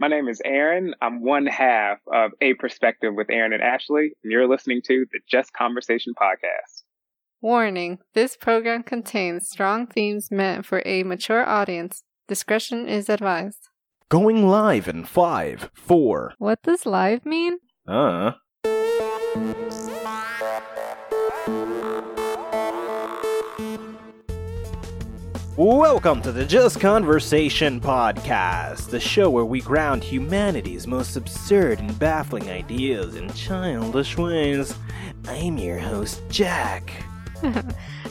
My name is Aaron. I'm one half of A Perspective with Aaron and Ashley, and you're listening to the Just Conversation podcast. Warning this program contains strong themes meant for a mature audience. Discretion is advised. Going live in five, four. What does live mean? Uh. Welcome to the Just Conversation podcast, the show where we ground humanity's most absurd and baffling ideas in childish ways. I'm your host, Jack.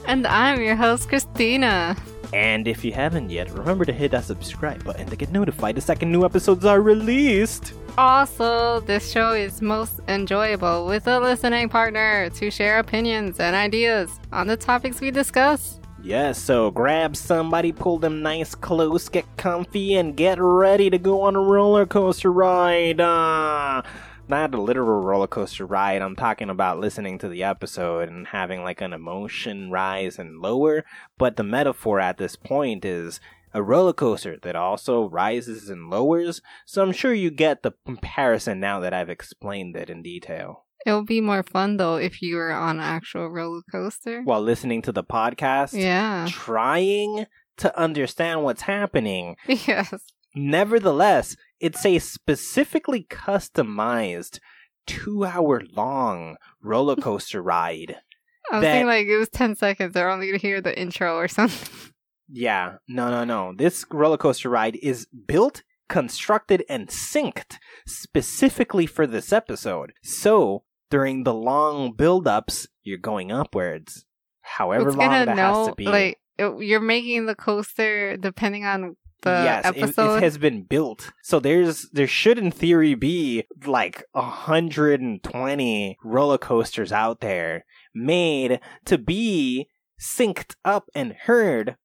and I'm your host, Christina. And if you haven't yet, remember to hit that subscribe button to get notified the second new episodes are released. Also, this show is most enjoyable with a listening partner to share opinions and ideas on the topics we discuss. Yes, so grab somebody, pull them nice close, get comfy, and get ready to go on a roller coaster ride. Uh, not a literal roller coaster ride. I'm talking about listening to the episode and having like an emotion rise and lower. But the metaphor at this point is a roller coaster that also rises and lowers. So I'm sure you get the comparison now that I've explained it in detail. It would be more fun though if you were on an actual roller coaster while listening to the podcast. Yeah. Trying to understand what's happening. Yes. Nevertheless, it's a specifically customized two hour long roller coaster ride. I was that... thinking like it was 10 seconds. They're only going to hear the intro or something. Yeah. No, no, no. This roller coaster ride is built constructed and synced specifically for this episode. So during the long build-ups, you're going upwards. However long that know, has to be. Like you're making the coaster depending on the yes, episode. It, it, has been built. So there's there should in theory be like 120 roller coasters out there made to be synced up and heard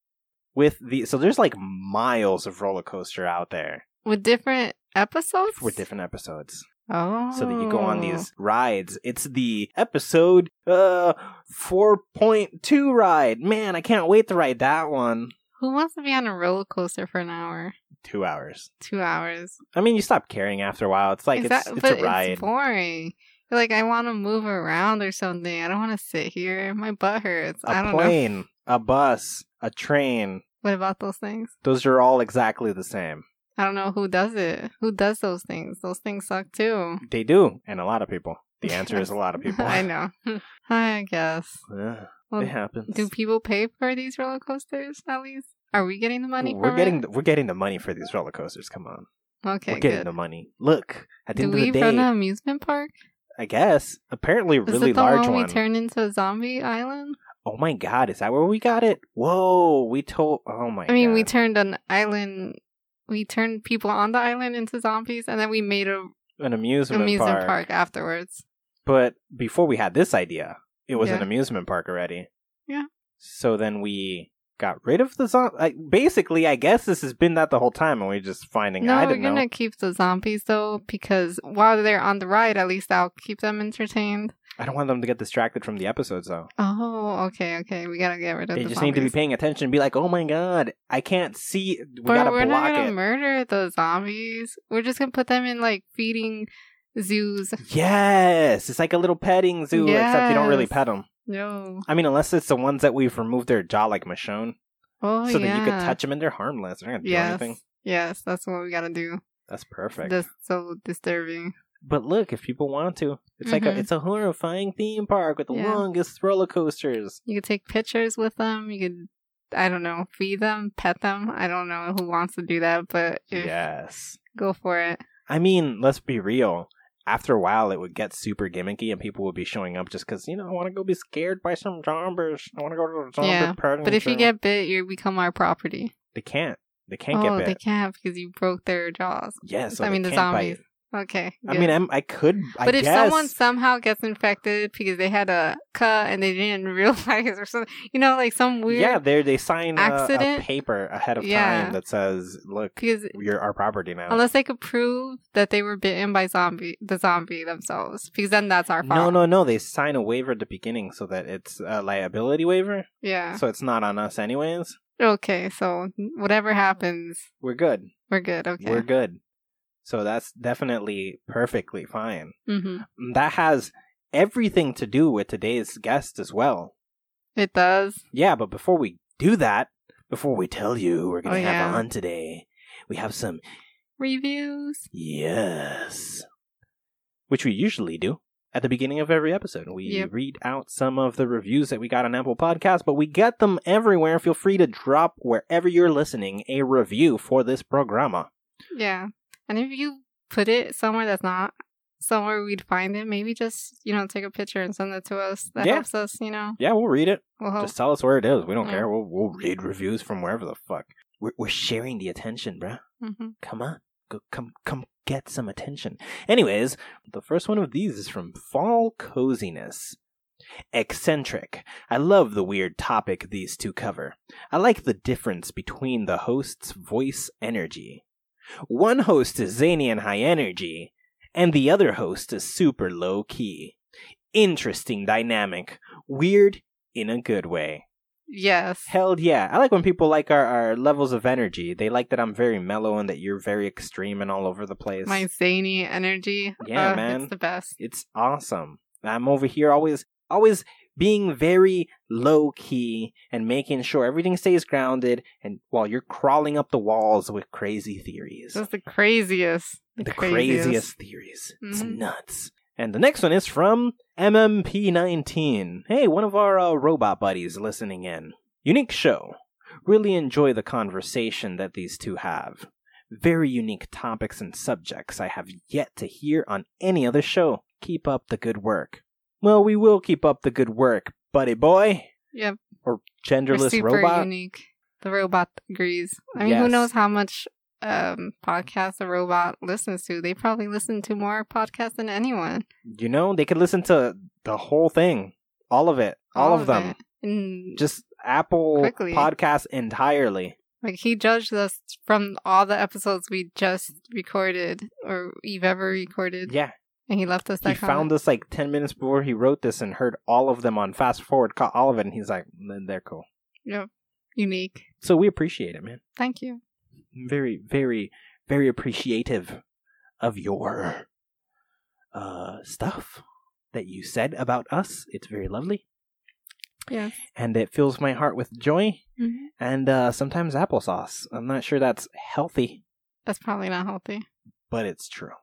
with the so there's like miles of roller coaster out there with different episodes with different episodes Oh. So that you go on these rides. It's the episode uh 4.2 ride. Man, I can't wait to ride that one. Who wants to be on a roller coaster for an hour? Two hours. Two hours. I mean, you stop caring after a while. It's like it's, it's a ride. It's boring. like I want to move around or something. I don't want to sit here. My butt hurts. A I don't plane, know. a bus, a train. What about those things? Those are all exactly the same. I don't know who does it. Who does those things? Those things suck too. They do, and a lot of people. The answer is a lot of people. I know. I guess. Yeah, well, it happens. Do people pay for these roller coasters at least? Are we getting the money? We're getting the, we're getting the money for these roller coasters. Come on. Okay, we're getting good. the money. Look, at the do end of the we day, run an amusement park? I guess. Apparently, a really is it the large one. We turn into a zombie island. Oh my god, is that where we got it? Whoa, we told. Oh my. I mean, god. we turned an island we turned people on the island into zombies, and then we made a an amusement, amusement park. park. afterwards. But before we had this idea, it was Yeah. an amusement park already. Yeah. So then we got rid of the zombie. basically, I guess this has been that the whole time, and we're just finding. No, I we're gonna know. keep the zombies though, because while they're on the ride, at least I'll keep them entertained. I don't want them to get distracted from the episodes, though. Oh, okay, okay. We gotta get rid of They the just need to be paying attention and be like, "Oh my god, I can't see. We But gotta we're not gonna it." murder the zombies. We're just gonna put them in like feeding zoos. yes, it's like a little petting zoo, except you don't really pet them. No. I mean, unless it's the ones that we've removed their jaw, like Michonne, Oh yeah. so yeah. that you could touch them and they're harmless. They're not gonna do anything. Yes, that's what we gotta do. That's perfect. That's so disturbing. But look, if people want to, it's like a Mhm. it's a horrifying theme park with the Yeah. longest roller coasters. You could take pictures with them. You could, I don't know, feed them, pet them. I don't know who wants to do that, but if, Yes. go for it. I mean, let's be real. After a while, it would get super gimmicky, and people would be showing up just because you know I want to go be scared by some zombies. I want to go to the zombie Yeah, petting But if you get bit, you become our property. they can't, they can't oh, get bit. they can't because you broke their jaws. Yeah, so I mean the can't bite. Okay. I mean, I'm, I could. I but if guess, someone somehow gets infected because they had a cut and they didn't realize or something, you know, like some weird. yeah, they they sign a, a paper ahead of Yeah. time that says, "Look, Because you're our property now." unless they could prove that they were bitten by zombie, the zombie themselves, because then that's our fault. No, no, no. They sign a waiver at the beginning so that it's a liability waiver. Yeah. So it's not on us, anyways. Okay, so whatever happens, We're good. we're good. Okay. We're good. So that's definitely perfectly fine. hmm That has everything to do with today's guest as well. It does. Yeah, but before we do that, before we tell you we're going to Oh, have yeah. on today, we have some Reviews. yes, which we usually do at the beginning of every episode. We Yep. read out some of the reviews that we got on Apple Podcasts, but we get them everywhere. Feel free to drop wherever you're listening a review for this programa. Yeah. And if you put it somewhere that's not somewhere we'd find it, maybe just, you know, take a picture and send it to us. That Yeah. helps us, you know. Yeah, we'll read it. We'll. Just tell us where it is. We don't Yeah. care. We'll, we'll read reviews from wherever the fuck. We're, we're sharing the attention, bruh. hmm Come on. Go, come, come get some attention. Anyways, the first one of these is from Fall Coziness. Eccentric. I love the weird topic these two cover. I like the difference between the host's voice energy. One host is zany and high energy, and the other host is super low key. Interesting dynamic. Weird in a good way. Yes. Hell yeah. I like when people like our, our levels of energy. They like that I'm very mellow and that you're very extreme and all over the place. My zany energy. Yeah, uh, man. It's the best. It's awesome. I'm over here always always being very low key and making sure everything stays grounded and while you're crawling up the walls with crazy theories. That's the craziest. The, the craziest. craziest theories. It's Mhm. nuts. And the next one is from MMP19. Hey, one of our uh, robot buddies listening in. Unique show. Really enjoy the conversation that these two have. Very unique topics and subjects I have yet to hear on any other show. Keep up the good work. Well, we will keep up the good work, buddy boy. Yep. Or genderless super robot. unique. The robot agrees. I mean, who knows how much um podcasts a robot listens to? They probably listen to more podcasts than anyone. You know, they could listen to the whole thing. All of it. All, of them. it. Just Apple Quickly. Podcast entirely. like he judged us from all the episodes we just recorded or we've ever recorded. Yeah, And he left us he that found us like ten minutes before he wrote this and heard all of them on fast forward, caught all of it, and he's like, "Then they're cool." Yep. Unique. So we appreciate it, man. Thank you. Very, very, very appreciative of your uh stuff that you said about us. It's very lovely, Yes. and it fills my heart with joy hmm and uh sometimes applesauce. I'm not sure that's healthy. That's probably not healthy. but it's true,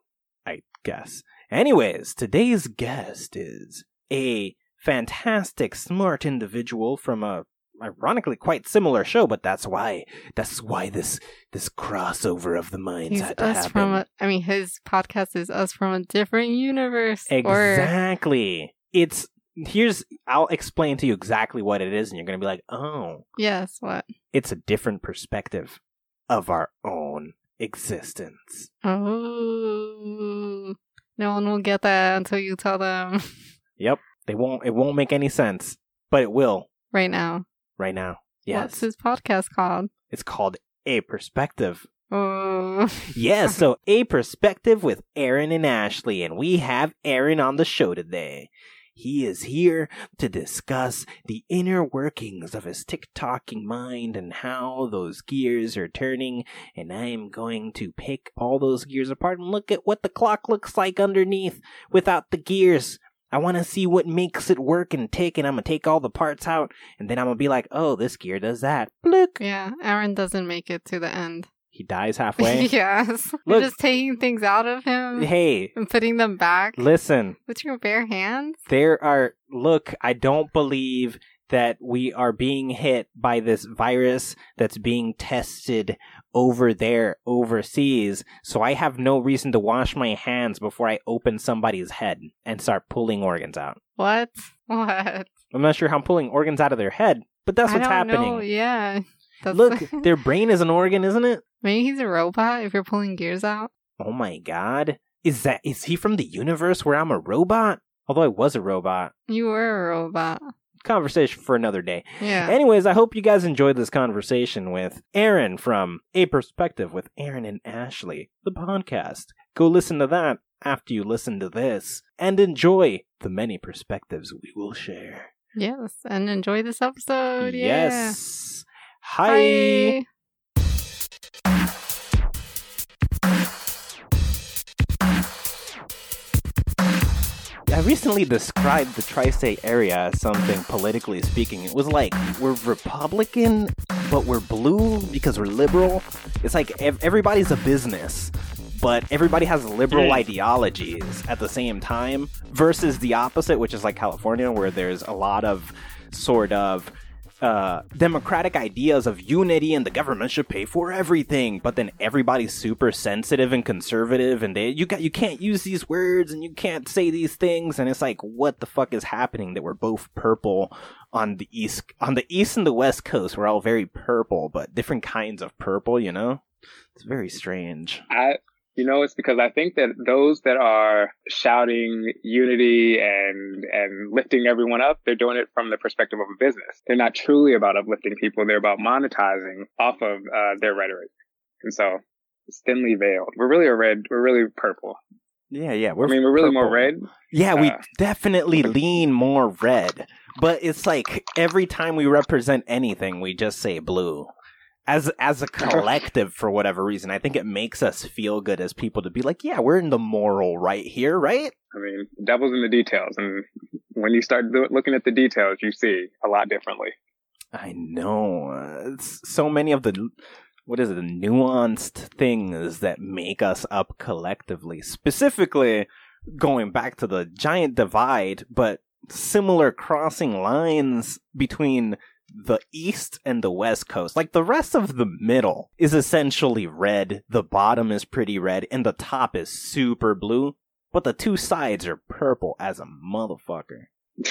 I guess. Anyways, today's guest is a fantastic, smart individual from a ironically quite similar show, but that's why that's why this this crossover of the minds He's had to us happen. from a, I mean, his podcast is us from a different universe. Or exactly. It's here's I'll explain to you exactly what it is, and you're gonna be like, oh, yes, what? it's a different perspective of our own existence. Oh, no one will get that until you tell them Yep. They won't it won't make any sense, but it will right now. right now. Yes. What's his podcast called? It's called A Perspective. Oh, Yes, so A Perspective with Aaron and Ashley, and we have Aaron on the show today. He is here to discuss the inner workings of his tick-tocking mind and how those gears are turning, and I am going to pick all those gears apart and look at what the clock looks like underneath without the gears. I want to see what makes it work and tick, and I'm to take all the parts out, and then I'm to be like, oh, this gear does that. Blook. yeah. Aaron doesn't make it to the end. He dies halfway. yes, Look. you're just taking things out of him hey, and putting them back listen. with your bare hands. There are look, I don't believe that we are being hit by this virus that's being tested over there overseas. So I have no reason to wash my hands before I open somebody's head and start pulling organs out. What? What? I'm not sure how I'm pulling organs out of their head, but that's I what's don't happening. Know. Yeah. That's Look, their brain is an organ, isn't it? maybe he's a robot. If you're pulling gears out. Oh my god. Is that is he from the universe where I'm a robot? Although I was a robot. You were a robot. Conversation for another day. Yeah. Anyways, I hope you guys enjoyed this conversation with Aaron from A Perspective with Aaron and Ashley, the podcast. Go listen to that after you listen to this and enjoy the many perspectives we will share. yes. And enjoy this episode. Yeah. Yes. Hi. I recently described the tri state area as something politically speaking. It was like we're Republican, but we're blue because we're liberal. It's like ev- everybody's a business, but everybody has liberal hmm. ideologies at the same time, versus the opposite, which is like California, where there's a lot of sort of uh, democratic ideas of unity and the government should pay for everything, but then everybody's super sensitive and conservative, and they you got you can't use these words and you can't say these things, and it's like what the fuck is happening that we're both purple on the east on the east and the west coast. We're all very purple, but different kinds of purple. You know, it's very strange. I, you know, it's because I think that those that are shouting unity and and lifting everyone up, they're doing it from the perspective of a business. They're not truly about uplifting people. They're about monetizing off of uh, their rhetoric. And so it's thinly veiled. We're really a red. We're really purple. Yeah, yeah. We're I mean, we're really more red. Yeah, we Uh, definitely lean more red. But it's like every time we represent anything, we just say blue. As as a collective for whatever reason. I think it makes us feel good as people to be like, yeah, we're in the moral right here, right? I mean, devil's in the details. And when you start do- looking at the details, you see a lot differently. I know. Uh, it's so many of the what is it, the nuanced things that make us up collectively. Specifically, going back to the giant divide, but similar crossing lines between the east and the west coast. Like the rest of the middle is essentially red, the bottom is pretty red, and the top is super blue. But the two sides are purple as a motherfucker.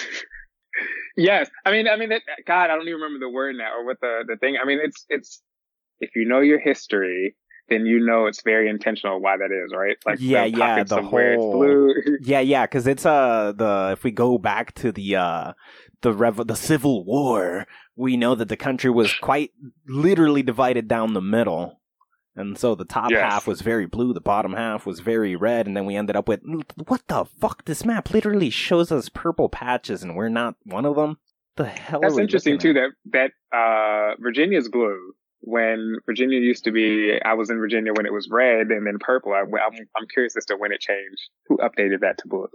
Yes, I mean, I mean, it, God, I don't even remember the word now or what the the thing. I mean, it's it's if you know your history, then you know it's very intentional why that is, right? Like Yeah, the yeah, the whole- blue. Yeah, yeah, because it's uh the if we go back to the uh the rev- the Civil War, we know that the country was quite literally divided down the middle, and so the top Yes. half was very blue, the bottom half was very red, and then we ended up with what the fuck? This map literally shows us purple patches, and we're not one of them. The hell? That's interesting too. at? That that uh, Virginia's blue. When Virginia used to be, I was in Virginia when it was red and then purple. I, I'm I'm curious as to when it changed. Who updated that to blue?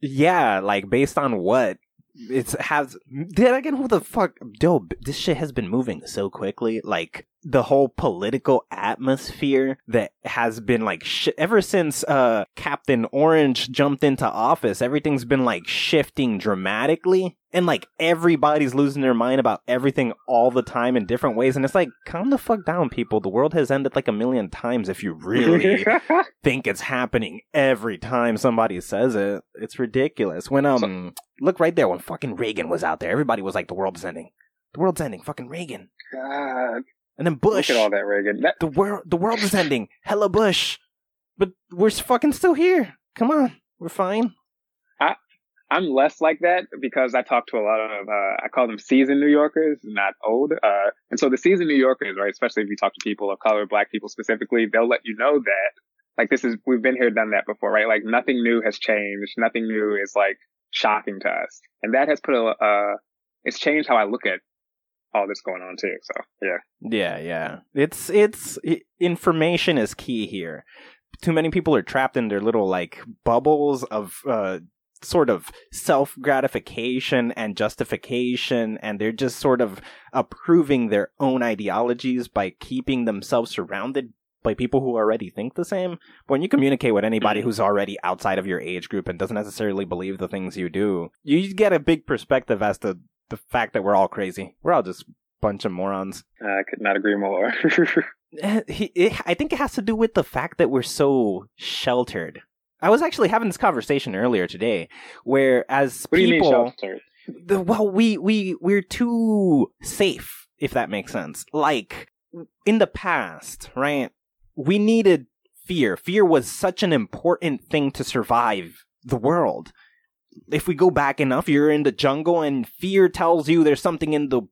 Yeah, like based on what? It's has then again who the fuck yo this shit has been moving so quickly like the whole political atmosphere that has been like sh- ever since uh Captain Orange jumped into office everything's been like shifting dramatically and like everybody's losing their mind about everything all the time in different ways and it's like calm the fuck down people the world has ended like a million times if you really think it's happening every time somebody says it. It's ridiculous. When um look right there when fucking Reagan was out there, everybody was like the world's ending. The world's ending, fucking Reagan. God, And then Bush. look at all that Reagan. That, The world the world is ending. Hella Bush. But we're fucking still here. Come on. We're fine. I'm less like that because I talk to a lot of, uh, I call them seasoned New Yorkers, not old. Uh, and so the seasoned New Yorkers, right, especially if you talk to people of color, black people specifically, they'll let you know that, like, this is, we've been here, done that before, right? Like, nothing new has changed. Nothing new is, like, shocking to us. And that has put a, uh, it's changed how I look at all this going on too. So, yeah. Yeah, yeah. It's it's information is key here. Too many people are trapped in their little like bubbles of uh sort of self gratification and justification and they're just sort of approving their own ideologies by keeping themselves surrounded by people who already think the same. But when you communicate with anybody who's already outside of your age group and doesn't necessarily believe the things you do, you get a big perspective as to the fact that we're all crazy. We're all just bunch of morons. I could not agree more. Eh, he- it- I think it has to do with the fact that we're so sheltered. I was actually having this conversation earlier today, where as what do you mean people, the, well, we we we're too safe, if that makes sense. Like in the past, right? We needed fear. Fear was such an important thing to survive the world. If we go back enough, you're in the jungle and fear tells you there's something in the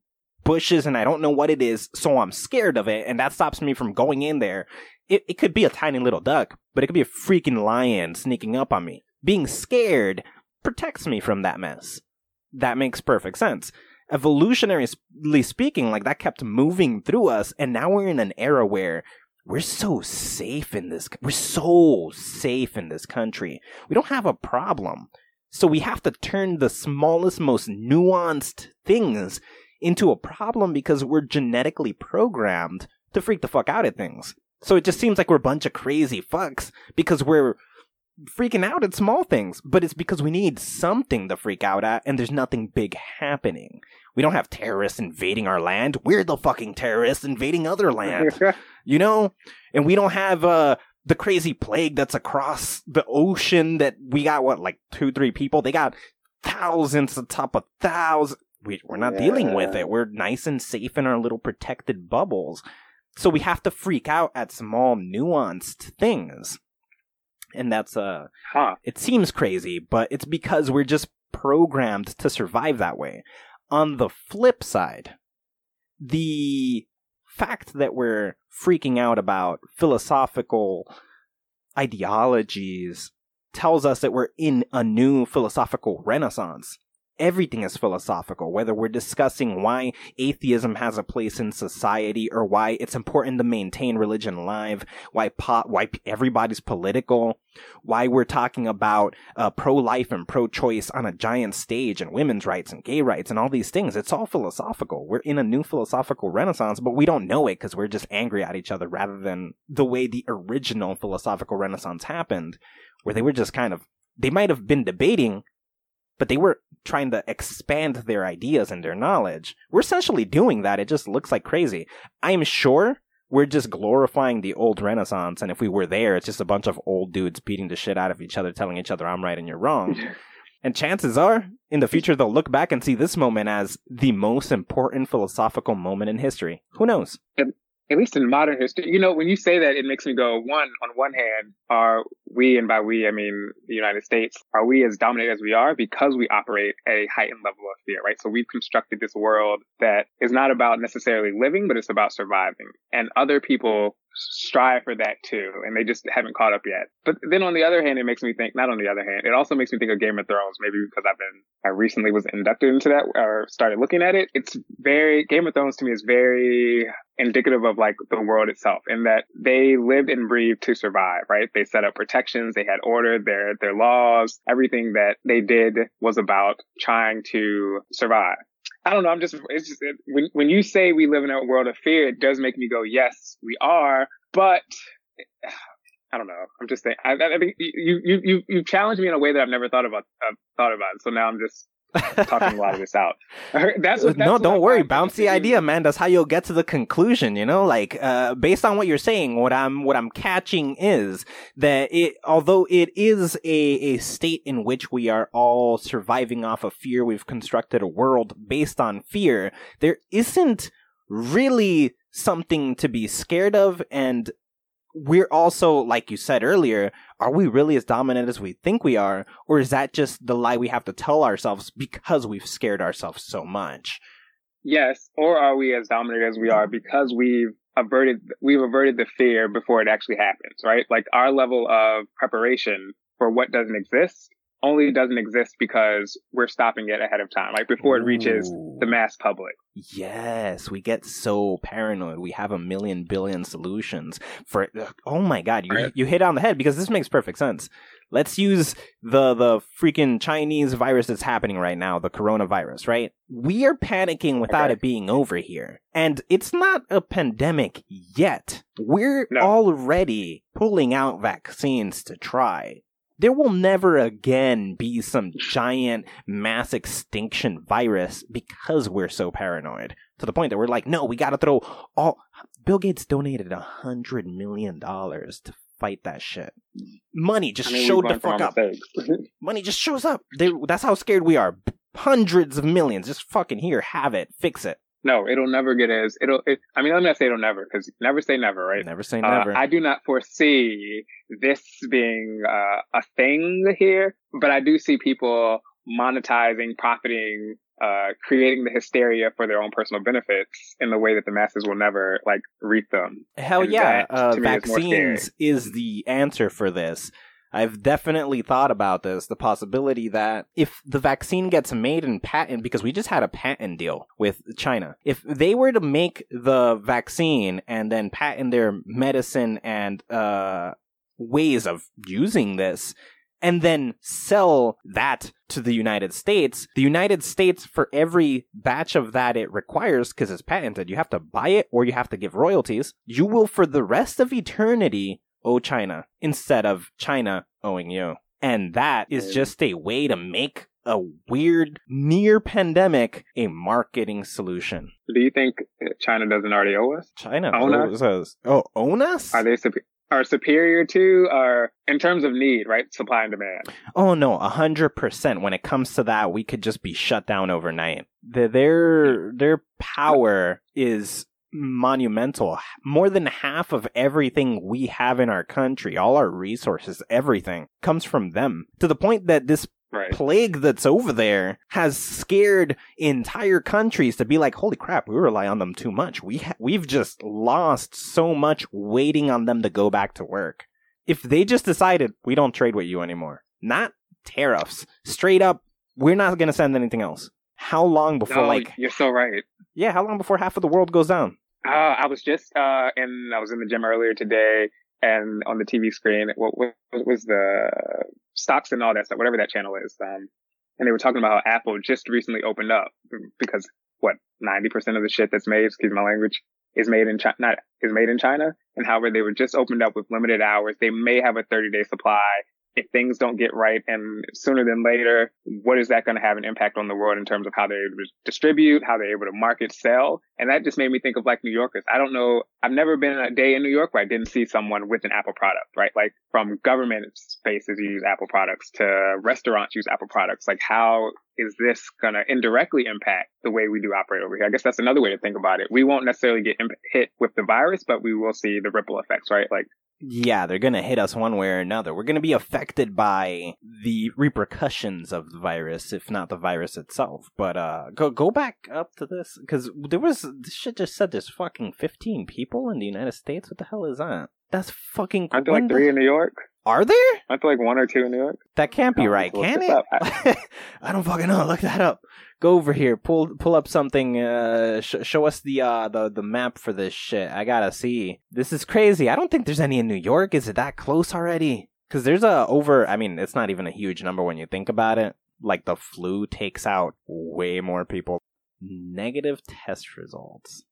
bushes and I don't know what it is, so I'm scared of it, and that stops me from going in there. It, it could be a tiny little duck, but it could be a freaking lion sneaking up on me. Being scared protects me from that mess. That makes perfect sense. Evolutionarily speaking, like that kept moving through us, and now we're in an era where we're so safe in this we're so safe in this country. We don't have a problem. So we have to turn the smallest, most nuanced things into a problem because we're genetically programmed to freak the fuck out at things. So it just seems like we're a bunch of crazy fucks because we're freaking out at small things, but it's because we need something to freak out at and there's nothing big happening. We don't have terrorists invading our land. We're the fucking terrorists invading other land. you know? And we don't have uh the crazy plague that's across the ocean that we got what like two, three people. They got thousands on top of thousands. We, we're not yeah. dealing with it. We're nice and safe in our little protected bubbles. So we have to freak out at small nuanced things. And that's uh huh. it seems crazy, but it's because we're just programmed to survive that way. On the flip side, the fact that we're freaking out about philosophical ideologies tells us that we're in a new philosophical renaissance everything is philosophical, whether we're discussing why atheism has a place in society or why it's important to maintain religion alive, why po- why everybody's political, why we're talking about uh, pro-life and pro-choice on a giant stage and women's rights and gay rights and all these things. It's all philosophical. We're in a new philosophical renaissance, but we don't know it because we're just angry at each other rather than the way the original philosophical renaissance happened, where they were just kind of they might have been debating but they were trying to expand their ideas and their knowledge. We're essentially doing that. It just looks like crazy. I'm sure we're just glorifying the old Renaissance, and if we were there, it's just a bunch of old dudes beating the shit out of each other, telling each other I'm right and you're wrong. and chances are, in the future, they'll look back and see this moment as the most important philosophical moment in history. Who knows? at least in modern history, you know, when you say that, it makes me go, one, on one hand, are we, and by we, I mean the United States, are we as dominant as we are because we operate at a heightened level of fear, right? So we've constructed this world that is not about necessarily living, but it's about surviving. And other people strive for that too, and they just haven't caught up yet. But then on the other hand, it makes me think, not on the other hand, it also makes me think of Game of Thrones, maybe because I've been, I recently was inducted into that or started looking at it. It's very, Game of Thrones to me is very indicative of like the world itself in that they lived and breathed to survive, right? They set up protections, they had order, their, their laws, everything that they did was about trying to survive. I don't know. I'm just, it's just, it, when, when you say we live in a world of fear, it does make me go, yes, we are. But I don't know. I'm just saying, I, I think you, you, you, you challenged me in a way that I've never thought about, I've thought about. So now I'm just, talking a lot of this out. That's, what, that's no, don't worry. Bounce the idea, man. That's how you'll get to the conclusion. You know, like uh, based on what you're saying, what I'm what I'm catching is that it, although it is a a state in which we are all surviving off of fear, we've constructed a world based on fear. There isn't really something to be scared of, and we're also, like you said earlier, are we really as dominant as we think we are? Or is that just the lie we have to tell ourselves because we've scared ourselves so much? Yes. Or are we as dominant as we are because we've averted, we've averted the fear before it actually happens, right? Like our level of preparation for what doesn't exist only doesn't exist because we're stopping it ahead of time, like before it reaches Ooh. the mass public. Yes, we get so paranoid. We have a million billion solutions for. Oh my god, you right. you hit on the head because this makes perfect sense. Let's use the the freaking Chinese virus that's happening right now, the coronavirus, right? We are panicking without okay. it being over here. And it's not a pandemic yet. We're no. already pulling out vaccines to try there will never again be some giant mass extinction virus because we're so paranoid to the point that we're like, no, we got to throw all. Bill Gates donated a hundred million dollars to fight that shit. Money just I mean, showed the fuck up. Money just shows up. They, that's how scared we are. Hundreds of millions. Just fucking here, have it, fix it. No, it'll never get as it'll. It, I mean, I'm not say it'll never because never say never, right? Never say never. Uh, I do not foresee this being uh, a thing here, but I do see people monetizing, profiting, uh, creating the hysteria for their own personal benefits in the way that the masses will never like reap them. Hell and yeah, uh, vaccines is the answer for this. I've definitely thought about this the possibility that if the vaccine gets made and patent, because we just had a patent deal with China, if they were to make the vaccine and then patent their medicine and uh, ways of using this, and then sell that to the United States. The United States, for every batch of that it requires, because it's patented, you have to buy it or you have to give royalties. You will, for the rest of eternity, owe China instead of China owing you. And that is just a way to make a weird near pandemic a marketing solution. Do you think uh, China doesn't already owe us? China Own owes us. Oh, own us? Are they sup- are superior to or in terms of need, right? Supply and demand. Oh no, a hundred percent. When it comes to that, we could just be shut down overnight. The, their their power is monumental. More than half of everything we have in our country, all our resources, everything comes from them. To the point that this Right. plague that's over there has scared entire countries to be like, holy crap, we rely on them too much. We ha- we've just lost so much waiting on them to go back to work. If they just decided we don't trade with you anymore, not tariffs, straight up, we're not going to send anything else. How long before No, like you're so right. yeah, how long before half of the world goes down? Uh, I was just uh, in I was in the gym earlier today, and on the TV screen, what, what was the stocks and all that stuff, whatever that channel is. Um, and they were talking about how Apple just recently opened up because what ninety percent of the shit that's made, excuse my language, is made in China. Not is made in China, and however they were just opened up with limited hours. They may have a thirty day supply. If things don't get right and sooner than later, what is that going to have an impact on the world in terms of how they distribute, how they're able to market, sell? And that just made me think of like New Yorkers. I don't know. I've never been a day in New York where I didn't see someone with an Apple product, right? Like from government spaces use Apple products to restaurants use Apple products. Like how is this going to indirectly impact the way we do operate over here? I guess that's another way to think about it. We won't necessarily get imp- hit with the virus, but we will see the ripple effects, right? Like Yeah, they're going to hit us one way or another. We're going to be affected by the repercussions of the virus, if not the virus itself. But uh go go back up to this cuz there was this shit just said there's fucking 15 people in the United States. What the hell is that? That's fucking aren't there like three in New York? Are there? Aren't there like one or two in New York? That can't be right, can it? up. I don't fucking know. Look that up. Go over here. Pull pull up something. Uh, sh- show us the uh the the map for this shit. I gotta see. This is crazy. I don't think there's any in New York. Is it that close already? Because there's a over. I mean, it's not even a huge number when you think about it. Like the flu takes out way more people. Negative test results.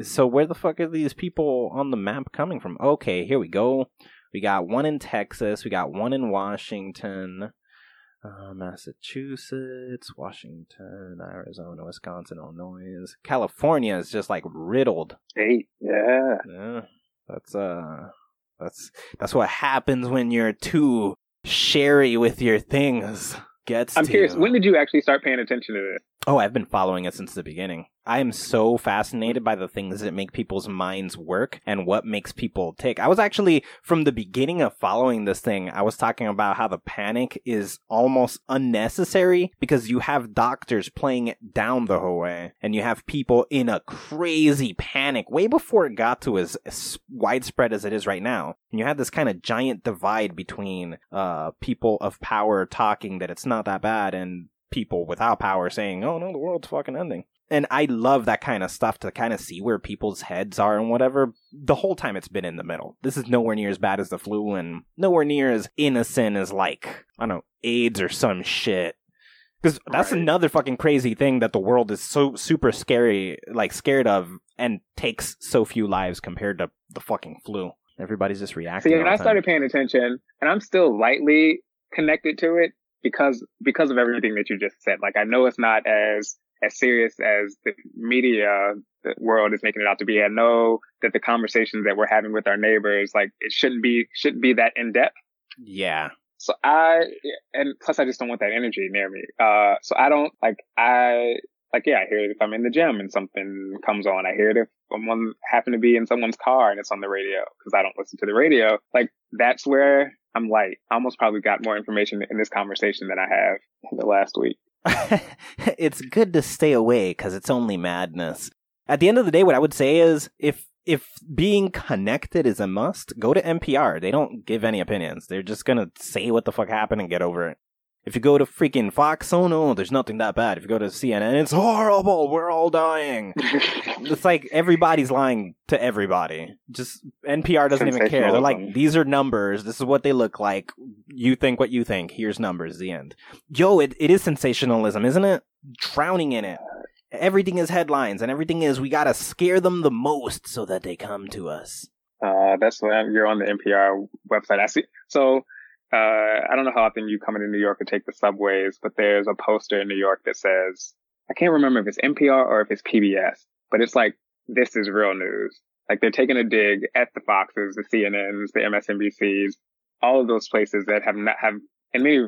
So where the fuck are these people on the map coming from? Okay, here we go. We got one in Texas. We got one in Washington, uh, Massachusetts, Washington, Arizona, Wisconsin, Illinois. California is just like riddled. Eight. Yeah. Yeah, that's uh, that's that's what happens when you're too sherry with your things. Gets I'm curious. you. When did you actually start paying attention to this? Oh, I've been following it since the beginning. I am so fascinated by the things that make people's minds work and what makes people tick. I was actually, from the beginning of following this thing, I was talking about how the panic is almost unnecessary because you have doctors playing it down the whole way and you have people in a crazy panic way before it got to as, widespread as it is right now. And you had this kind of giant divide between, uh, people of power talking that it's not that bad and people without power saying, "Oh no, the world's fucking ending." And I love that kind of stuff to kind of see where people's heads are and whatever. The whole time it's been in the middle. This is nowhere near as bad as the flu and nowhere near as innocent as like, I don't know, AIDS or some shit. Because that's Right. another fucking crazy thing that the world is so super scary, like scared of, and takes so few lives compared to the fucking flu. Everybody's just reacting. See, and I started paying attention, and I'm still lightly connected to it because because of everything that you just said. Like I know it's not as as serious as the media the world is making it out to be. I know that the conversations that we're having with our neighbors, like it shouldn't be shouldn't be that in depth. Yeah. So I and plus I just don't want that energy near me. Uh, so I don't like I like yeah I hear it if I'm in the gym and something comes on. I hear it if someone happen to be in someone's car and it's on the radio because I don't listen to the radio. Like that's where I'm light. I almost probably got more information in this conversation than I have in the last week. it's good to stay away because it's only madness. At the end of the day, what I would say is if if being connected is a must, go to NPR. They don't give any opinions. They're just gonna say what the fuck happened and get over it. If you go to freaking Fox, oh no, there's nothing that bad. If you go to CNN, it's horrible. We're all dying. it's like everybody's lying to everybody. Just NPR doesn't even care. They're like, these are numbers. This is what they look like. You think what you think. Here's numbers. The end. Yo, it, it is sensationalism, isn't it? Drowning in it. Everything is headlines, and everything is we gotta scare them the most so that they come to us. Uh, that's what you're on the NPR website. I see. So uh, I don't know how often you come into New York and take the subways, but there's a poster in New York that says, I can't remember if it's NPR or if it's PBS, but it's like, this is real news. Like they're taking a dig at the Foxes, the CNNs, the MSNBCs, all of those places that have not have in many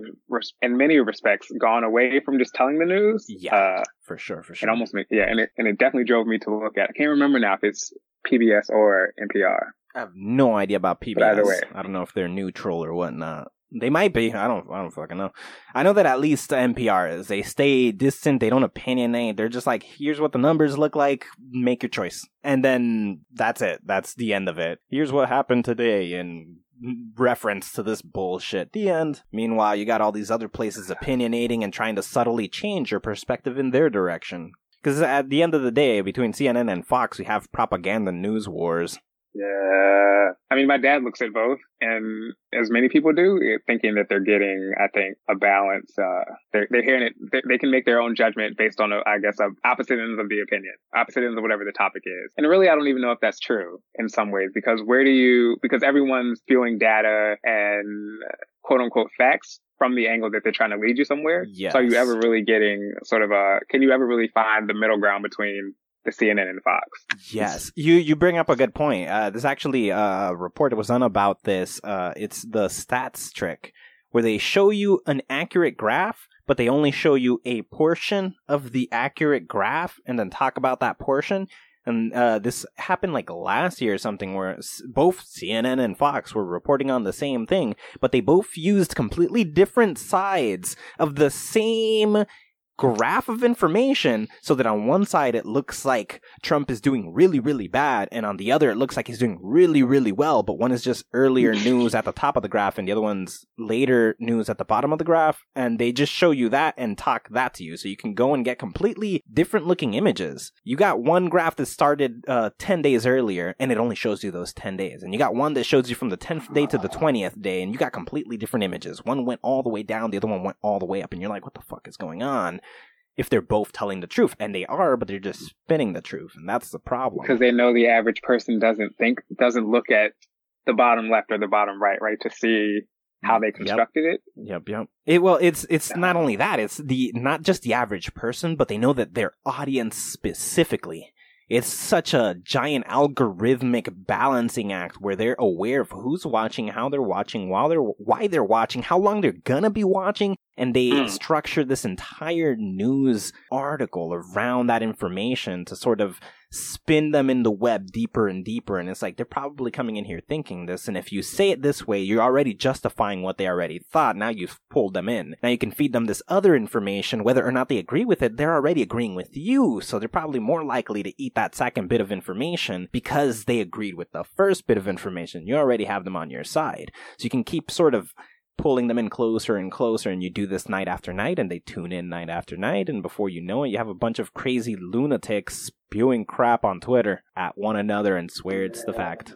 in many respects gone away from just telling the news. Yeah, uh, for sure, for sure. It almost made, yeah, and it and it definitely drove me to look at. I can't remember now if it's PBS or NPR. I have no idea about PBS. But either way, I don't know if they're neutral or whatnot. They might be. I don't. I don't fucking know. I know that at least NPR is. They stay distant. They don't opinionate. They're just like, here's what the numbers look like. Make your choice, and then that's it. That's the end of it. Here's what happened today, in reference to this bullshit. The end. Meanwhile, you got all these other places opinionating and trying to subtly change your perspective in their direction. Because at the end of the day, between CNN and Fox, we have propaganda news wars. Yeah. I mean, my dad looks at both, and as many people do, eh, thinking that they're getting, I think, a balance. Uh, they're, they're hearing it. They, they, can make their own judgment based on, uh, I guess, opposite ends of the opinion, opposite ends of whatever the topic is. And really, I don't even know if that's true in some ways, because where do you, because everyone's spewing data and uh, quote unquote facts from the angle that they're trying to lead you somewhere. Yes. So are you ever really getting sort of a, can you ever really find the middle ground between the CNN and Fox. Yes, you you bring up a good point. Uh, there's actually a report that was done about this. Uh, it's the stats trick, where they show you an accurate graph, but they only show you a portion of the accurate graph, and then talk about that portion. And uh, this happened like last year or something, where both CNN and Fox were reporting on the same thing, but they both used completely different sides of the same graph of information so that on one side it looks like Trump is doing really, really bad, and on the other it looks like he's doing really, really well, but one is just earlier news at the top of the graph and the other one's later news at the bottom of the graph, and they just show you that and talk that to you. So you can go and get completely different looking images. You got one graph that started uh, 10 days earlier, and it only shows you those 10 days. And you got one that shows you from the 10th day to the 20th day, and you got completely different images. One went all the way down, the other one went all the way up, and you're like, what the fuck is going on? If they're both telling the truth and they are but they're just spinning the truth and that's the problem. Because they know the average person doesn't think doesn't look at the bottom left or the bottom right right to see how they constructed yep. it. Yep yep. It well it's it's not only that it's the not just the average person but they know that their audience specifically. It's such a giant algorithmic balancing act where they're aware of who's watching, how they're watching, while they're why they're watching, how long they're gonna be watching, and they mm. structure this entire news article around that information to sort of spin them in the web deeper and deeper. And it's like they're probably coming in here thinking this. And if you say it this way, you're already justifying what they already thought. Now you've pulled them in. Now you can feed them this other information. Whether or not they agree with it, they're already agreeing with you. So they're probably more likely to eat that second bit of information because they agreed with the first bit of information. You already have them on your side. So you can keep sort of pulling them in closer and closer and you do this night after night and they tune in night after night and before you know it you have a bunch of crazy lunatics spewing crap on twitter at one another and swear it's the fact.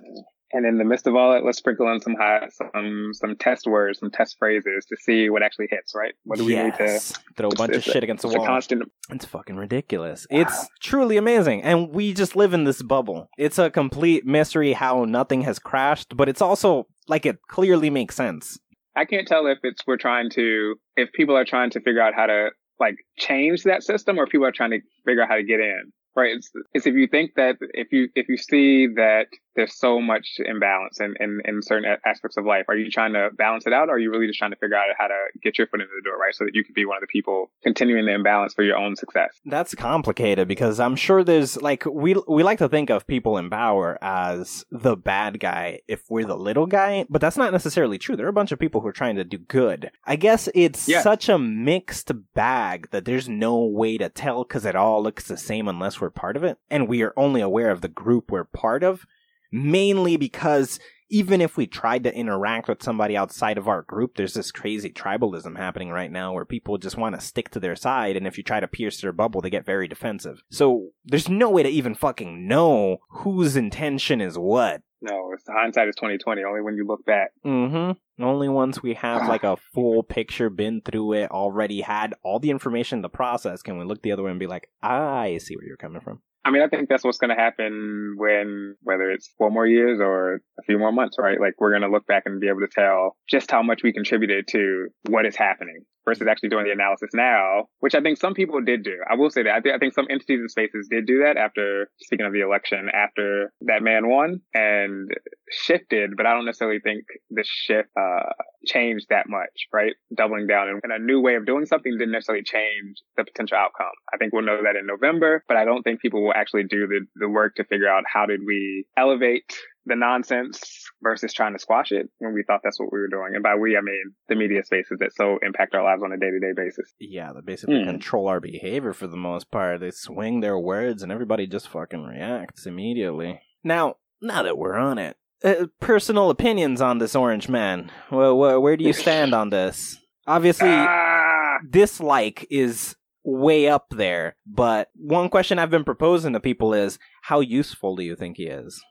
And in the midst of all that let's sprinkle in some high, some some test words some test phrases to see what actually hits right? What do we yes. need to throw a bunch of shit against the wall. constant... it's fucking ridiculous. Wow. it's truly amazing. And we just live in this bubble. It's a complete mystery how nothing has crashed but it's also like it clearly makes sense I can't tell if it's we're trying to if people are trying to figure out how to like change that system or people are trying to figure out how to get in right? It's, it's if you think that if you if you see that there's so much imbalance in, in, in certain aspects of life, are you trying to balance it out, or are you really just trying to figure out how to get your foot into the door, right? So that you can be one of the people continuing the imbalance for your own success. That's complicated because I'm sure there's like we we like to think of people in power as the bad guy if we're the little guy, but that's not necessarily true. There are a bunch of people who are trying to do good. I guess it's yeah. such a mixed bag that there's no way to tell because it all looks the same unless we're part of it, and we are only aware of the group we're part of, mainly because even if we tried to interact with somebody outside of our group, there's this crazy tribalism happening right now where people just want to stick to their side, and if you try to pierce their bubble, they get very defensive. So there's no way to even fucking know whose intention is what. No, it's hindsight is twenty twenty. Only when you look back. Mm-hmm. Only once we have like a full picture, been through it, already had all the information the process, can we look the other way and be like, I see where you're coming from. I mean, I think that's what's going to happen when, whether it's four more years or a few more months, right? Like we're going to look back and be able to tell just how much we contributed to what is happening versus actually doing the analysis now, which I think some people did do. I will say that I, th- I think some entities and spaces did do that after, speaking of the election, after that man won and shifted, but I don't necessarily think the shift, uh, changed that much, right? Doubling down and a new way of doing something didn't necessarily change the potential outcome. I think we'll know that in November, but I don't think people will actually do the, the work to figure out how did we elevate the nonsense versus trying to squash it when we thought that's what we were doing. And by we, I mean the media spaces that so impact our lives on a day to day basis. Yeah, they basically Mm. control our behavior for the most part. They swing their words and everybody just fucking reacts immediately. Now, now that we're on it, uh, personal opinions on this orange man. Well, wh- where do you stand on this? Obviously, Ah, dislike is way up there, but one question I've been proposing to people is how useful do you think he is?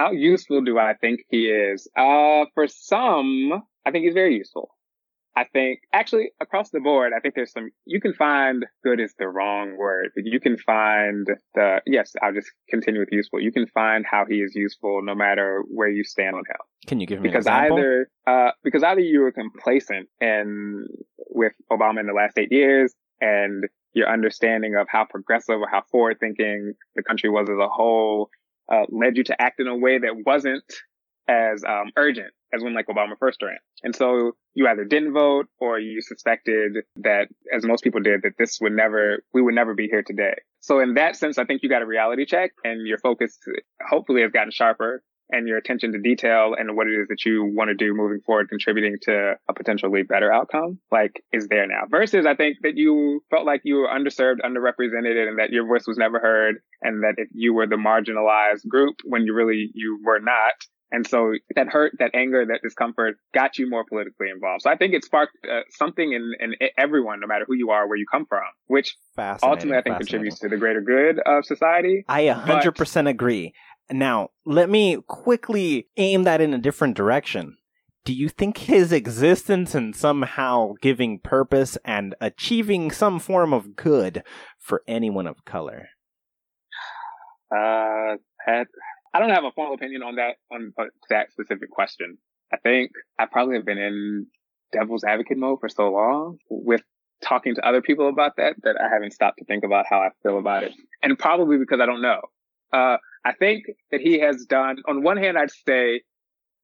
How useful do I think he is? Uh, for some, I think he's very useful. I think actually across the board, I think there's some, you can find good is the wrong word, but you can find the, yes, I'll just continue with useful. You can find how he is useful no matter where you stand on him. Can you give me because an example? either uh, because either you were complacent and with Obama in the last eight years, and your understanding of how progressive or how forward thinking the country was as a whole uh, led you to act in a way that wasn't as um, urgent as when like Obama first ran. And so you either didn't vote or you suspected that, as most people did, that this would never, we would never be here today. So in that sense, I think you got a reality check and your focus hopefully has gotten sharper and your attention to detail and what it is that you want to do moving forward, contributing to a potentially better outcome, like is there now. Versus I think that you felt like you were underserved, underrepresented, and that your voice was never heard, and that if you were the marginalized group when you really you were not. And so that hurt, that anger, that discomfort got you more politically involved. So I think it sparked uh, something in, in everyone, no matter who you are, where you come from, which ultimately I think contributes to the greater good of society. I 100% agree. Now, let me quickly aim that in a different direction. Do you think his existence and somehow giving purpose and achieving some form of good for anyone of color? Uh, I don't have a formal opinion on that, on that specific question. I think I probably have been in devil's advocate mode for so long with talking to other people about that, that I haven't stopped to think about how I feel about it. And probably because I don't know. Uh, I think that he has done, on one hand, I'd say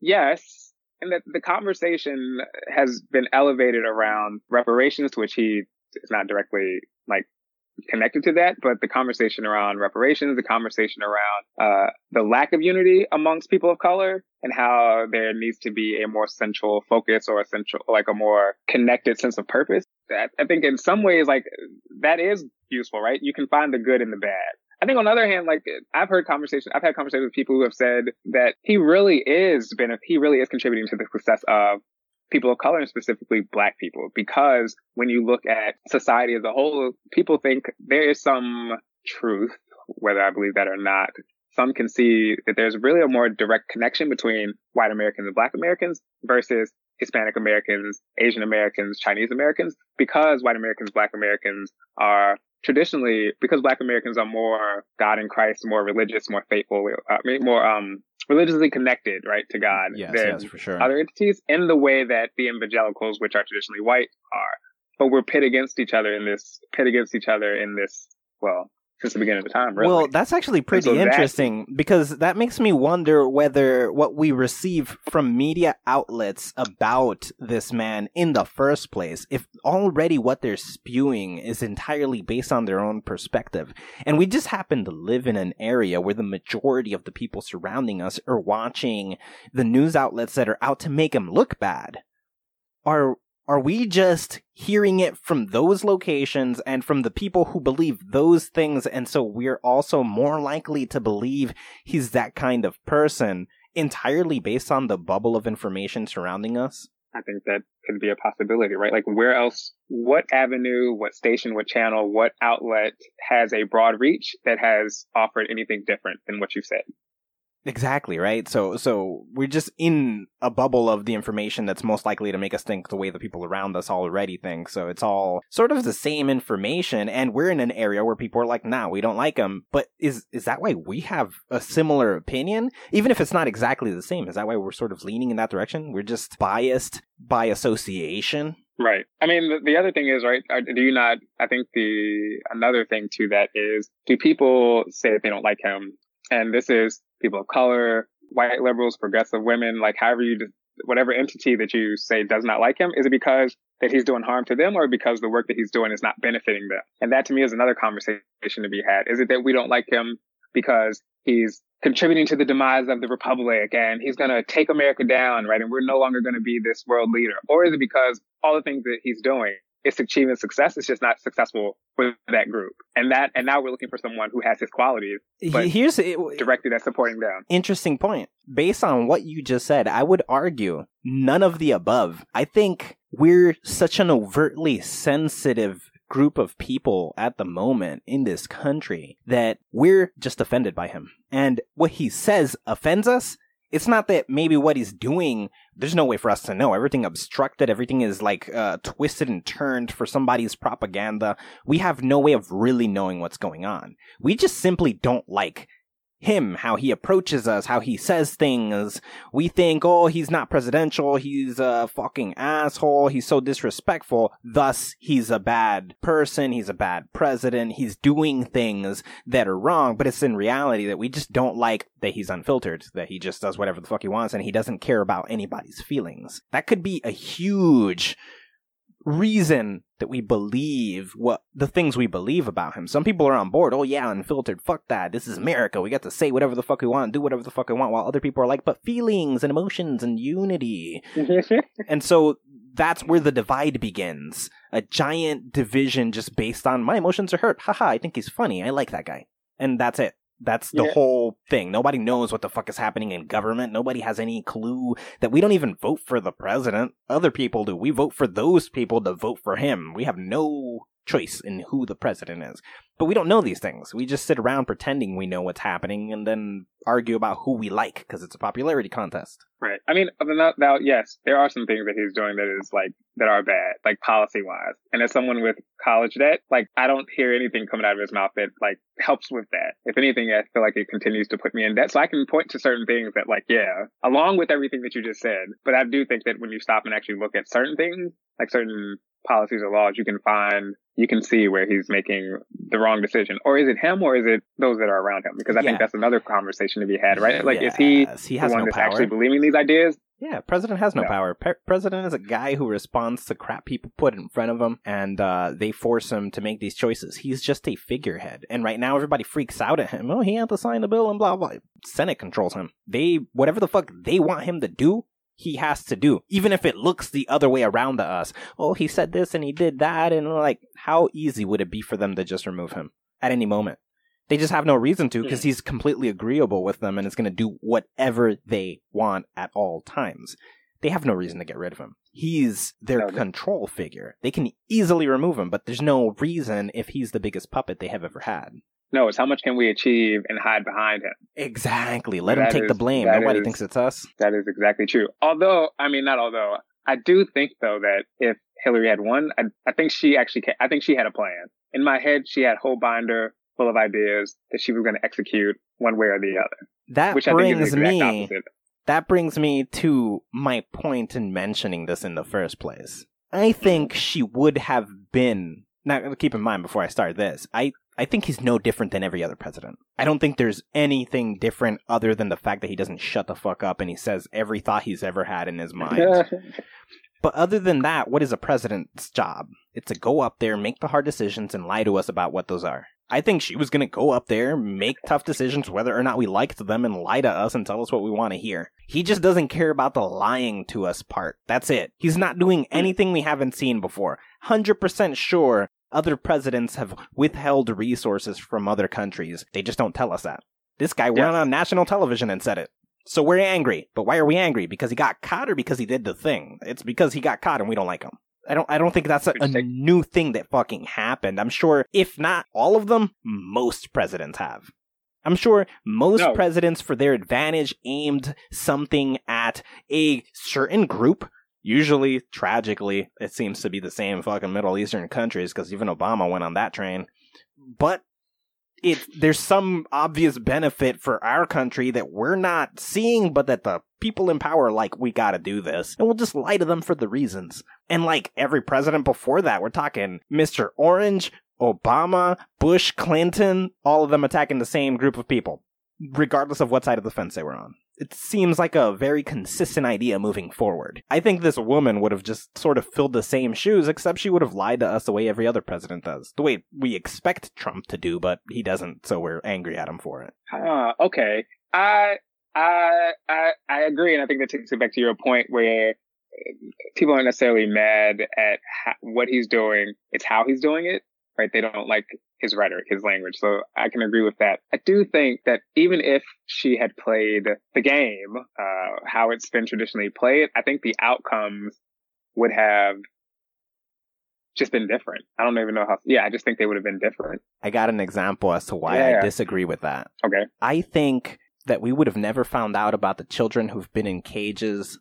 yes, and that the conversation has been elevated around reparations, to which he is not directly like connected to that, but the conversation around reparations, the conversation around uh, the lack of unity amongst people of color, and how there needs to be a more central focus or a central, like a more connected sense of purpose. That I think in some ways, like that is useful, right? You can find the good in the bad. I think on the other hand, like I've heard conversations, I've had conversations with people who have said that he really is been, he really is contributing to the success of people of color and specifically black people because when you look at society as a whole, people think there is some truth, whether I believe that or not. Some can see that there's really a more direct connection between white Americans and black Americans versus Hispanic Americans, Asian Americans, Chinese Americans, because white Americans, black Americans are traditionally, because black Americans are more God in Christ, more religious, more faithful, uh, more, um, religiously connected, right, to God Yes, than yes, for sure. other entities in the way that the evangelicals, which are traditionally white, are. But we're pit against each other in this, pit against each other in this, well, since the beginning of the time, really. Well, that's actually pretty so that- interesting because that makes me wonder whether what we receive from media outlets about this man in the first place, if already what they're spewing is entirely based on their own perspective. And we just happen to live in an area where the majority of the people surrounding us are watching the news outlets that are out to make him look bad. Are are we just hearing it from those locations and from the people who believe those things and so we're also more likely to believe he's that kind of person entirely based on the bubble of information surrounding us? I think that could be a possibility, right? Like where else, what avenue, what station, what channel, what outlet has a broad reach that has offered anything different than what you said? Exactly, right? So so we're just in a bubble of the information that's most likely to make us think the way the people around us already think. So it's all sort of the same information and we're in an area where people are like, "Nah, we don't like them." But is is that why we have a similar opinion? Even if it's not exactly the same, is that why we're sort of leaning in that direction? We're just biased by association? Right. I mean, the, the, other thing is, right, do you not, I think the, another thing to that is, do people say that they don't like him? And this is people of color, white liberals, progressive women, like however you, whatever entity that you say does not like him, is it because that he's doing harm to them or because the work that he's doing is not benefiting them? And that to me is another conversation to be had. Is it that we don't like him because he's contributing to the demise of the republic and he's going to take America down, right? And we're no longer going to be this world leader. Or is it because all the things that he's doing is achieving success. It's just not successful for that group. And that, and now we're looking for someone who has his qualities, but here's it, directed at supporting them. Interesting point. Based on what you just said, I would argue none of the above. I think we're such an overtly sensitive group of people at the moment in this country that we're just offended by him. And what he says offends us. It's not that maybe what he's doing, there's no way for us to know. Everything obstructed, everything is like uh, twisted and turned for somebody's propaganda. We have no way of really knowing what's going on. We just simply don't like him, how he approaches us, how he says things. We think, oh, he's not presidential, he's a fucking asshole, he's so disrespectful, thus he's a bad person, he's a bad president, he's doing things that are wrong, but it's in reality that we just don't like that he's unfiltered, that he just does whatever the fuck he wants and he doesn't care about anybody's feelings. That could be a huge reason that we believe what the things we believe about him. Some people are on board. Oh yeah, unfiltered. Fuck that. This is America. We got to say whatever the fuck we want, do whatever the fuck we want. While other people are like, but feelings and emotions and unity. and so that's where the divide begins. A giant division just based on my emotions are hurt. Haha, I think he's funny. I like that guy. And that's it. That's the yeah. whole thing. Nobody knows what the fuck is happening in government. Nobody has any clue that we don't even vote for the president. Other people do. We vote for those people to vote for him. We have no choice in who the president is. But we don't know these things. We just sit around pretending we know what's happening and then argue about who we like because it's a popularity contest. Right. I mean, now, yes, there are some things that he's doing that is like, that are bad, like policy wise. And as someone with college debt, like, I don't hear anything coming out of his mouth that like helps with that. If anything, I feel like it continues to put me in debt. So I can point to certain things that like, yeah, along with everything that you just said. But I do think that when you stop and actually look at certain things, like certain policies or laws, you can find, you can see where he's making the wrong decision. Or is it him or is it those that are around him? Because I yeah. think that's another conversation to be had, right? Like, yes, is he, he the one no that's power. actually believing these ideas? Yeah, president has no, no. power. Pe- president is a guy who responds to crap people put in front of him, and uh, they force him to make these choices. He's just a figurehead, and right now everybody freaks out at him. Oh, he had to sign the bill and blah blah. Senate controls him. They whatever the fuck they want him to do, he has to do, even if it looks the other way around to us. Oh, he said this and he did that, and like, how easy would it be for them to just remove him at any moment? They just have no reason to because hmm. he's completely agreeable with them and is going to do whatever they want at all times. They have no reason to get rid of him. He's their control figure. They can easily remove him, but there's no reason if he's the biggest puppet they have ever had. No, it's how much can we achieve and hide behind him. Exactly. Let that him take is, the blame. Nobody is, thinks it's us. That is exactly true. Although, I mean, not although. I do think though that if Hillary had won, I, I think she actually, I think she had a plan. In my head, she had a whole binder full of ideas that she was going to execute one way or the other. That which brings me. Opposite. That brings me to my point in mentioning this in the first place. I think she would have been. Now, keep in mind before I start this, I I think he's no different than every other president. I don't think there's anything different other than the fact that he doesn't shut the fuck up and he says every thought he's ever had in his mind. but other than that, what is a president's job? It's to go up there, make the hard decisions, and lie to us about what those are. I think she was going to go up there, make tough decisions whether or not we liked them, and lie to us and tell us what we want to hear. He just doesn't care about the lying to us part. That's it. He's not doing mm-hmm. anything we haven't seen before. 100% sure other presidents have withheld resources from other countries. They just don't tell us that. This guy went on national television and said it. So we're angry. But why are we angry? Because he got caught or because he did the thing? It's because he got caught and we don't like him. I don't I don't think that's a, a new thing that fucking happened. I'm sure if not all of them, most presidents have. I'm sure most no. presidents for their advantage aimed something at a certain group. Usually, tragically, it seems to be the same fucking Middle Eastern countries because even Obama went on that train. But it there's some obvious benefit for our country that we're not seeing, but that the people in power like we gotta do this, and we'll just lie to them for the reasons. And like every president before that, we're talking Mr. Orange, Obama, Bush, Clinton, all of them attacking the same group of people, regardless of what side of the fence they were on it seems like a very consistent idea moving forward. I think this woman would have just sort of filled the same shoes, except she would have lied to us the way every other president does. The way we expect Trump to do, but he doesn't, so we're angry at him for it. Uh, okay. I, I, I, I agree, and I think that takes it back to your point where people aren't necessarily mad at what he's doing. It's how he's doing it, right? They don't like his rhetoric, his language. So I can agree with that. I do think that even if she had played the game, uh, how it's been traditionally played, I think the outcomes would have just been different. I don't even know how. Yeah, I just think they would have been different. I got an example as to why yeah. I disagree with that. Okay. I think that we would have never found out about the children who've been in cages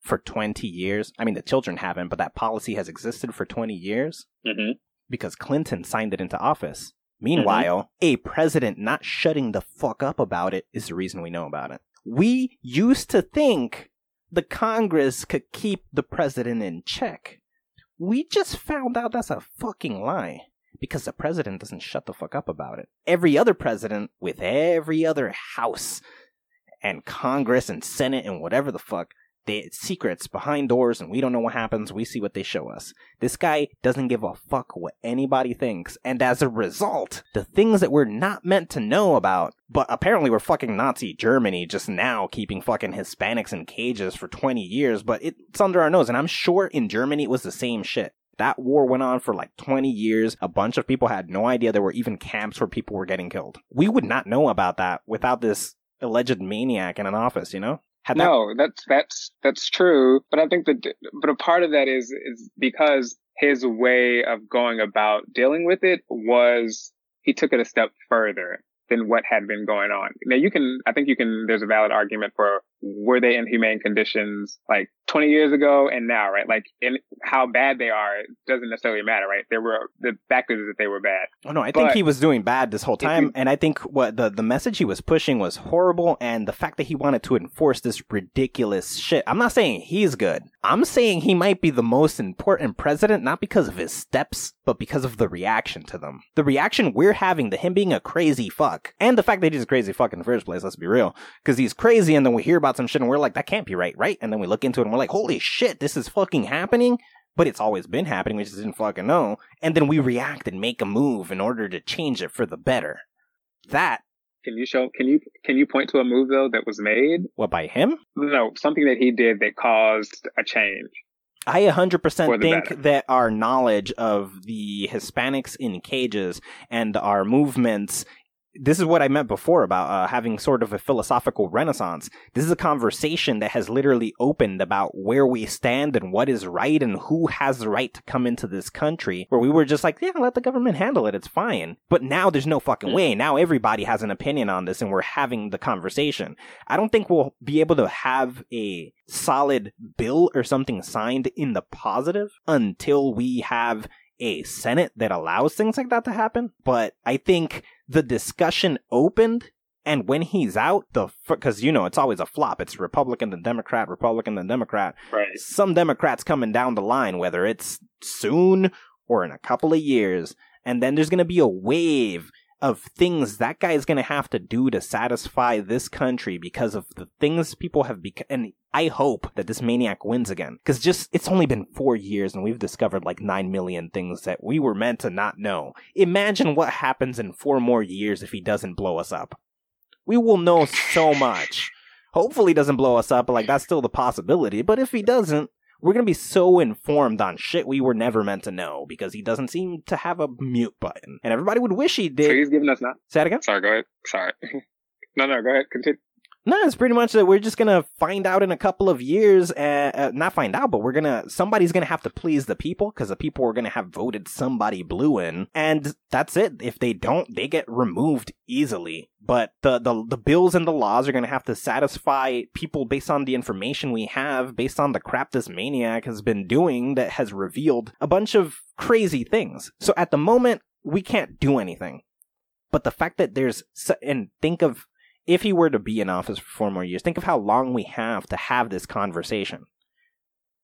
for 20 years. I mean, the children haven't, but that policy has existed for 20 years. Mm-hmm because Clinton signed it into office. Meanwhile, mm-hmm. a president not shutting the fuck up about it is the reason we know about it. We used to think the Congress could keep the president in check. We just found out that's a fucking lie because the president doesn't shut the fuck up about it. Every other president with every other house and Congress and Senate and whatever the fuck they secrets behind doors and we don't know what happens. We see what they show us. This guy doesn't give a fuck what anybody thinks. And as a result, the things that we're not meant to know about, but apparently we're fucking Nazi Germany just now keeping fucking Hispanics in cages for 20 years, but it's under our nose. And I'm sure in Germany it was the same shit. That war went on for like 20 years. A bunch of people had no idea there were even camps where people were getting killed. We would not know about that without this alleged maniac in an office, you know? Had no, that... that's that's that's true. But I think that, but a part of that is is because his way of going about dealing with it was he took it a step further than what had been going on. Now you can, I think you can, there's a valid argument for were they in humane conditions like 20 years ago and now, right? Like in how bad they are doesn't necessarily matter, right? There were the fact is that they were bad. Oh no, I but think he was doing bad this whole time, you, and I think what the the message he was pushing was horrible, and the fact that he wanted to enforce this ridiculous shit. I'm not saying he's good. I'm saying he might be the most important president, not because of his steps, but because of the reaction to them. The reaction we're having to him being a crazy fuck, and the fact that he's a crazy fuck in the first place. Let's be real, because he's crazy, and then we hear about some shit, and we're like, that can't be right, right? And then we look into it, and we're like, holy shit, this is fucking happening. But it's always been happening. We just didn't fucking know. And then we react and make a move in order to change it for the better. That can you show? Can you can you point to a move though that was made? What by him? No, something that he did that caused a change. I 100% think better. that our knowledge of the Hispanics in cages and our movements this is what I meant before about uh, having sort of a philosophical renaissance. This is a conversation that has literally opened about where we stand and what is right and who has the right to come into this country. Where we were just like, yeah, let the government handle it. It's fine. But now there's no fucking way. Now everybody has an opinion on this and we're having the conversation. I don't think we'll be able to have a solid bill or something signed in the positive until we have a Senate that allows things like that to happen. But I think the discussion opened and when he's out, the because you know it's always a flop. It's Republican then Democrat, Republican then Democrat. Right. Some Democrats coming down the line, whether it's soon or in a couple of years, and then there's going to be a wave of things that guy is going to have to do to satisfy this country because of the things people have become. And I hope that this maniac wins again. Because just, it's only been four years and we've discovered like nine million things that we were meant to not know. Imagine what happens in four more years if he doesn't blow us up. We will know so much. Hopefully he doesn't blow us up, like that's still the possibility. But if he doesn't, we're gonna be so informed on shit we were never meant to know because he doesn't seem to have a mute button, and everybody would wish he did. So he's giving us not. Say it again. Sorry, go ahead. Sorry. no, no, go ahead. Continue. No, it's pretty much that we're just gonna find out in a couple of years. Uh, uh, not find out, but we're gonna somebody's gonna have to please the people because the people are gonna have voted somebody blue in, and that's it. If they don't, they get removed easily. But the the the bills and the laws are gonna have to satisfy people based on the information we have, based on the crap this maniac has been doing that has revealed a bunch of crazy things. So at the moment, we can't do anything. But the fact that there's and think of if he were to be in office for four more years, think of how long we have to have this conversation.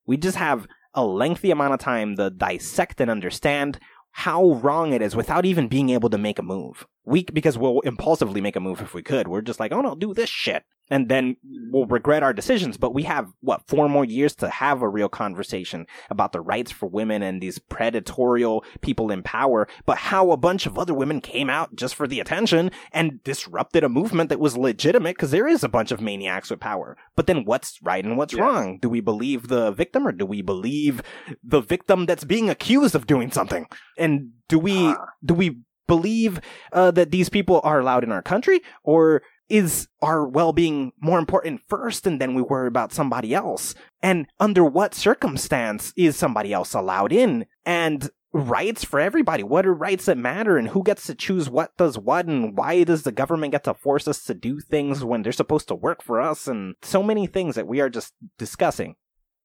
We just have a lengthy amount of time to dissect and understand how wrong it is without even being able to make a move. We because we'll impulsively make a move if we could. We're just like, oh no, do this shit and then we'll regret our decisions. But we have, what, four more years to have a real conversation about the rights for women and these predatorial people in power. But how a bunch of other women came out just for the attention and disrupted a movement that was legitimate because there is a bunch of maniacs with power. But then what's right and what's wrong? Do we believe the victim or do we believe the victim that's being accused of doing something? And do we, uh. do we believe uh, that these people are allowed in our country or is our well-being more important first and then we worry about somebody else? And under what circumstance is somebody else allowed in? And rights for everybody. What are rights that matter? And who gets to choose what does what? And why does the government get to force us to do things when they're supposed to work for us? And so many things that we are just discussing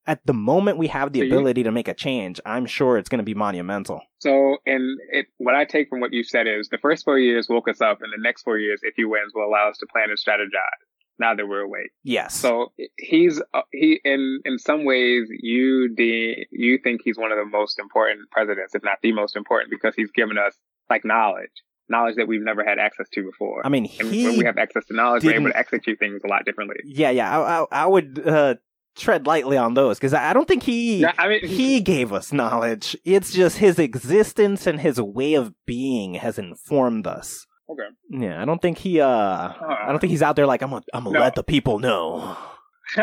at the moment we have the ability to make a change, I'm sure it's going to be monumental. So, and it, what I take from what you said is the first four years woke us up, and the next four years, if he wins, will allow us to plan and strategize. Now that we're awake. Yes. So he's uh, he in in some ways you de, you think he's one of the most important presidents, if not the most important, because he's given us like knowledge knowledge that we've never had access to before. I mean, and when we have access to knowledge, we're able to execute things a lot differently. Yeah, yeah. I, I, I would uh, tread lightly on those because I don't think he yeah, I mean, he gave us knowledge. It's just his existence and his way of being has informed us. Okay. Yeah, I don't think he. uh, uh I don't think he's out there like I'm. Gonna, I'm gonna no. let the people know.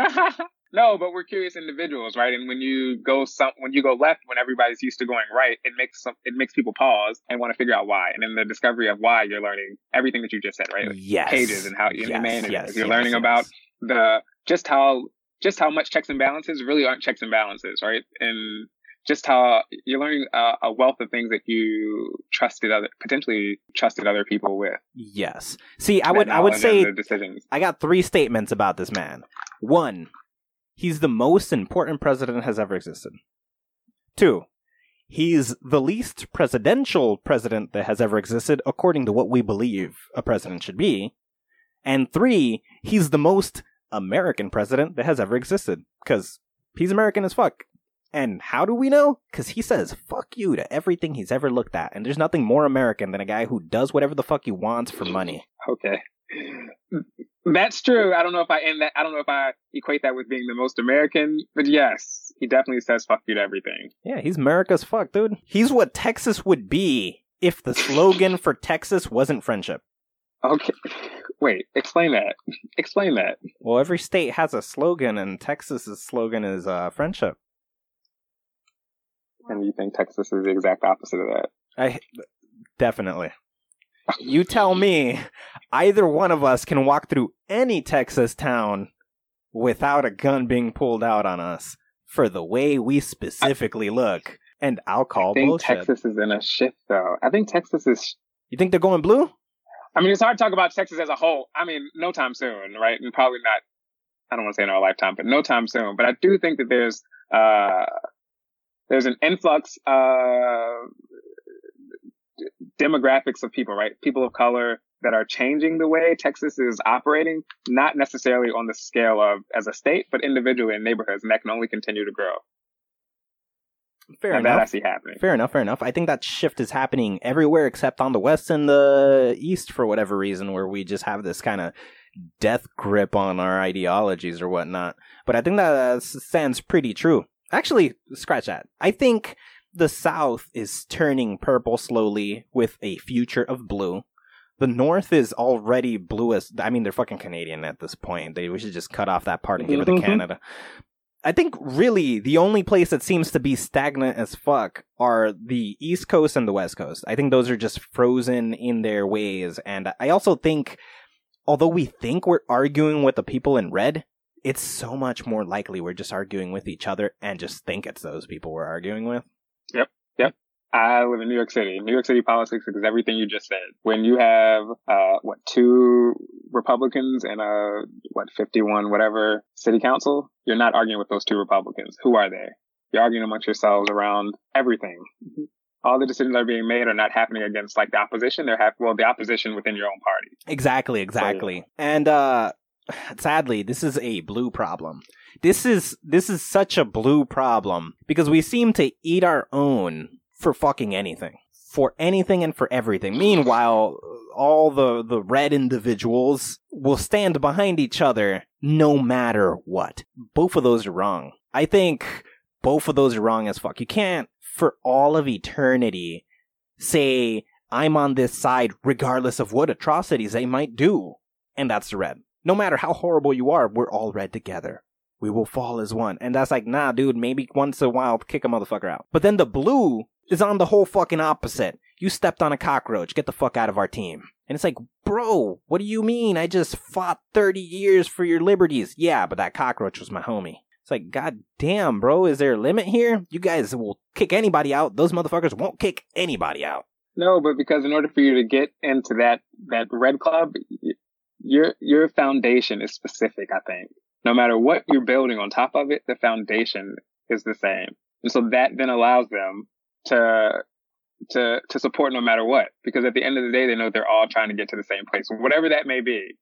no, but we're curious individuals, right? And when you go some, when you go left, when everybody's used to going right, it makes some, it makes people pause and want to figure out why. And in the discovery of why, you're learning everything that you just said, right? Like yes. Pages and how you yes, humanity. Yes, you're yes, learning yes. about the just how just how much checks and balances really aren't checks and balances, right? And just how you're learning a, a, wealth of things that you trusted other potentially trusted other people with. Yes. See, I would I would say. I got three statements about this man. One, he's the most important president has ever existed. Two, he's the least presidential president that has ever existed according to what we believe a president should be. And three, he's the most American president that has ever existed. Because he's American as fuck. And how do we know? Because he says fuck you to everything he's ever looked at. And there's nothing more American than a guy who does whatever the fuck he wants for money. Okay. That's true. I don't know if I end that. I don't know if I equate that with being the most American, but yes, he definitely says "fuck you" to everything. Yeah, he's America's fuck, dude. He's what Texas would be if the slogan for Texas wasn't friendship. Okay. Wait, explain that. Explain that. Well, every state has a slogan, and Texas's slogan is uh, friendship. And you think Texas is the exact opposite of that? I definitely. you tell me, either one of us can walk through any Texas town without a gun being pulled out on us for the way we specifically I, look, and I'll call I think bullshit. Texas is in a shift, though. I think Texas is. You think they're going blue? I mean, it's hard to talk about Texas as a whole. I mean, no time soon, right? And probably not. I don't want to say in our lifetime, but no time soon. But I do think that there's uh, there's an influx uh, demographics of people, right? People of color that are changing the way Texas is operating, not necessarily on the scale of as a state, but individually in neighborhoods, and that can only continue to grow. Fair enough. That I see happening. Fair enough. Fair enough. I think that shift is happening everywhere except on the west and the east for whatever reason, where we just have this kind of death grip on our ideologies or whatnot. But I think that uh, stands pretty true. Actually, scratch that. I think the South is turning purple slowly with a future of blue. The North is already bluest. I mean they're fucking Canadian at this point. They we should just cut off that part and give it to mm-hmm. Canada. I think really the only place that seems to be stagnant as fuck are the East Coast and the West Coast. I think those are just frozen in their ways. And I also think although we think we're arguing with the people in red, it's so much more likely we're just arguing with each other and just think it's those people we're arguing with. I live in New York City. New York City politics is everything you just said. When you have, uh, what, two Republicans and a, what, 51, whatever city council, you're not arguing with those two Republicans. Who are they? You're arguing amongst yourselves around everything. All the decisions that are being made are not happening against like the opposition. They're happening, well, the opposition within your own party. Exactly, exactly. And, uh, sadly, this is a blue problem. This is, this is such a blue problem because we seem to eat our own for fucking anything. For anything and for everything. Meanwhile, all the, the red individuals will stand behind each other no matter what. Both of those are wrong. I think both of those are wrong as fuck. You can't, for all of eternity, say, I'm on this side regardless of what atrocities they might do. And that's the red. No matter how horrible you are, we're all red together. We will fall as one. And that's like, nah, dude, maybe once in a while kick a motherfucker out. But then the blue is on the whole fucking opposite. You stepped on a cockroach. Get the fuck out of our team. And it's like, bro, what do you mean? I just fought 30 years for your liberties. Yeah, but that cockroach was my homie. It's like, god damn, bro, is there a limit here? You guys will kick anybody out. Those motherfuckers won't kick anybody out. No, but because in order for you to get into that, that red club, your, your foundation is specific, I think. No matter what you're building on top of it, the foundation is the same. And so that then allows them to to to support no matter what because at the end of the day they know they're all trying to get to the same place whatever that may be.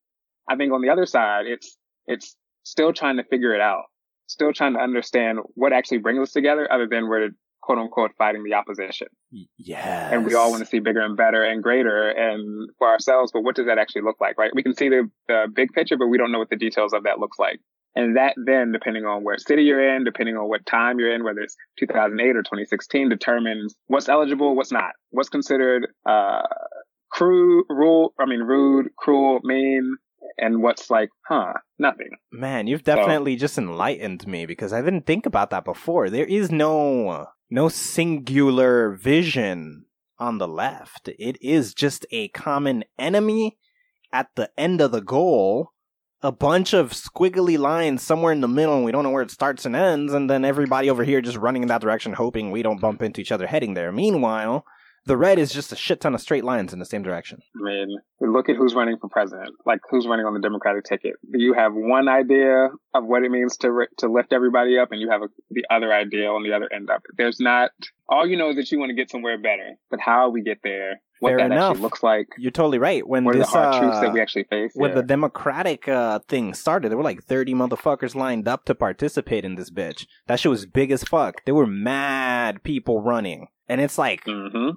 I think on the other side it's it's still trying to figure it out still trying to understand what actually brings us together other than we're quote unquote fighting the opposition. Yeah and we all want to see bigger and better and greater and for ourselves but what does that actually look like right? We can see the, the big picture but we don't know what the details of that looks like and that then, depending on where city you're in, depending on what time you're in, whether it's 2008 or 2016, determines what's eligible, what's not, what's considered, uh, crude, rule, I mean, rude, cruel, mean, and what's like, huh, nothing. Man, you've definitely so, just enlightened me because I didn't think about that before. There is no, no singular vision on the left. It is just a common enemy at the end of the goal a bunch of squiggly lines somewhere in the middle and we don't know where it starts and ends and then everybody over here just running in that direction hoping we don't bump into each other heading there. Meanwhile the red is just a shit ton of straight lines in the same direction. I mean look at who's running for president. Like who's running on the democratic ticket? You have one idea of what it means to to lift everybody up and you have a, the other idea on the other end of it. There's not all you know is that you want to get somewhere better but how we get there what Fair that enough. actually looks like. You're totally right. When what this, the hard uh, truths that we actually face? when yeah. the Democratic uh, thing started, there were like 30 motherfuckers lined up to participate in this bitch. That shit was big as fuck. There were mad people running. And it's like, hmm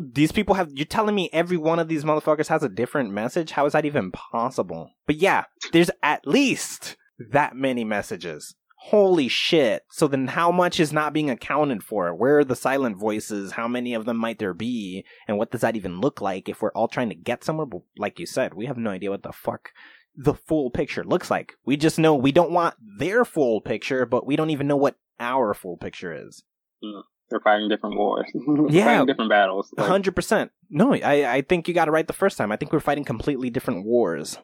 these people have, you're telling me every one of these motherfuckers has a different message? How is that even possible? But yeah, there's at least that many messages. Holy shit. So then how much is not being accounted for? Where are the silent voices? How many of them might there be? And what does that even look like if we're all trying to get somewhere? But like you said, we have no idea what the fuck the full picture looks like. We just know we don't want their full picture, but we don't even know what our full picture is. Mm. They're fighting different wars. Yeah. fighting different battles. Like, hundred percent. No, I I think you got it right the first time. I think we're fighting completely different wars.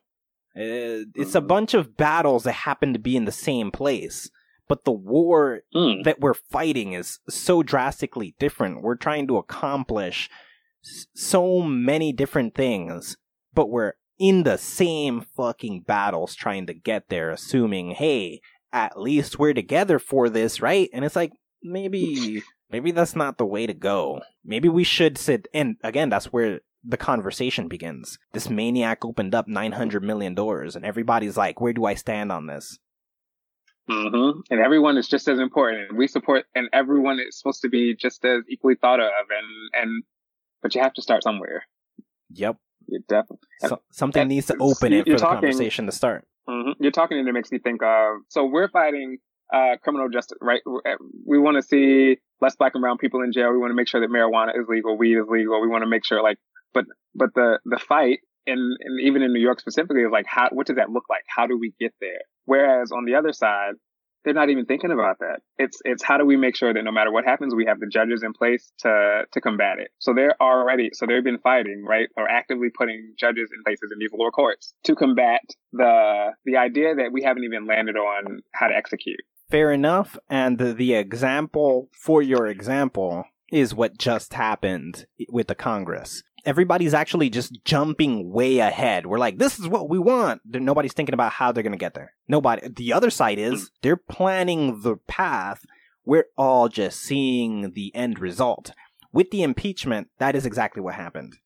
Uh, it's a Mhm. bunch of battles that happen to be in the same place, but the war mm, that we're fighting is so drastically different. We're trying to accomplish so many different things, but we're in the same fucking battles trying to get there, assuming, hey, at least we're together for this, right? And it's like, maybe, maybe that's not the way to go. Maybe we should sit, and again, that's where the conversation begins. This maniac opened up 900 million doors, and everybody's like, where do I stand on this? hmm And everyone is just as important. And we support, and everyone is supposed to be just as equally thought of. And, and, but you have to start somewhere. Yep. You definitely. So, something and needs to open it for you're the conversation to start. hmm You're talking and it makes me think of, so we're fighting, uh, criminal justice, right? We want to see less black and brown people in jail. We want to make sure that marijuana is legal, weed is legal. We want to make sure like, but, but the, the fight in, and even in New York specifically is like, how, what does that look like? How do we get there? Whereas on the other side, they're not even thinking about that. It's it's how do we make sure that no matter what happens, we have the judges in place to to combat it. So they're already so they've been fighting right or actively putting judges in places in these lower courts to combat the the idea that we haven't even landed on how to execute. Fair enough. And the, the example for your example is what just happened with the Congress. Everybody's actually just jumping way ahead. We're like, this is what we want. Nobody's thinking about how they're going to get there. Nobody. The other side is mm. they're planning the path. We're all just seeing the end result. With the impeachment, that is exactly what happened.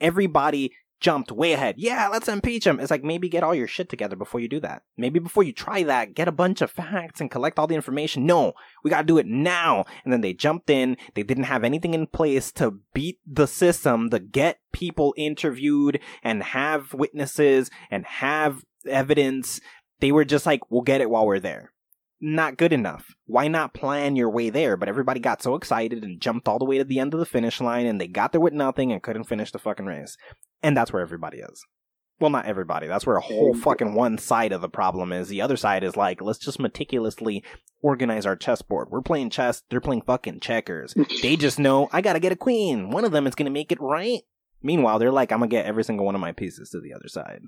Everybody jumped way ahead. Yeah, let's impeach him. It's like maybe get all your shit together before you do that. Maybe before you try that, get a bunch of facts and collect all the information. No, we gotta do it now. And then they jumped in. They didn't have anything in place to beat the system, to get people interviewed and have witnesses and have evidence. They were just like, we'll get it while we're there not good enough. Why not plan your way there? But everybody got so excited and jumped all the way to the end of the finish line and they got there with nothing and couldn't finish the fucking race. And that's where everybody is. Well, not everybody. That's where a whole fucking one side of the problem is. The other side is like, let's just meticulously organize our chessboard. We're playing chess. They're playing fucking checkers. they just know, I gotta get a queen. One of them is gonna make it right. Meanwhile, they're like, I'm gonna get every single one of my pieces to the other side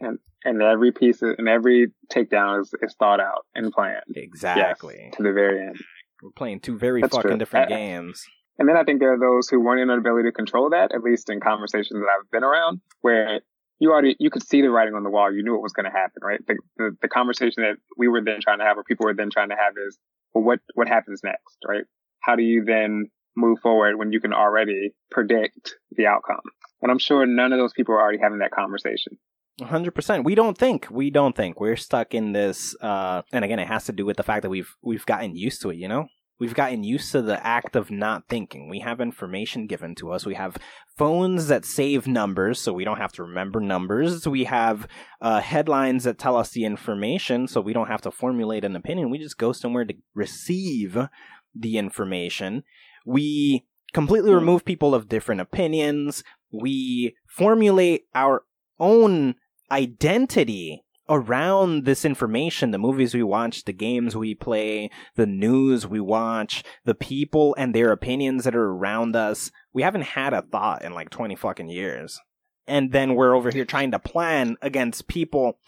and and every piece and every takedown is, is thought out and planned. Exactly. Yes, to the very end. We're playing two very That's fucking true. different games. And then I think there are those who weren't in an ability to control that, at least in conversations that I've been around, where you already you could see the writing on the wall. You knew what was going to happen, right? The, the, the conversation that we were then trying to have, or people were then trying to have, is well, what what happens next, right? How do you then move forward when you can already predict the outcome? And I'm sure none of those people are already having that conversation. 100%. We don't think. We don't think. We're stuck in this uh and again it has to do with the fact that we've we've gotten used to it, you know? We've gotten used to the act of not thinking. We have information given to us. We have phones that save numbers, so we don't have to remember numbers. We have uh, headlines that tell us the information, so we don't have to formulate an opinion. We just go somewhere to receive the information. We completely hmm. remove people of different opinions. We formulate our own identity around this information the movies we watch the games we play the news we watch the people and their opinions that are around us we haven't had a thought in like 20 fucking years and then we're over here trying to plan against people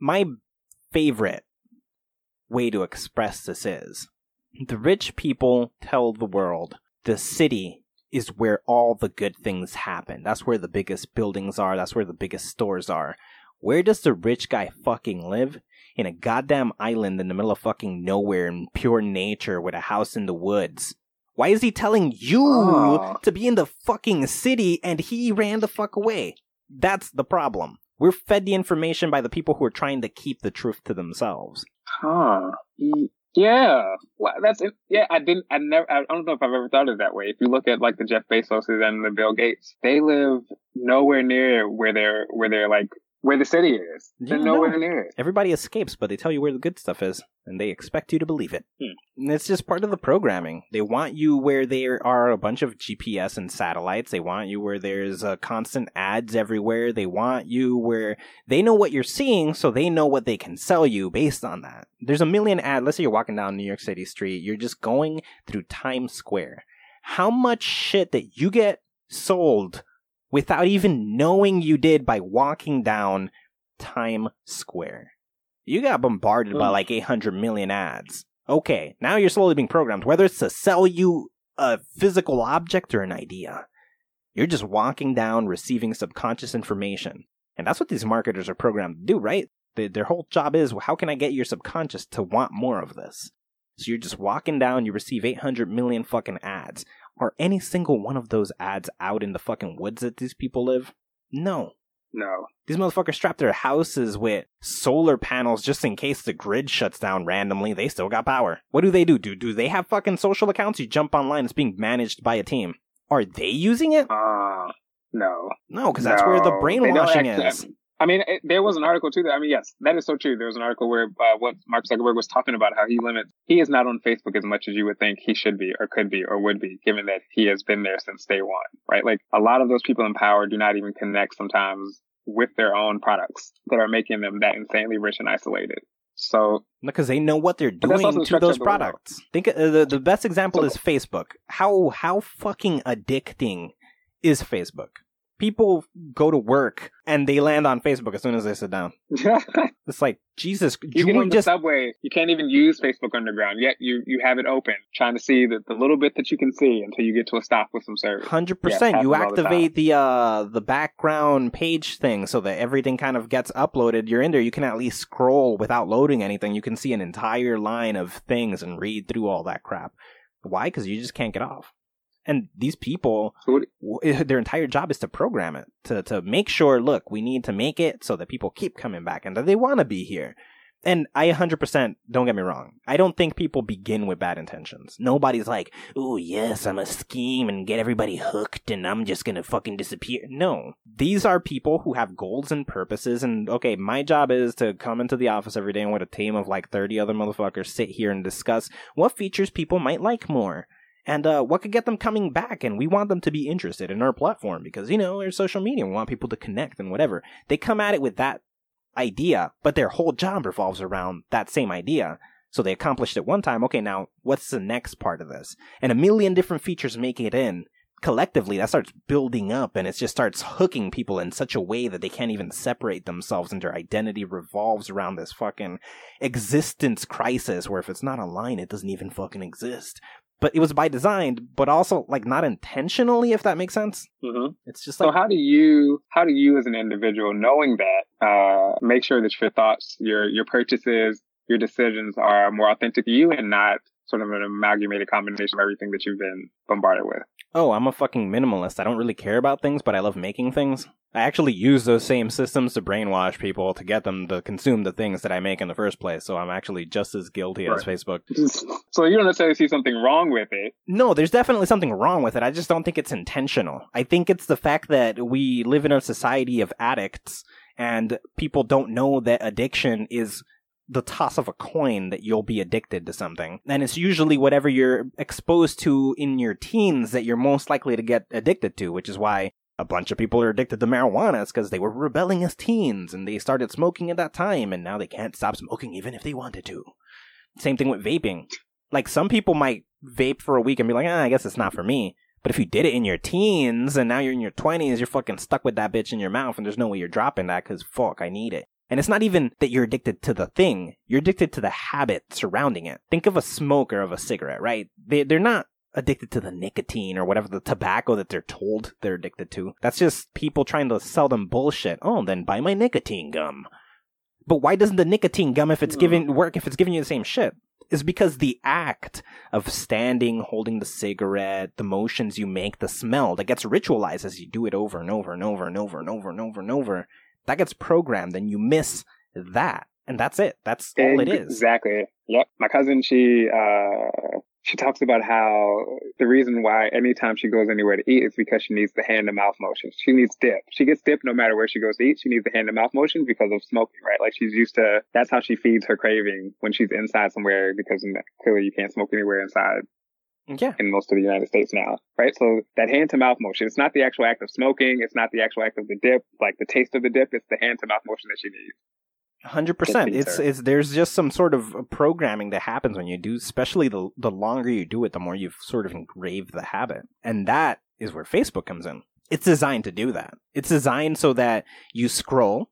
my favorite way to express this is the rich people tell the world the city is where all the good things happen. That's where the biggest buildings are. That's where the biggest stores are. Where does the rich guy fucking live? In a goddamn island in the middle of fucking nowhere in pure nature with a house in the woods. Why is he telling you oh. to be in the fucking city and he ran the fuck away? That's the problem. We're fed the information by the people who are trying to keep the truth to themselves. Huh. Yeah, well, that's it. Yeah, I didn't. I never. I don't know if I've ever thought of it that way. If you look at like the Jeff Bezoses and the Bill Gates, they live nowhere near where they're where they're like where the city is. They're yeah, nowhere no. near it. Everybody escapes, but they tell you where the good stuff is, and they expect you to believe it. Hmm. It's just part of the programming. They want you where there are a bunch of GPS and satellites. They want you where there's uh, constant ads everywhere. They want you where they know what you're seeing, so they know what they can sell you based on that. There's a million ads. Let's say you're walking down New York City street. You're just going through Times Square. How much shit that you get sold without even knowing you did by walking down Times Square. You got bombarded by like 800 million ads. Okay, now you're slowly being programmed, whether it's to sell you a physical object or an idea. You're just walking down, receiving subconscious information. And that's what these marketers are programmed to do, right? their whole job is, well, how can I get your subconscious to want more of this? So you're just walking down, you receive 800 million fucking ads. Are any single one of those ads out in the fucking woods that these people live? No. No. These motherfuckers strap their houses with solar panels just in case the grid shuts down randomly. They still got power. What do they do? Do do they have fucking social accounts? You jump online, it's being managed by a team. Are they using it? Uh, no. No, because that's no. where the brainwashing is. I mean, it, there was an article too that, I mean, yes, that is so true. There was an article where uh, what Mark Zuckerberg was talking about how he limits, he is not on Facebook as much as you would think he should be or could be or would be, given that he has been there since day one, right? Like a lot of those people in power do not even connect sometimes with their own products that are making them that insanely rich and isolated. So because they know what they're But that's also doing to those products. Think uh, the the best example So- is Facebook. How how fucking addicting is Facebook? People go to work and they land on Facebook as soon as they sit down. It's like Jesus. get you the just subway, you can't even use Facebook Underground yet. You you have it open, trying to see the, the little bit that you can see until you get to a stop with some service. Hundred Yeah, percent. You all the activate the uh the background page thing so that everything kind of gets uploaded. You're in there. You can at least scroll without loading anything. You can see an entire line of things and read through all that crap. Why? Because you just can't get off. And these people, So what, w- their entire job is to program it to to make sure. Look, we need to make it so that people keep coming back and that they want to be here. And I 100% don't get me wrong. I don't think people begin with bad intentions. Nobody's like, "Oh yes, I'm a scheme and get everybody hooked, and I'm just gonna fucking disappear." No, these are people who have goals and purposes. And okay, my job is to come into the office every day and with a team of like 30 other motherfuckers sit here and discuss what features people might like more and uh, what could get them coming back. And we want them to be interested in our platform because, you know, there's social media. We want people to connect and whatever. They come at it with that idea, but their whole job revolves around that same idea. So they accomplished it one time. Okay, now what's the next part of this? And a million different features make it in. Collectively, that starts building up and it just starts hooking people in such a way that they can't even separate themselves and their identity revolves around this fucking existence crisis where if it's not online, it doesn't even fucking exist but it was by design, but also like not intentionally, if that makes sense. Mhm. It's just So how do you how do you as an individual, knowing that, uh, make sure that your thoughts, your your purchases, your decisions are more authentic to you and not sort of an amalgamated combination of everything that you've been bombarded with? Oh, I'm a fucking minimalist. I don't really care about things, but I love making things. I actually use those same systems to brainwash people to get them to consume the things that I make in the first place. So I'm actually just as guilty as Facebook. so you don't necessarily see something wrong with it. No, there's definitely something wrong with it. I just don't think it's intentional. I think it's the fact that we live in a society of addicts and people don't know that addiction is the toss of a coin that you'll be addicted to something. And it's usually whatever you're exposed to in your teens that you're most likely to get addicted to, which is why a bunch of people are addicted to marijuana. It's because they were rebelling as teens and they started smoking at that time and now they can't stop smoking even if they wanted to. Same thing with vaping. Like some people might vape for a week and be like, ah, I guess it's not for me. But if you did it in your teens and now you're in your 20s, you're fucking stuck with that bitch in your mouth and there's no way you're dropping that because fuck, I need it. And it's not even that you're addicted to the thing, you're addicted to the habit surrounding it. Think of a smoker of a cigarette, right? They, they're not addicted to the nicotine or whatever the tobacco that they're told they're addicted to. That's just people trying to sell them bullshit. Oh, then buy my nicotine gum. But why doesn't the nicotine gum, if it's giving mm. work, if it's giving you the same shit? Is because the act of standing, holding the cigarette, the motions you make, the smell that gets ritualized as you do it over and over and over and over and over and over and over, that gets programmed and you miss that. And that's it. That's all it is. Exactly. Yep. My cousin, she uh she talks about how the reason why anytime she goes anywhere to eat is because she needs the hand to mouth motion. She needs dip. She gets dip no matter where she goes to eat. She needs the hand to mouth motion because of smoking, right? Like she's used to that's how she feeds her craving when she's inside somewhere because clearly you can't smoke anywhere inside Yeah. in most of the United States now, right? So that hand to mouth motion, it's not the actual act of smoking. It's not the actual act of the dip, like the taste of the dip. It's the hand to mouth motion that she needs. Hundred percent. It's it's there's just some sort of programming that happens when you do, especially the the longer you do it, the more you've sort of engraved the habit, and that is where Facebook comes in. It's designed to do that. It's designed so that you scroll,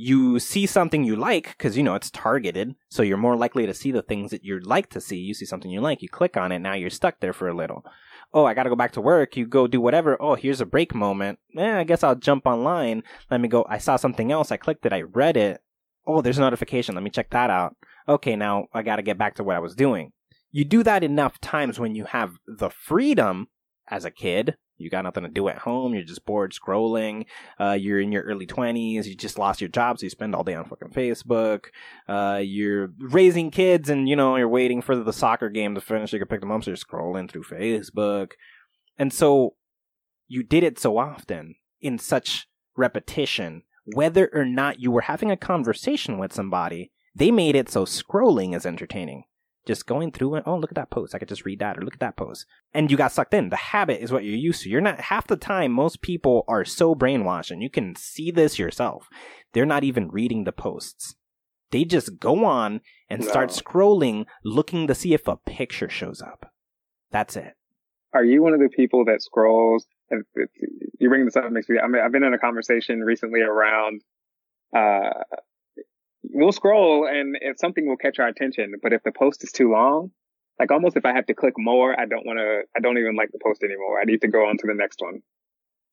you see something you like because you know it's targeted, so you're more likely to see the things that you'd like to see. You see something you like, you click on it. Now you're stuck there for a little. Oh, I got to go back to work. You go do whatever. Oh, here's a break moment. Eh, I guess I'll jump online. Let me go. I saw something else. I clicked it. I read it oh, there's a notification. Let me check that out. Okay, now I got to get back to what I was doing. You do that enough times when you have the freedom as a kid. You got nothing to do at home. You're just bored scrolling. Uh, you're in your early 20s. You just lost your job, so you spend all day on fucking Facebook. Uh, you're raising kids and, you know, you're waiting for the soccer game to finish. You can pick them up, so you're scrolling through Facebook. And so you did it so often in such repetition whether or not you were having a conversation with somebody, they made it so scrolling is entertaining. Just going through it, oh, look at that post. I could just read that, or look at that post. And you got sucked in. The habit is what you're used to. You're not, half the time, most people are so brainwashed, and you can see this yourself. They're not even reading the posts. They just go on and start scrolling, looking to see if a picture shows up. That's it. Are you one of the people that scrolls? and You bring this up makes me. I mean, I've been in a conversation recently around. Uh, we'll scroll and if something will catch our attention, but if the post is too long, like almost if I have to click more, I don't want to. I don't even like the post anymore. I need to go on to the next one.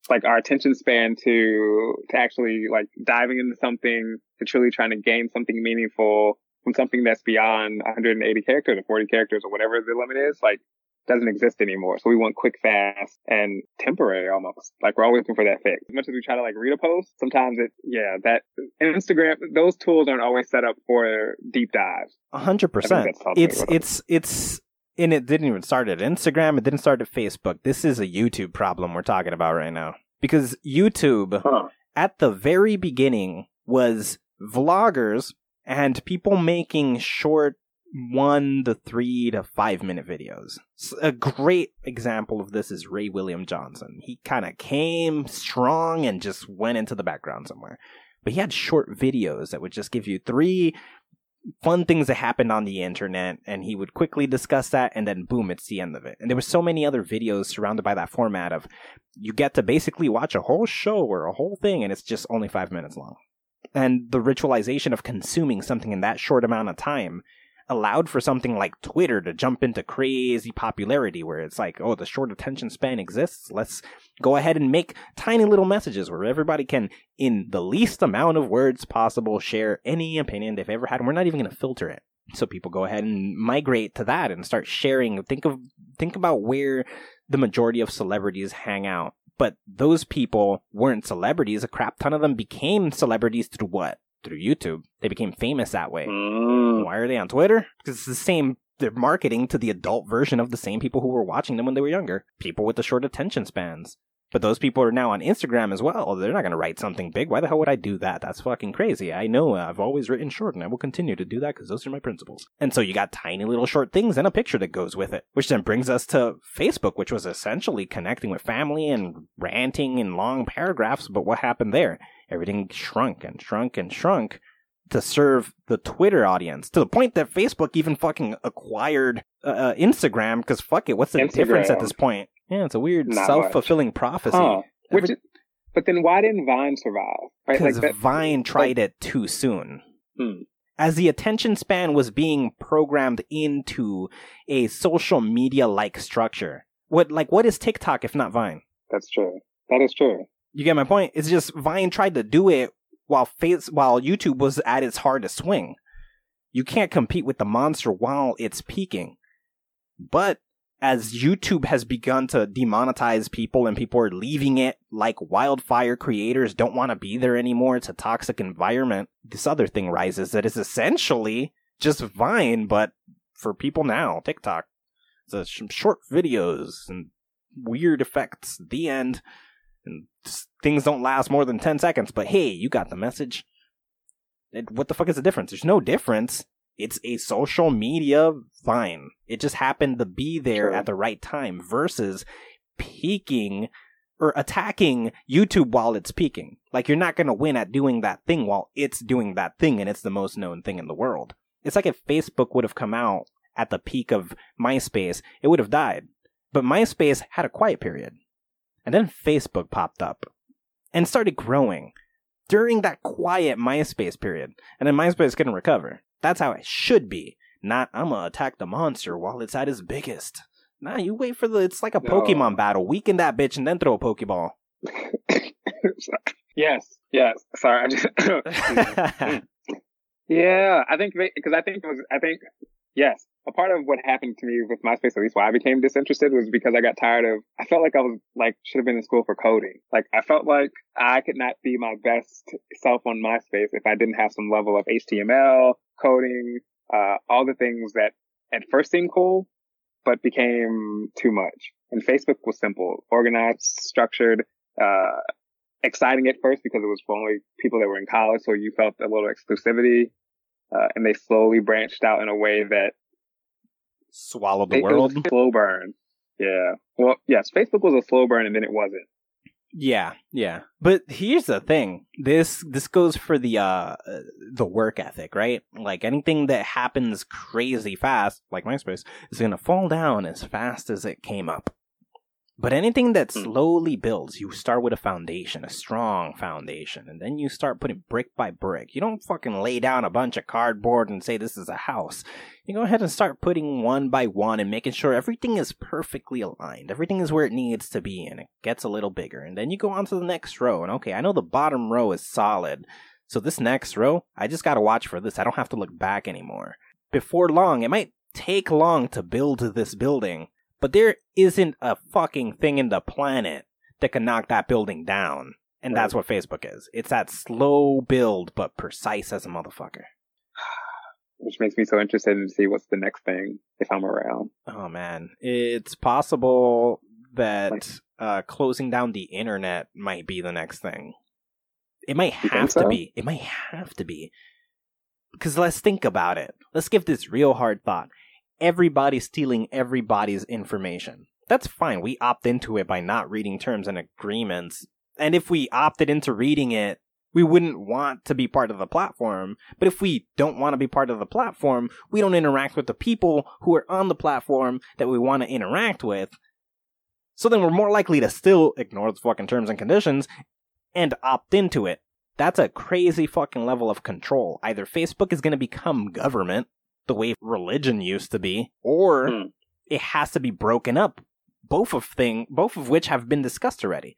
It's like our attention span to to actually like diving into something to truly trying to gain something meaningful from something that's beyond 180 characters or 40 characters or whatever the limit is, like doesn't exist anymore. So we want quick, fast, and temporary almost. Like we're always looking for that fix. As much as we try to like read a post, sometimes it, yeah, that Instagram, those tools aren't always set up for deep dives. A hundred percent. It's it's it's and it didn't even start at Instagram. It didn't start at Facebook. This is a YouTube problem we're talking about right now because YouTube Huh. at the very beginning was vloggers and people making short one to three to five minute videos. A great example of this is Ray William Johnson. He kind of came strong and just went into the background somewhere. But he had short videos that would just give you three fun things that happened on the internet and he would quickly discuss that and then boom it's the end of it and there were so many other videos surrounded by that format of you get to basically watch a whole show or a whole thing and it's just only five minutes long and the ritualization of consuming something in that short amount of time allowed for something like Twitter to jump into crazy popularity where it's like, oh, the short attention span exists. Let's go ahead and make tiny little messages where everybody can, in the least amount of words possible, share any opinion they've ever had. And we're not even going to filter it. So people go ahead and migrate to that and start sharing. Think of, think about where the majority of celebrities hang out. But those people weren't celebrities. A crap ton of them became celebrities through what? Through YouTube. They became famous that way. Mm. Why are they on Twitter? Because it's the same. They're marketing to the adult version of the same people who were watching them when they were younger. People with the short attention spans. But those people are now on Instagram as well. They're not going to write something big. Why the hell would I do that? That's fucking crazy. I know uh, I've always written short and I will continue to do that because those are my principles. And so you got tiny little short things and a picture that goes with it. Which then brings us to Facebook, which was essentially connecting with family and ranting in long paragraphs. But what happened there? Everything shrunk and shrunk and shrunk to serve the Twitter audience to the point that Facebook even fucking acquired uh, uh, Instagram because fuck it, what's the difference at this point? Yeah, it's a weird self fulfilling prophecy. Huh. Which, Every- is- but then why didn't Vine survive? Right? Because Vine tried it too soon. Hmm. As the attention span was being programmed into a social media like structure. What like what is TikTok if not Vine? That's true. That is true. You get my point? It's just Vine tried to do it while face while YouTube was at its hardest swing. You can't compete with the monster while it's peaking. But as YouTube has begun to demonetize people and people are leaving it like wildfire creators don't want to be there anymore, it's a toxic environment. This other thing rises that is essentially just Vine, but for people now, TikTok. It's a sh- short videos and weird effects. The end and things don't last more than 10 seconds, but hey, you got the message. It, what the fuck is the difference? There's no difference. It's a social media vine. It just happened to be there at the right time versus peaking or attacking YouTube while it's peaking. Like you're not going to win at doing that thing while it's doing that thing and it's the most known thing in the world. It's like if Facebook would have come out at the peak of MySpace, it would have died. But MySpace had a quiet period. And then Facebook popped up and started growing during that quiet MySpace period. And then MySpace couldn't recover. That's how it should be. Not, I'm gonna attack the monster while it's at its biggest. Nah, you wait for the, it's like a No. Pokemon battle. Weaken that bitch and then throw a Pokeball. yes. Yes. Sorry. I just. Yeah, I think because I think it was I think yes, a part of what happened to me with MySpace, at least why I became disinterested, was because I got tired of. I felt like I was like should have been in school for coding. Like I felt like I could not be my best self on MySpace if I didn't have some level of HTML coding, uh, all the things that at first seemed cool, but became too much. And Facebook was simple, organized, structured. Uh, exciting at first because it was for only people that were in college, so you felt a little exclusivity. Uh, and they slowly branched out in a way that Swallowed the it, it world. a slow burn. Yeah. Well, yes, Facebook was a slow burn, and then it wasn't. Yeah, yeah. But here's the thing. This this goes for the uh the work ethic, right? Like anything that happens crazy fast, like MySpace, is going to fall down as fast as it came up. But anything that Hmm. slowly builds, you start with a foundation, a strong foundation, and then you start putting brick by brick. You don't fucking lay down a bunch of cardboard and say this is a house. You go ahead and start putting one by one and making sure everything is perfectly aligned. Everything is where it needs to be, and it gets a little bigger. And then you go on to the next row, and okay, I know the bottom row is solid. So this next row, I just gotta watch for this. I don't have to look back anymore. Before long, it might take long to build this building, but there isn't a fucking thing in the planet that can knock that building down. And that's what Facebook is. It's that slow build, but precise as a motherfucker. Which makes me so interested to see what's the next thing if I'm around. Oh man, it's possible that Like- uh, closing down the internet might be the next thing. It might have to be. It might have to be. Because let's think about it. Let's give this real hard thought. Everybody's stealing everybody's information. That's fine. We opt into it by not reading terms and agreements. And if we opted into reading it, we wouldn't want to be part of the platform. But if we don't want to be part of the platform, we don't interact with the people who are on the platform that we want to interact with. So then we're more likely to still ignore the fucking terms and conditions and opt into it. That's a crazy fucking level of control. Either Facebook is going to become government the way religion used to be, or Hmm. it has to be broken up. Both of thing, both of which have been discussed already.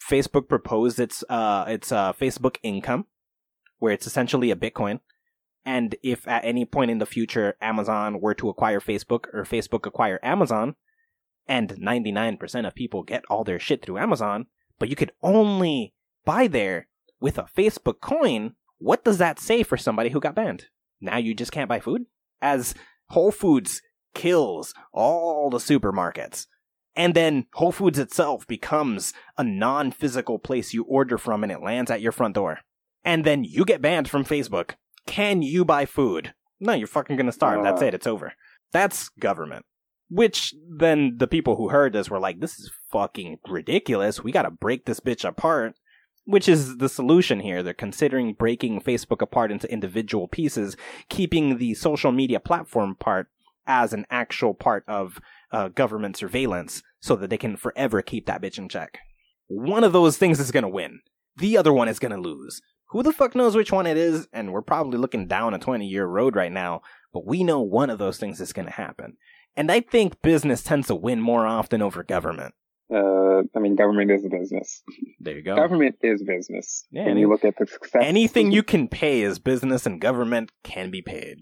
Facebook proposed its uh its uh Facebook income, where it's essentially a Bitcoin. And if at any point in the future Amazon were to acquire Facebook or Facebook acquire Amazon, and 99% of people get all their shit through Amazon, but you could only buy there with a Facebook coin, what does that say for somebody who got banned? Now you just can't buy food? As Whole Foods kills all the supermarkets. And then Whole Foods itself becomes a non physical place you order from and it lands at your front door. And then you get banned from Facebook. Can you buy food? No, you're fucking gonna starve. That's Uh. it. It's over. That's government. Which then the people who heard this were like, this is fucking ridiculous. We gotta break this bitch apart. Which is the solution here. They're considering breaking Facebook apart into individual pieces, keeping the social media platform part as an actual part of uh, government surveillance so that they can forever keep that bitch in check. One of those things is gonna win. The other one is gonna lose. Who the fuck knows which one it is? And we're probably looking down a 20 year road right now, but we know one of those things is gonna happen. And I think business tends to win more often over government. Uh, I mean, government is a business. There you go. Government is business. Yeah, any- you look at the success. Anything you can pay is business and government can be paid.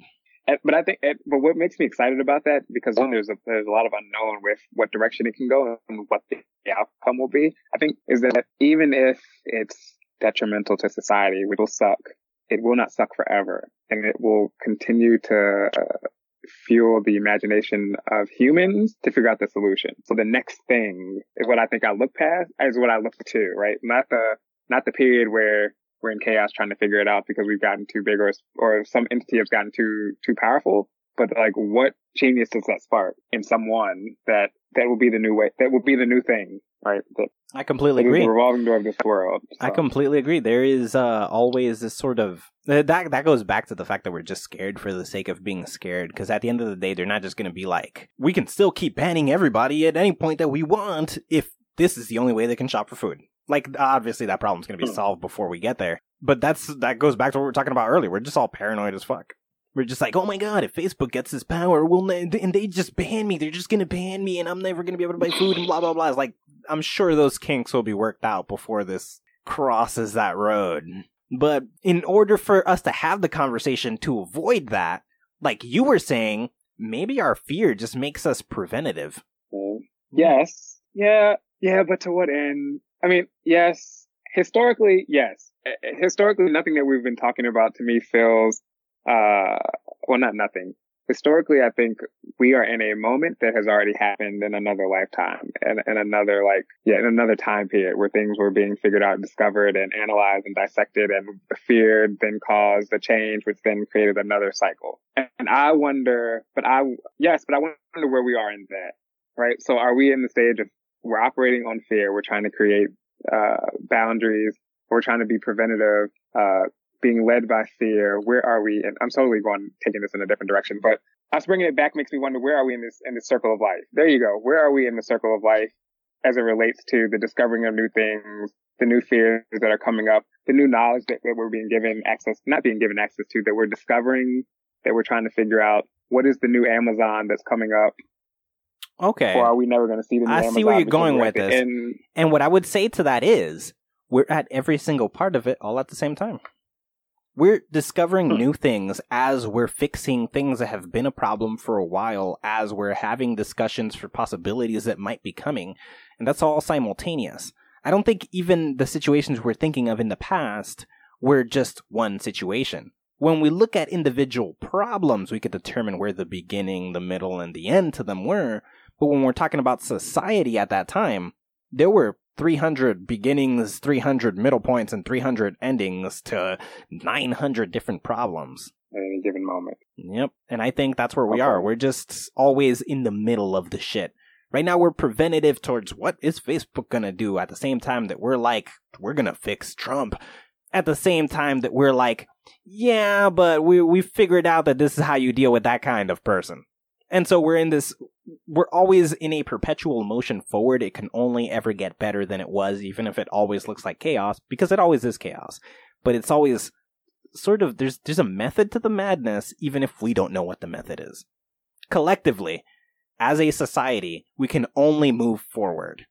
And- But I think, and- but what makes me excited about that because one, there's a there's a lot of unknown with what direction it can go and what the outcome will be. I think is that even if it's detrimental to society, it will suck. It will not suck forever, and it will continue to uh, fuel the imagination of humans to figure out the solution. So the next thing is what I think I look past is what I look to, right? Not the not the period where we're in chaos trying to figure it out because we've gotten too big or or some entity has gotten too too powerful. But like, what genius does that spark in someone that that will be the new way? That will be the new thing, right? That, I completely agree. the revolving door of this world. I completely agree. There is uh, always this sort of that that goes back to the fact that we're just scared for the sake of being scared. Because at the end of the day, they're not just going to be like, we can still keep banning everybody at any point that we want if this is the only way they can shop for food. Like obviously that problem's going to be Hmm. solved before we get there. But that's that goes back to what we were talking about earlier. We're just all paranoid as fuck. We're just like, oh my god, if Facebook gets this power, we'll ne- and they just ban me. They're just gonna ban me, and I'm never gonna be able to buy food and blah blah blah. It's like I'm sure those kinks will be worked out before this crosses that road. But in order for us to have the conversation to avoid that, like you were saying, maybe our fear just makes us preventative. uh, yes, yeah, yeah. But to what end? I mean, yes. Historically, yes. Uh, Historically, nothing that we've been talking about to me feels, uh, well, not nothing. Historically, I think we are in a moment that has already happened in another lifetime and, and another like, yeah, in another time period where things were being figured out, discovered and analyzed and dissected and feared, then caused a change, which then created another cycle. And I wonder, but I, yes, but I wonder where we are in that, right? So are we in the stage of we're operating on fear. We're trying to create uh, boundaries. We're trying to be preventative, uh, being led by fear. Where are we? And I'm totally going, taking this in a different direction, but us bringing it back makes me wonder, where are we in this, in this circle of life? There you go. Where are we in the circle of life as it relates to the discovering of new things, the new fears that are coming up, the new knowledge that, that we're being given access, not being given access to, that we're discovering, that we're trying to figure out what is the new Amazon that's coming up Okay. or are we never going to see the new I Amazon see where you're going with this. end? And what I would say to that is, we're at every single part of it all at the same time. We're discovering Hmm. new things as we're fixing things that have been a problem for a while, as we're having discussions for possibilities that might be coming. And that's all simultaneous. I don't think even the situations we're thinking of in the past were just one situation. When we look at individual problems, we could determine where the beginning, the middle, and the end to them were. But when we're talking about society at that time, there were 300 beginnings, 300 middle points, and 300 endings to 900 different problems. at any given moment. Yep. And I think that's where we Okay. are. We're just always in the middle of the shit. Right now, we're preventative towards what is Facebook going to do at the same time that we're like, we're going to fix Trump. At the same time that we're like, yeah, but we, we figured out that this is how you deal with that kind of person. And so we're in this, we're always in a perpetual motion forward. It can only ever get better than it was, even if it always looks like chaos, because it always is chaos. But it's always sort of there's there's a method to the madness even if we don't know what the method is collectively as a society we can only move forward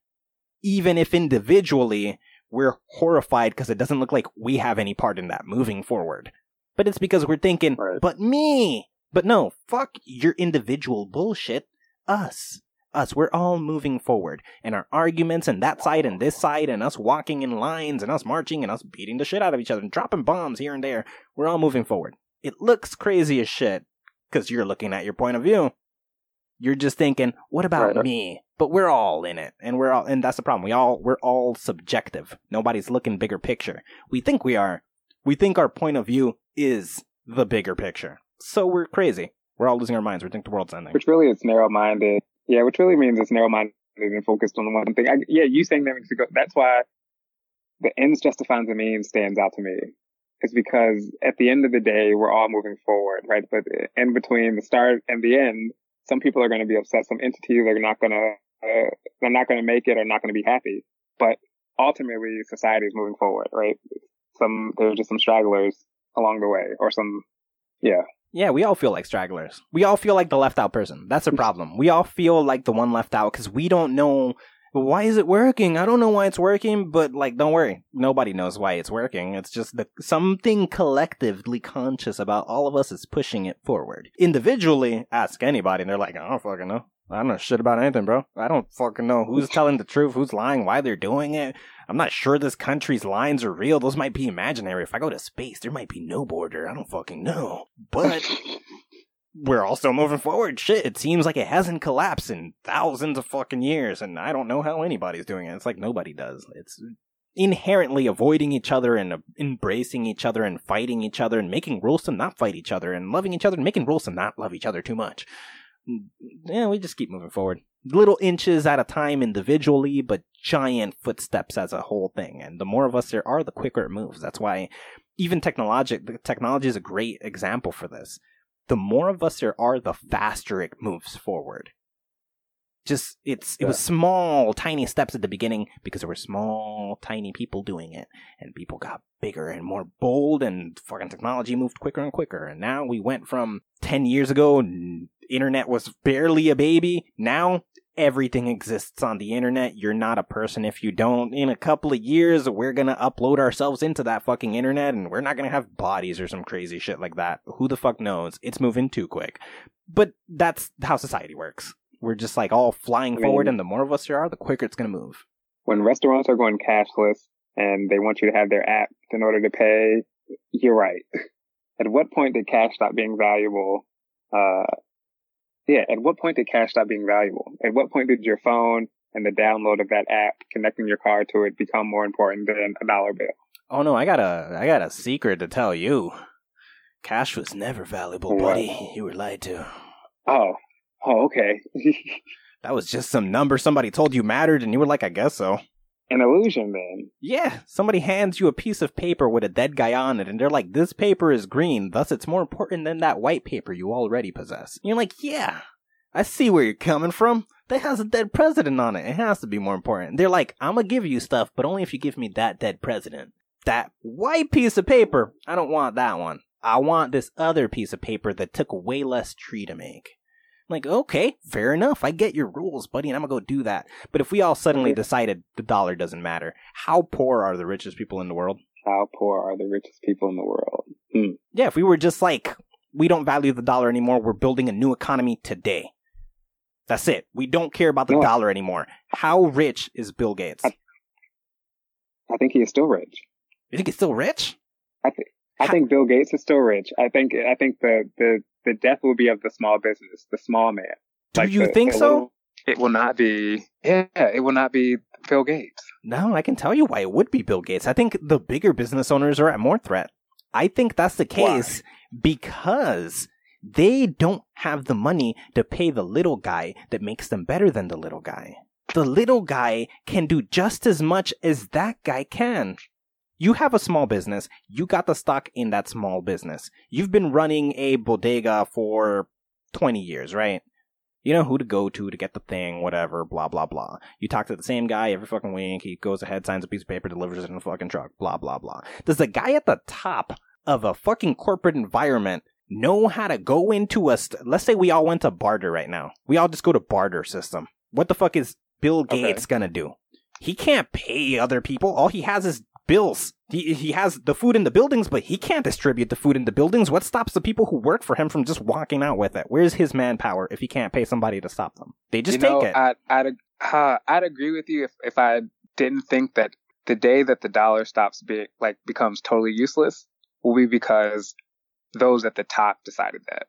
even if individually we're horrified because it doesn't look like we have any part in that moving forward but it's because we're thinking Right. but me but no fuck your individual bullshit us us we're all moving forward and our arguments and that side and this side and us walking in lines and us marching and us beating the shit out of each other and dropping bombs here and there we're all moving forward. It looks crazy as shit because you're looking at your point of view. You're just thinking, what about Right. Uh me? But we're all in it, and we're all, and that's the problem. We all, we're all subjective. Nobody's looking bigger picture. We think we are. We think our point of view is the bigger picture. So we're crazy. We're all losing our minds. We think the world's ending. Which really is narrow minded. Yeah, which really means it's narrow minded and focused on the one thing. I, yeah, you saying that makes me go, that's why the ends justifying the means stands out to me. It's because at the end of the day, we're all moving forward, right? But in between the start and the end, some people are going to be upset. Some entities are not going to, uh, they're not going to make it or not going to be happy. But ultimately, society is moving forward, right? Some, there's just some stragglers along the way or some, yeah. Yeah, we all feel like stragglers. We all feel like the left out person. That's a problem. We all feel like the one left out because we don't know why is it working. I don't know why it's working, but like, don't worry. Nobody knows why it's working. It's just the something collectively conscious about all of us is pushing it forward. Individually, ask anybody, and they're like, I don't fucking know. I don't know shit about anything, bro. I don't fucking know who's telling the truth, who's lying, why they're doing it. I'm not sure this country's lines are real. Those might be imaginary. If I go to space, there might be no border. I don't fucking know. But we're also moving forward. Shit, it seems like it hasn't collapsed in thousands of fucking years, and I don't know how anybody's doing it. It's like nobody does. It's inherently avoiding each other and embracing each other and fighting each other and making rules to not fight each other and loving each other and making rules to not love each other too much. Mm, Yeah, we just keep moving forward. Little inches at a time individually, but giant footsteps as a whole thing. And the more of us there are, the quicker it moves. That's why even technology, the technology is a great example for this the more of us there are, the faster it moves forward. Just it's it was small, tiny steps at the beginning because there were small, tiny people doing it, and people got bigger and more bold, and fucking technology moved quicker and quicker. And now we went from ten years ago, internet was barely a baby. Now everything exists on the internet. You're not a person if you don't. In a couple of years, we're gonna upload ourselves into that fucking internet and we're not gonna have bodies or some crazy shit like that. Who the fuck knows? It's moving too quick. But that's how society works. We're just like all flying I forward, and the more of us there are, the quicker it's gonna move. when restaurants are going cashless and they want you to have their app in order to pay, you're right. At what point did cash stop being valuable? Uh, yeah, at what point did cash stop being valuable? At what point did your phone and the download of that app, connecting your car to it, become more important than a dollar bill? Oh no, I got a I got a secret to tell you. Cash was never valuable, What? buddy. You were lied to. Oh, oh, okay. That was just some number somebody told you mattered, and you were like, I guess so. An illusion then. Yeah, somebody hands you a piece of paper with a dead guy on it, and they're like, this paper is green, thus it's more important than that white paper you already possess. And you're like, yeah, I see where you're coming from. That has a dead president on it. It has to be more important. They're like, I'm gonna give you stuff, but only if you give me that dead president. That white piece of paper, I don't want that one. I want this other piece of paper that took way less tree to make. Like, okay, fair enough. I get your rules, buddy, and I'm gonna go do that. But if we all suddenly decided the dollar doesn't matter, how poor are the richest people in the world? How poor are the richest people in the world? Hmm. Yeah, if we were just like, we don't value the dollar anymore, we're building a new economy today. That's it. We don't care about the No. dollar anymore. How rich is Bill Gates? I- I think he is still rich. You think he's still rich? I think I think Bill Gates is still rich. I think I think the the the death will be of the small business, the small man. Do Like you the- think the so? little- It will not be. Yeah, it will not be Bill Gates. No, I can tell you why it would be Bill Gates. I think the bigger business owners are at more threat. I think that's the Why? case because they don't have the money to pay the little guy that makes them better than the little guy. The little guy can do just as much as that guy can. You have a small business. You got the stock in that small business. You've been running a bodega for 20 years, right? You know who to go to to get the thing, whatever, blah, blah, blah. You talk to the same guy every fucking week. He goes ahead, signs a piece of paper, delivers it in a fucking truck, blah, blah, blah. Does the guy at the top of a fucking corporate environment know how to go into a, st- let's say we all went to barter right now. We all just go to barter system. What the fuck is Bill Okay. Gates gonna do? He can't pay other people. All he has is bills. He, he has the food in the buildings, but he can't distribute the food in the buildings. What stops the people who work for him from just walking out with it? Where's his manpower if he can't pay somebody to stop them? They just you know, take it. I'd I'd, uh, I'd agree with you if if I didn't think that the day that the dollar stops being like becomes totally useless will be because those at the top decided that,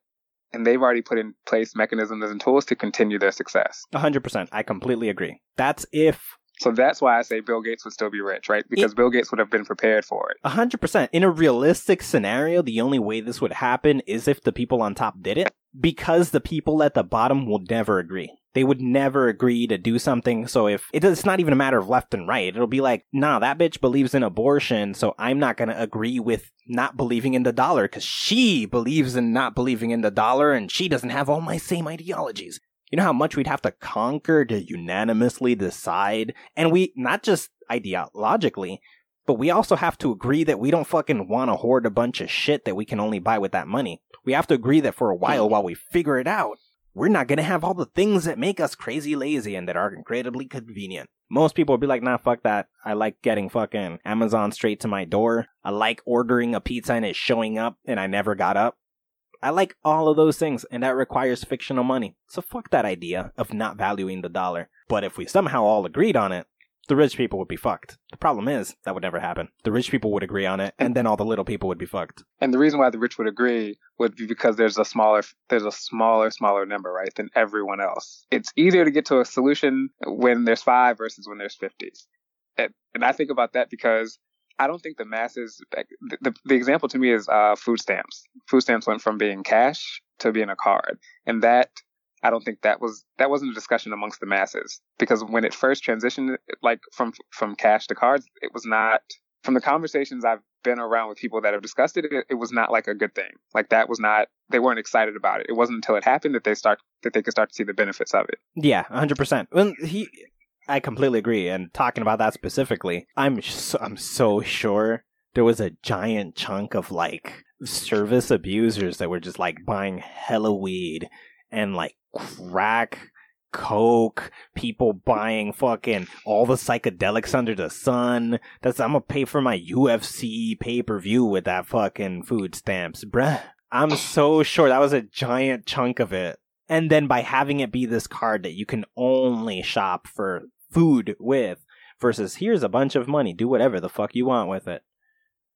and they've already put in place mechanisms and tools to continue their success. A hundred percent. I completely agree. That's if So that's why I say Bill Gates would still be rich, right? Because Bill Gates would have been prepared for it. A hundred percent. In a realistic scenario, the only way this would happen is if the people on top did it, because the people at the bottom will never agree. They would never agree to do something. So if it, it's not even a matter of left and right, it'll be like, nah, that bitch believes in abortion, so I'm not gonna agree with not believing in the dollar because she believes in not believing in the dollar, and she doesn't have all my same ideologies. You know how much we'd have to conquer to unanimously decide, and we not just ideologically, but we also have to agree that we don't fucking want to hoard a bunch of shit that we can only buy with that money. We have to agree that for a while, while we figure it out, we're not gonna have all the things that make us crazy lazy and that are incredibly convenient. Most people would be like, nah, fuck that. I like getting fucking Amazon straight to my door. I like ordering a pizza and it showing up and I never got up. I like all of those things, and that requires fictional money. So fuck that idea of not valuing the dollar. But if we somehow all agreed on it, the rich people would be fucked. The problem is, that would never happen. The rich people would agree on it, and then all the little people would be fucked. And the reason why the rich would agree would be because there's a smaller, there's a smaller, smaller number, right, than everyone else. It's easier to get to a solution when there's five versus when there's 50. And, and I think about that because I don't think the masses, the, the, the example to me is uh, food stamps. Food stamps went from being cash to being a card. And that, I don't think that was, that wasn't a discussion amongst the masses because when it first transitioned, like from, from cash to cards, it was not, from the conversations I've been around with people that have discussed it, it, it was not like a good thing. Like that was not, they weren't excited about it. It wasn't until it happened that they start, that they could start to see the benefits of it. Yeah, 100%. Well, he, I completely agree. And talking about that specifically, I'm so, I'm so sure there was a giant chunk of like service abusers that were just like buying hella weed and like crack, coke, people buying fucking all the psychedelics under the sun. That's I'm gonna pay for my UFC pay per view with that fucking food stamps, bruh. I'm so sure that was a giant chunk of it. And then by having it be this card that you can only shop for food with, versus here's a bunch of money, do whatever the fuck you want with it.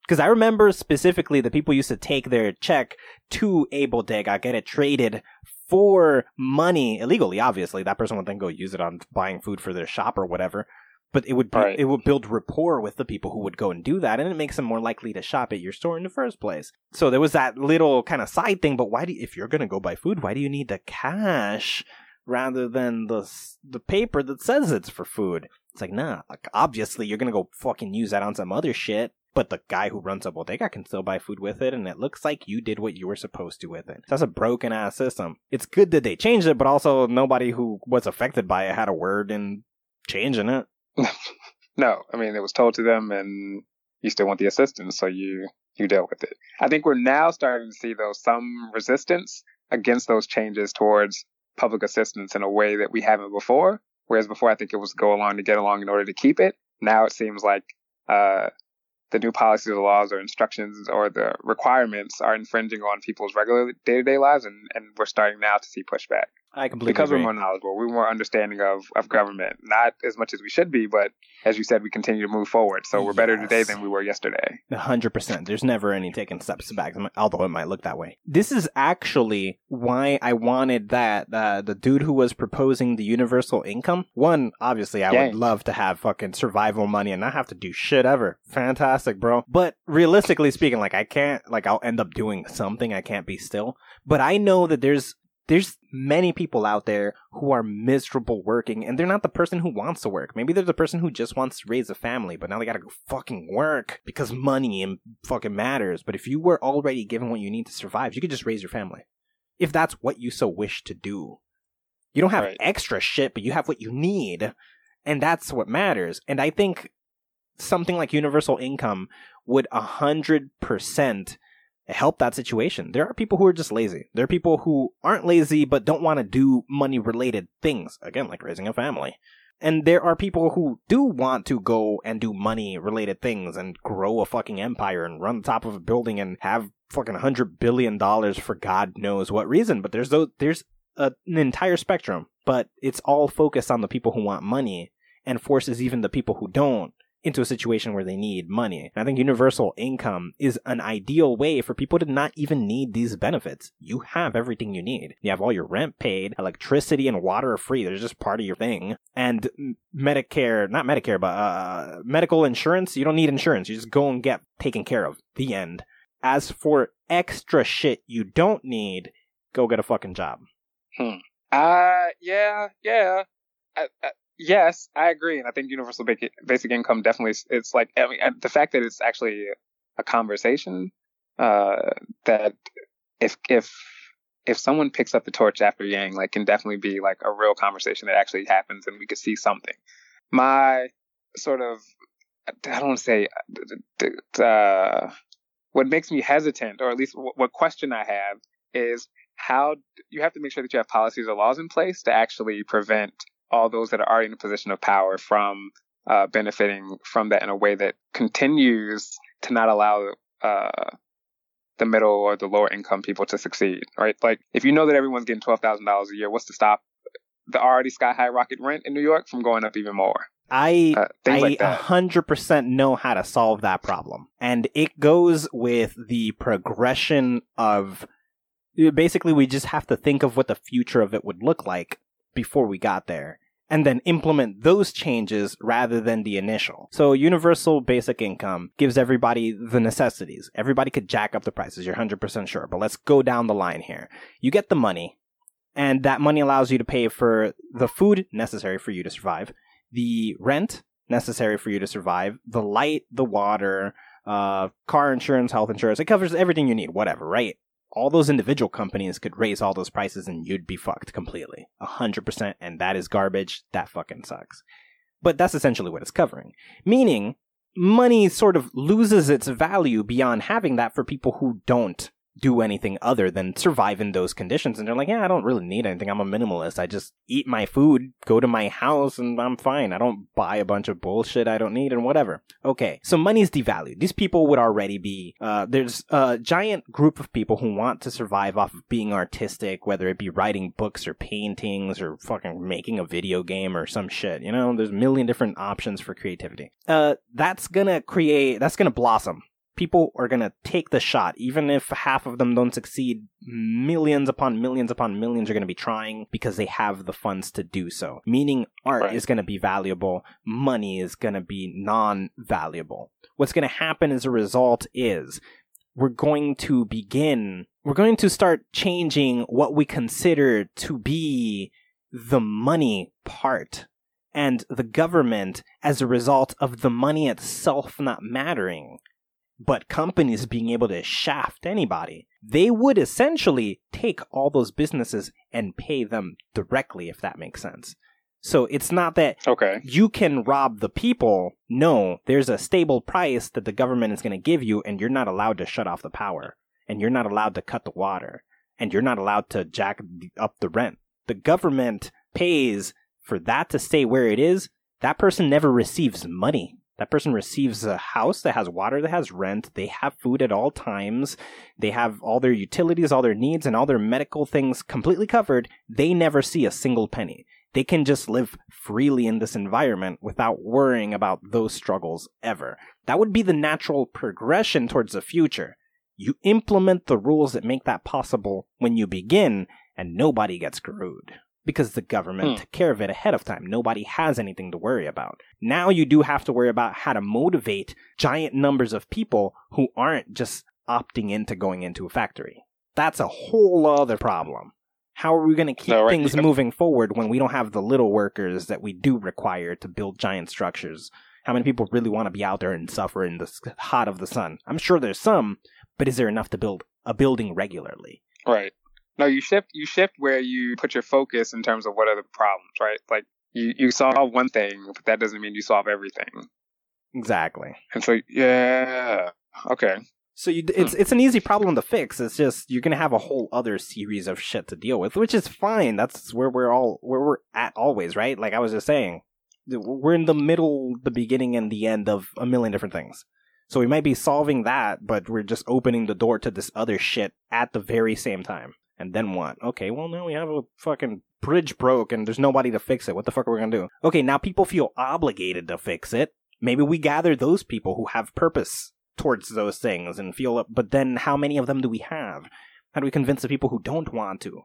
Because I remember specifically that people used to take their check to a bodega, get it traded for money illegally. Obviously, that person would then go use it on buying food for their shop or whatever. But it would be, Right. it would build rapport with the people who would go and do that, and it makes them more likely to shop at your store in the first place. So there was that little kind of side thing. But why do if you're gonna go buy food, why do you need the cash rather than the the paper that says it's for food. It's like, nah, like obviously you're gonna go fucking use that on some other shit. But the guy who runs a bodega can still buy food with it, and it looks like you did what you were supposed to with it. So that's a broken ass system. It's good that they changed it, but also nobody who was affected by it had a word in changing it. no, I mean it was told to them, and you still want the assistance, so you you deal with it. I think we're now starting to see though some resistance against those changes towards public assistance in a way that we haven't before. Whereas before, I think it was go along to get along in order to keep it. Now it seems like uh, the new policies or laws or instructions or the requirements are infringing on people's regular day to day lives, and, and we're starting now to see pushback. I completely because agree. we're more knowledgeable, we're more understanding of, of government. Not as much as we should be, but as you said, we continue to move forward. So we're yes. better today than we were yesterday. hundred percent. There's never any taking steps back, although it might look that way. This is actually why I wanted that uh, the dude who was proposing the universal income. One, obviously, I would love to have fucking survival money and not have to do shit ever. Fantastic, bro. But realistically speaking, like I can't, like I'll end up doing something. I can't be still. But I know that there's there's many people out there who are miserable working and they're not the person who wants to work. Maybe they're the person who just wants to raise a family, but now they gotta go fucking work because money and fucking matters. But if you were already given what you need to survive, you could just raise your family. If that's what you so wish to do. You don't have right. extra shit, but you have what you need. And that's what matters. And I think something like universal income would a hundred percent help that situation. There are people who are just lazy. There are people who aren't lazy but don't want to do money related things. Again, like raising a family. And there are people who do want to go and do money related things and grow a fucking empire and run the top of a building and have fucking hundred billion dollars for God knows what reason. But there's those, there's a, an entire spectrum, but it's all focused on the people who want money and forces even the people who don't into a situation where they need money. And I think universal income is an ideal way for people to not even need these benefits. You have everything you need. You have all your rent paid, electricity and water are free. They're just part of your thing. And Medicare, not Medicare, but uh, medical insurance, you don't need insurance. You just go and get taken care of. The end. As for extra shit you don't need, go get a fucking job. Hmm. Uh, yeah, yeah. I, I, Yes, I agree, and I think universal basic income definitely it's like I mean the fact that it's actually a conversation uh, that if if if someone picks up the torch after Yang, like can definitely be like a real conversation that actually happens, and we could see something. My sort of I don't say uh, what makes me hesitant, or at least what question I have, is how you have to make sure that you have policies or laws in place to actually prevent all those that are already in a position of power from uh, benefiting from that in a way that continues to not allow uh, the middle or the lower income people to succeed, right? Like, if you know that everyone's getting $12,000 a year, what's to stop the already sky high rocket rent in New York from going up even more? I uh, I like 100% know how to solve that problem. And it goes with the progression of basically we just have to think of what the future of it would look like before we got there and then implement those changes rather than the initial. So universal basic income gives everybody the necessities. Everybody could jack up the prices, you're 100% sure, but let's go down the line here. You get the money, and that money allows you to pay for the food necessary for you to survive, the rent necessary for you to survive, the light, the water, uh, car insurance, health insurance. It covers everything you need, whatever, right? All those individual companies could raise all those prices and you'd be fucked completely. A hundred percent. And that is garbage. That fucking sucks. But that's essentially what it's covering. Meaning, money sort of loses its value beyond having that for people who don't do anything other than survive in those conditions. And they're like, yeah, I don't really need anything. I'm a minimalist. I just eat my food, go to my house, and I'm fine. I don't buy a bunch of bullshit I don't need and whatever. Okay. So money's devalued. These people would already be, uh, there's a giant group of people who want to survive off of being artistic, whether it be writing books or paintings or fucking making a video game or some shit. You know, there's a million different options for creativity. Uh, that's gonna create, that's gonna blossom people are going to take the shot. Even if half of them don't succeed, millions upon millions upon millions are going to be trying because they have the funds to do so. Meaning art right. is going to be valuable, money is going to be non valuable. What's going to happen as a result is we're going to begin, we're going to start changing what we consider to be the money part and the government as a result of the money itself not mattering, but companies being able to shaft anybody, they would essentially take all those businesses and pay them directly, if that makes sense. So it's not that Okay. you can rob the people. No, there's a stable price that the government is going to give you, and you're not allowed to shut off the power, and you're not allowed to cut the water, and you're not allowed to jack up the rent. The government pays for that to stay where it is. That person never receives money. That person receives a house that has water, that has rent. They have food at all times. They have all their utilities, all their needs, and all their medical things completely covered. They never see a single penny they can just live freely in this environment without worrying about those struggles ever. That would be the natural progression towards the future. You implement the rules that make that possible when you begin, and nobody gets screwed. Because the government Hmm. took care of it ahead of time. Nobody has anything to worry about. Now you do have to worry about how to motivate giant numbers of people who aren't just opting into going into a factory. That's a whole other problem. How are we going to keep No, right. things moving forward when we don't have the little workers that we do require to build giant structures? How many people really want to be out there and suffer in the hot of the sun? I'm sure there's some, but is there enough to build a building regularly? Right. No, you shift you shift where you put your focus in terms of what are the problems, right? Like you, you solve one thing, but that doesn't mean you solve everything. Exactly. And so yeah. Okay. So you, it's hmm. it's an easy problem to fix. It's just you're gonna have a whole other series of shit to deal with, which is fine. That's where we're all where we're at always, right? Like I was just saying, we're in the middle, the beginning, and the end of a million different things. So we might be solving that, but we're just opening the door to this other shit at the very same time. And then what? Okay, well now we have a fucking bridge broke and there's nobody to fix it. What the fuck are we gonna do? Okay, now people feel obligated to fix it. Maybe we gather those people who have purpose towards those things and feel but then how many of them do we have? How do we convince the people who don't want to?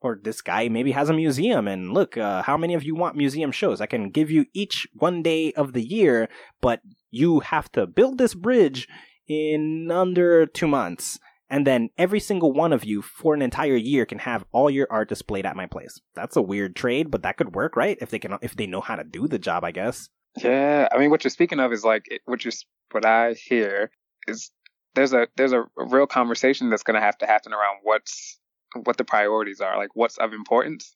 Or this guy maybe has a museum and look, uh, how many of you want museum shows? I can give you each one day of the year, but you have to build this bridge in under two months. And then every single one of you for an entire year can have all your art displayed at my place. That's a weird trade, but that could work, right? If they can, if they know how to do the job, I guess. Yeah. I mean what you're speaking of is like what you're what I hear is there's a there's a real conversation that's gonna have to happen around what's what the priorities are, like what's of importance.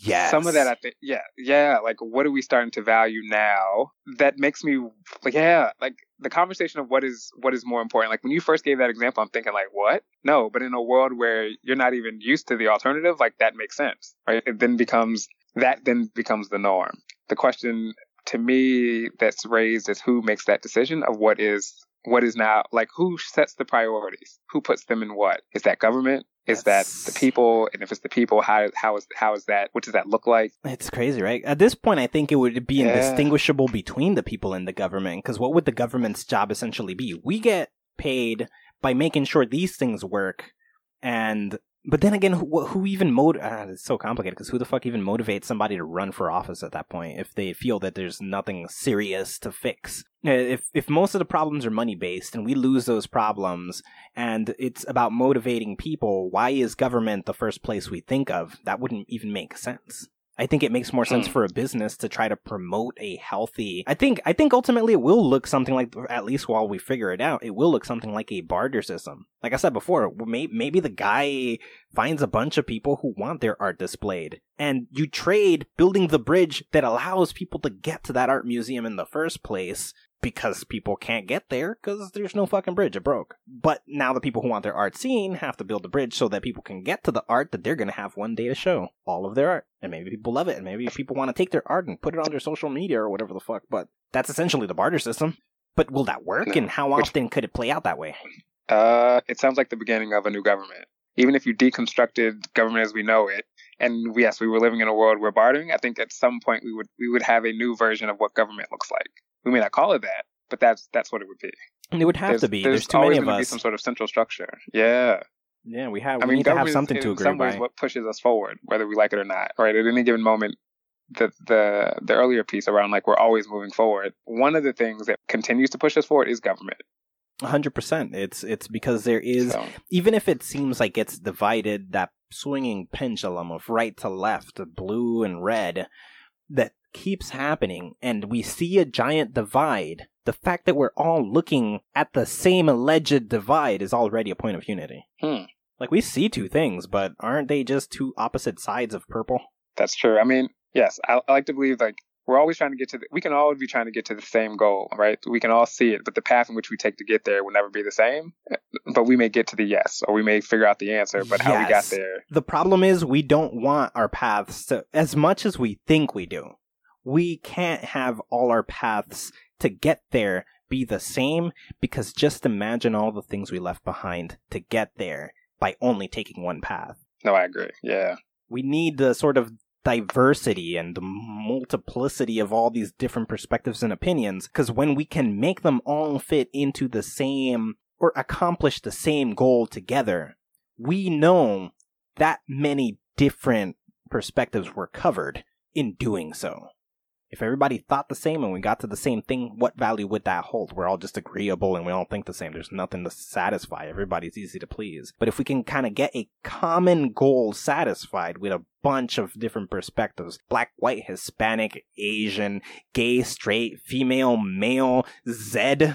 Yes. Some of that I think yeah, yeah, like what are we starting to value now that makes me like yeah, like the conversation of what is what is more important. Like when you first gave that example, I'm thinking like what? No, but in a world where you're not even used to the alternative, like that makes sense. Right? It then becomes that then becomes the norm. The question to me that's raised is who makes that decision of what is what is now like who sets the priorities who puts them in what is that government is That's- that the people and if it's the people how how is how is that what does that look like It's crazy, right? At this point, I think it would be Yeah. indistinguishable between the people and the government. Because what would the government's job essentially be? We get paid by making sure these things work, and but then again, who, who even motiv- ah, It's so complicated because who the fuck even motivates somebody to run for office at that point if they feel that there's nothing serious to fix? Uh, If if most of the problems are money based and we lose those problems, and it's about motivating people, why is government the first place we think of? That wouldn't even make sense. I think it makes more sense Hmm. for a business to try to promote a healthy. I think I think ultimately it will look something like at least while we figure it out, it will look something like a barter system. Like I said before, may, maybe the guy finds a bunch of people who want their art displayed, and you trade building the bridge that allows people to get to that art museum in the first place because people can't get there because there's no fucking bridge. It broke. But now the people who want their art seen have to build a bridge so that people can get to the art that they're going to have one day to show all of their art. And maybe people love it. And maybe people want to take their art and put it on their social media or whatever the fuck. But that's essentially the barter system. But will that work? No. And how often could it play out that way? uh it sounds like the beginning of a new government even if you deconstructed government as we know it and yes we were living in a world where bartering i think at some point we would we would have a new version of what government looks like we may not call it that but that's that's what it would be And it would have there's, to be. There's, too always many of gonna be some sort of central structure yeah Yeah, we have. I we mean, need to have something is, to agree some by. what pushes us forward, whether we like it or not. Right? At any given moment, the the the earlier piece around like we're always moving forward. One of the things that continues to push us forward is government. hundred percent. It's it's because there is So, even if it seems like it's divided, that swinging pendulum of right to left, blue and red, that keeps happening, and we see a giant divide. The fact that we're all looking at the same alleged divide is already a point of unity. Hmm. Like, we see two things, but aren't they just two opposite sides of purple? That's true. I mean, yes, I, I like to believe like we're always trying to get to the, we can all be trying to get to the same goal, right? We can all see it, but the path in which we take to get there will never be the same. But we may get to the yes, or we may figure out the answer, but how we got Yes. there. The problem is we don't want our paths to, as much as we think we do, we can't have all our paths to get there be the same because just imagine all the things we left behind to get there by only taking one path. No, I agree. Yeah. We need the sort of diversity and the multiplicity of all these different perspectives and opinions because when we can make them all fit into the same or accomplish the same goal together, we know that many different perspectives were covered in doing so. If everybody thought the same and we got to the same thing, what value would that hold? We're all just agreeable and we all think the same. There's nothing to satisfy. Everybody's easy to please. But if we can kind of get a common goal satisfied with a bunch of different perspectives black, white, Hispanic, Asian, gay, straight, female, male, Z,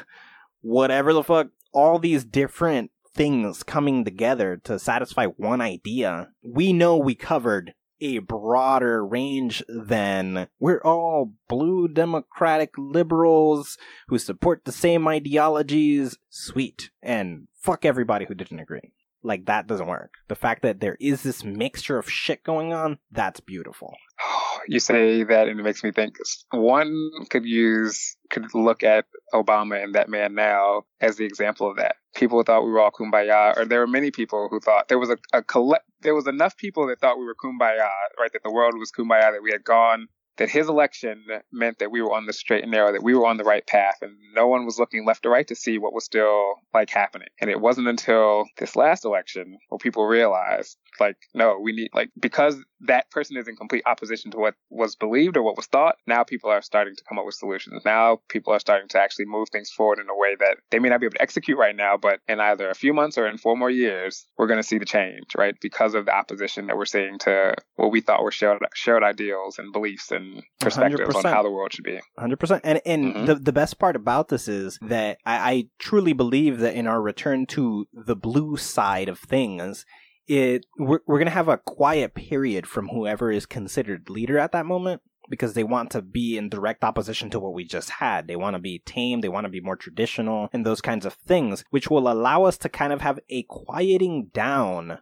whatever the fuck, all these different things coming together to satisfy one idea, we know we covered a broader range than we're all blue democratic liberals who support the same ideologies. Sweet. And fuck everybody who didn't agree. Like that doesn't work. The fact that there is this mixture of shit going on, that's beautiful. You say that, and it makes me think one could use, could look at Obama and that man now as the example of that. People thought we were all kumbaya, or there were many people who thought there was a, a collect, there was enough people that thought we were kumbaya, right? That the world was kumbaya, that we had gone, that his election meant that we were on the straight and narrow, that we were on the right path, and no one was looking left or right to see what was still like happening. And it wasn't until this last election where people realized, like, no, we need, like, because that person is in complete opposition to what was believed or what was thought, now people are starting to come up with solutions. Now people are starting to actually move things forward in a way that they may not be able to execute right now, but in either a few months or in four more years, we're going to see the change, right? Because of the opposition that we're seeing to what we thought were shared, shared ideals and beliefs and perspectives on 100%. how the world should be. Hundred percent, and and Mhm. the the best part about this is that I, I truly believe that in our return to the blue side of things, it we're we're gonna have a quiet period from whoever is considered leader at that moment because they want to be in direct opposition to what we just had. They want to be tame, they want to be more traditional, and those kinds of things, which will allow us to kind of have a quieting down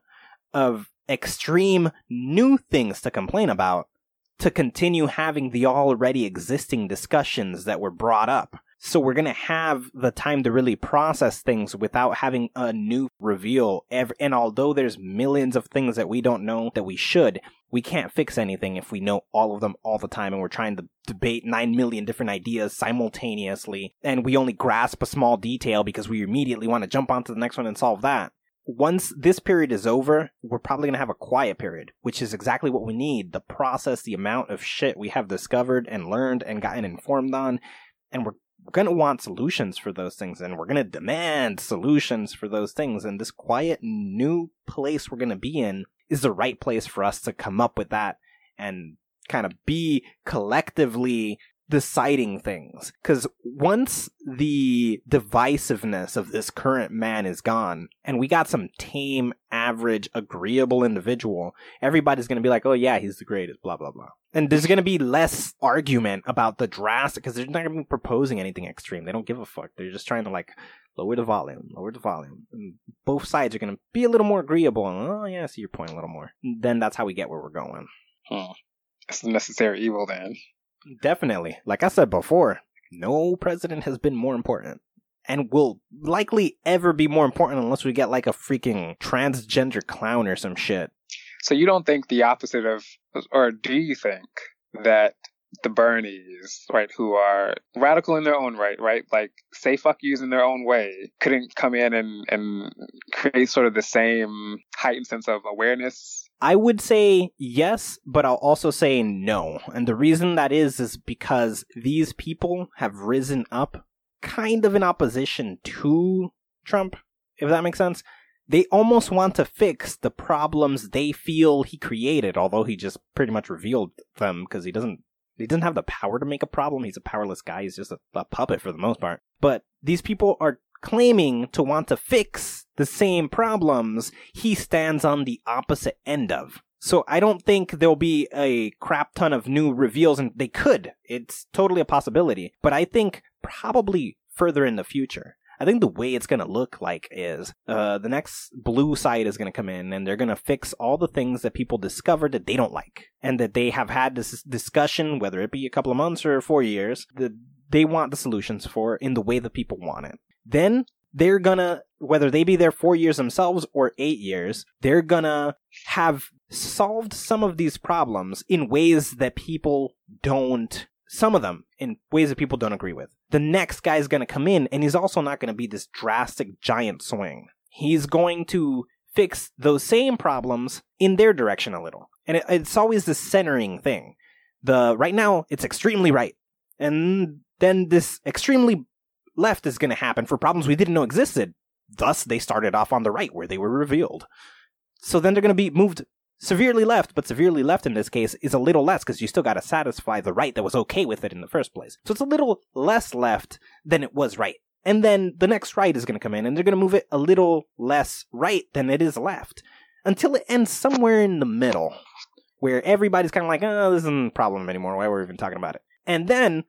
of extreme new things to complain about to continue having the already existing discussions that were brought up. So we're going to have the time to really process things without having a new reveal. Ever. And although there's millions of things that we don't know that we should, we can't fix anything if we know all of them all the time and we're trying to debate 9 million different ideas simultaneously and we only grasp a small detail because we immediately want to jump onto the next one and solve that once this period is over, we're probably going to have a quiet period, which is exactly what we need. The process, the amount of shit we have discovered and learned and gotten informed on. And we're going to want solutions for those things and we're going to demand solutions for those things. And this quiet new place we're going to be in is the right place for us to come up with that and kind of be collectively deciding things. Because once the divisiveness of this current man is gone, and we got some tame, average, agreeable individual, everybody's going to be like, oh yeah, he's the greatest, blah, blah, blah. And there's going to be less argument about the drastic, because they're not even proposing anything extreme. They don't give a fuck. They're just trying to like, lower the volume, lower the volume. And both sides are going to be a little more agreeable. And, oh yeah, I see your point a little more. Then that's how we get where we're going. Hmm. It's the necessary evil then. Definitely. Like I said before, no president has been more important. And will likely ever be more important unless we get like a freaking transgender clown or some shit. So you don't think the opposite of, or do you think that the Bernies, right, who are radical in their own right, right, like say fuck yous in their own way, couldn't come in and, and create sort of the same heightened sense of awareness? I would say yes, but I'll also say no. And the reason that is, is because these people have risen up kind of in opposition to Trump, if that makes sense. they almost want to fix the problems they feel he created, although he just pretty much revealed them because he doesn't he doesn't have the power to make a problem. He's a powerless guy. He's just a, a puppet for the most part. But these people are claiming to want to fix the same problems he stands on the opposite end of. So I don't think there'll be a crap ton of new reveals, and they could. It's totally a possibility. But I think probably further in the future. I think the way it's to look like is uh, the next blue side is to come in and they're to fix all the things that people discovered that they don't like and that they have had this discussion, whether it be a couple of months or four years, that they want the solutions for in the way that people want it. Then they're gonna, whether they be there four years themselves or eight years, they're gonna have solved some of these problems in ways that people don't some of them in ways that people don't agree with. The next guy is going to come in, and he's also not to be this drastic giant swing. He's going to fix those same problems in their direction a little. And it, it's always the centering thing. The right now it's extremely right. And then this extremely left is going to happen for problems we didn't know existed. Thus they started off on the right where they were revealed. So then they're going to be moved severely left, but severely left in this case is a little less because you still got to satisfy the right that was okay with it in the first place. So it's a little less left than it was right. And then the next right is going to come in and they're going to move it a little less right than it is left until it ends somewhere in the middle where everybody's kind of like, oh, this isn't a problem anymore. Why are we even talking about it? And then,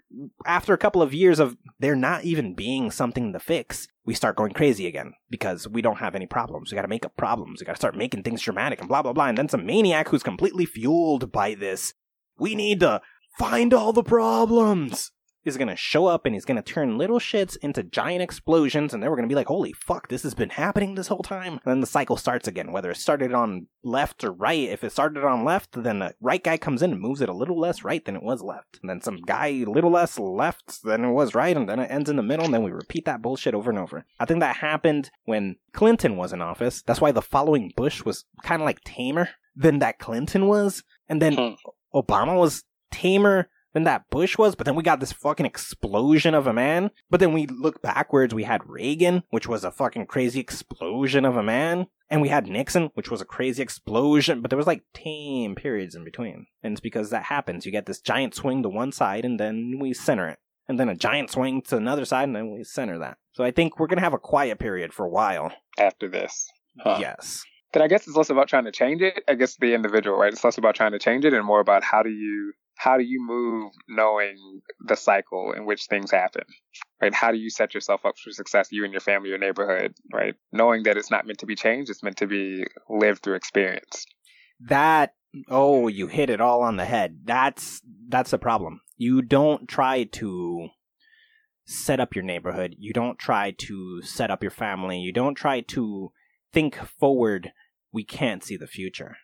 after a couple of years of there not even being something to fix, we start going crazy again because we don't have any problems. We gotta make up problems. We gotta start making things dramatic and blah, blah, blah. And then some maniac who's completely fueled by this. We need to find all the problems is going to show up and he's going to turn little shits into giant explosions and then we're going to be like holy fuck this has been happening this whole time. And then the cycle starts again whether it started on left or right. If it started on left then the right guy comes in and moves it a little less right than it was left. And then some guy a little less left than it was right and then it ends in the middle and then we repeat that bullshit over and over. I think that happened when clinton was in office. That's why the following bush was kind of like tamer than that clinton was. And then hmm. obama was tamer than that Bush was, but then we got this fucking explosion of a man. But then we look backwards, we had Reagan, which was a fucking crazy explosion of a man. And we had Nixon, which was a crazy explosion, but there was like tame periods in between. And it's because that happens. You get this giant swing to one side and then we center it. And then a giant swing to another side and then we center that. So I think we're gonna have a quiet period for a while. After this. Huh. Yes. Then I guess it's less about trying to change it. I guess the individual, right? It's less about trying to change it and more about how do you how do you move knowing the cycle in which things happen right? How do you set yourself up for success you and your family your neighborhood right? Knowing that it's not meant to be changed it's meant to be lived through experience. That oh you hit it all on the head. That's that's a problem. You don't try to set up your neighborhood. You don't try to set up your family. You don't try to think forward we can't see the future.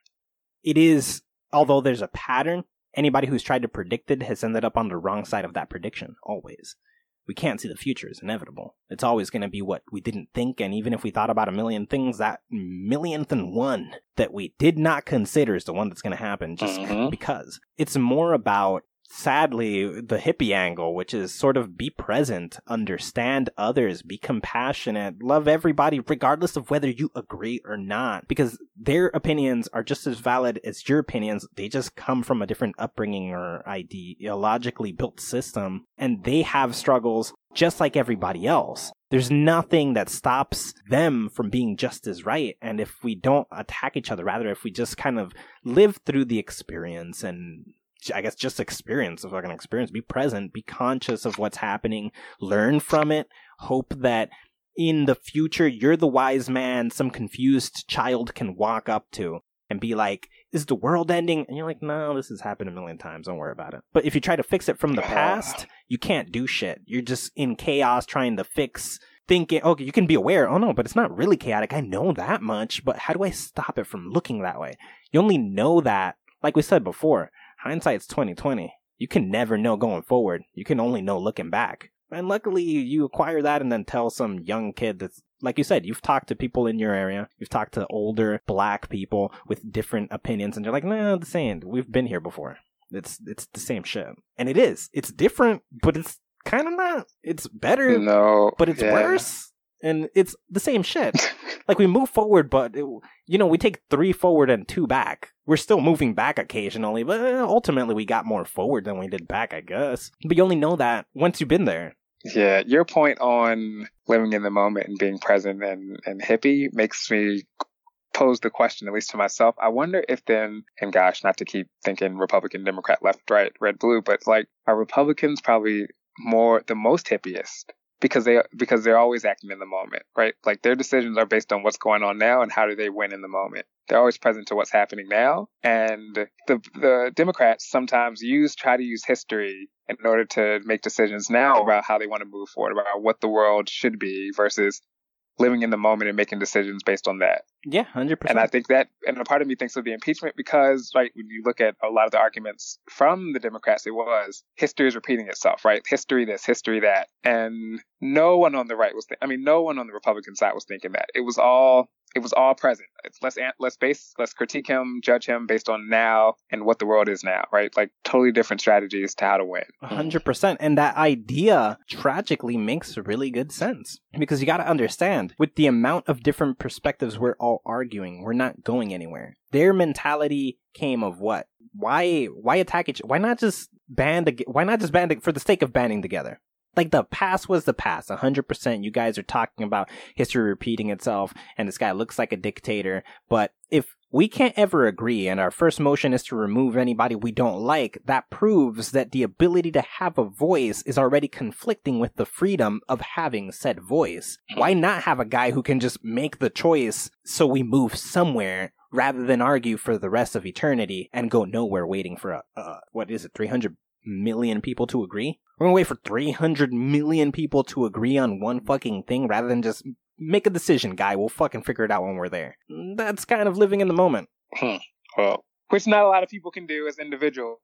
It is although there's a pattern anybody who's tried to predict it has ended up on the wrong side of that prediction, always. We can't see the future, it's inevitable. It's always going to be what we didn't think, and even if we thought about a million things, that millionth and one that we did not consider is the one that's going to happen just mm-hmm. because. It's more about sadly the hippie angle which is sort of be present understand others be compassionate love everybody regardless of whether you agree or not. Because their opinions are just as valid as your opinions. They just come from a different upbringing or ideologically built system and they have struggles just like everybody else. There's nothing that stops them from being just as right. And if we don't attack each other, rather, if we just kind of live through the experience and I guess just experience, a fucking experience. Be present, be conscious of what's happening, learn from it, hope that in the future you're the wise man some confused child can walk up to and be like, is the world ending? And you're like, no, this has happened a million times. Don't worry about it. But if you try to fix it from the past, you can't do shit. You're just in chaos trying to fix thinking, okay, you can be aware. Oh no, but it's not really chaotic. I know that much, but how do I stop it from looking that way? You only know that, like we said before, hindsight's 2020. You can never know going forward. You can only know looking back. And luckily, you acquire that and then tell some young kid that's, like you said, you've talked to people in your area. You've talked to older black people with different opinions, and they're like, nah, the same. We've been here before. It's, it's the same shit. And it is. It's different, but it's kind of not. It's better. No. But it's yeah. worse. And it's the same shit. like we move forward, but it, you know we take three forward and two back. We're still moving back occasionally, but uh, ultimately we got more forward than we did back, I guess. But you only know that once you've been there. Yeah, your point on living in the moment and being present and, and hippie makes me pose the question, at least to myself. I wonder if then, and gosh, not to keep thinking Republican, Democrat, left, right, red, blue, but like, are Republicans probably more the most hippiest because they because they're always acting in the moment, right? Like their decisions are based on what's going on now and how do they win in the moment. They're always present to what's happening now, and the the Democrats sometimes use try to use history in order to make decisions now about how they want to move forward, about what the world should be versus living in the moment and making decisions based on that. Yeah, hundred percent. And I think that, and a part of me thinks of the impeachment because, right, when you look at a lot of the arguments from the Democrats, it was history is repeating itself, right? History this, history that, and no one on the right was, th- I mean, no one on the Republican side was thinking that. It was all it was all present. Let's let's base let's critique him, judge him based on now and what the world is now, right? Like totally different strategies to how to win. hundred percent. And that idea tragically makes really good sense because you got to understand with the amount of different perspectives we're all arguing, we're not going anywhere. Their mentality came of what? Why? Why attack each? Why not just band? Why not just band for the sake of banding together? Like the past was the past 100% you guys are talking about history repeating itself and this guy looks like a dictator. But if we can't ever agree and our first motion is to remove anybody we don't like that proves that the ability to have a voice is already conflicting with the freedom of having said voice. Why not have a guy who can just make the choice so we move somewhere rather than argue for the rest of eternity and go nowhere waiting for a uh, what is it 300 million people to agree we're gonna wait for 300 million people to agree on one fucking thing rather than just make a decision, guy. We'll fucking figure it out when we're there. That's kind of living in the moment. Hmm. Well, which not a lot of people can do as individuals.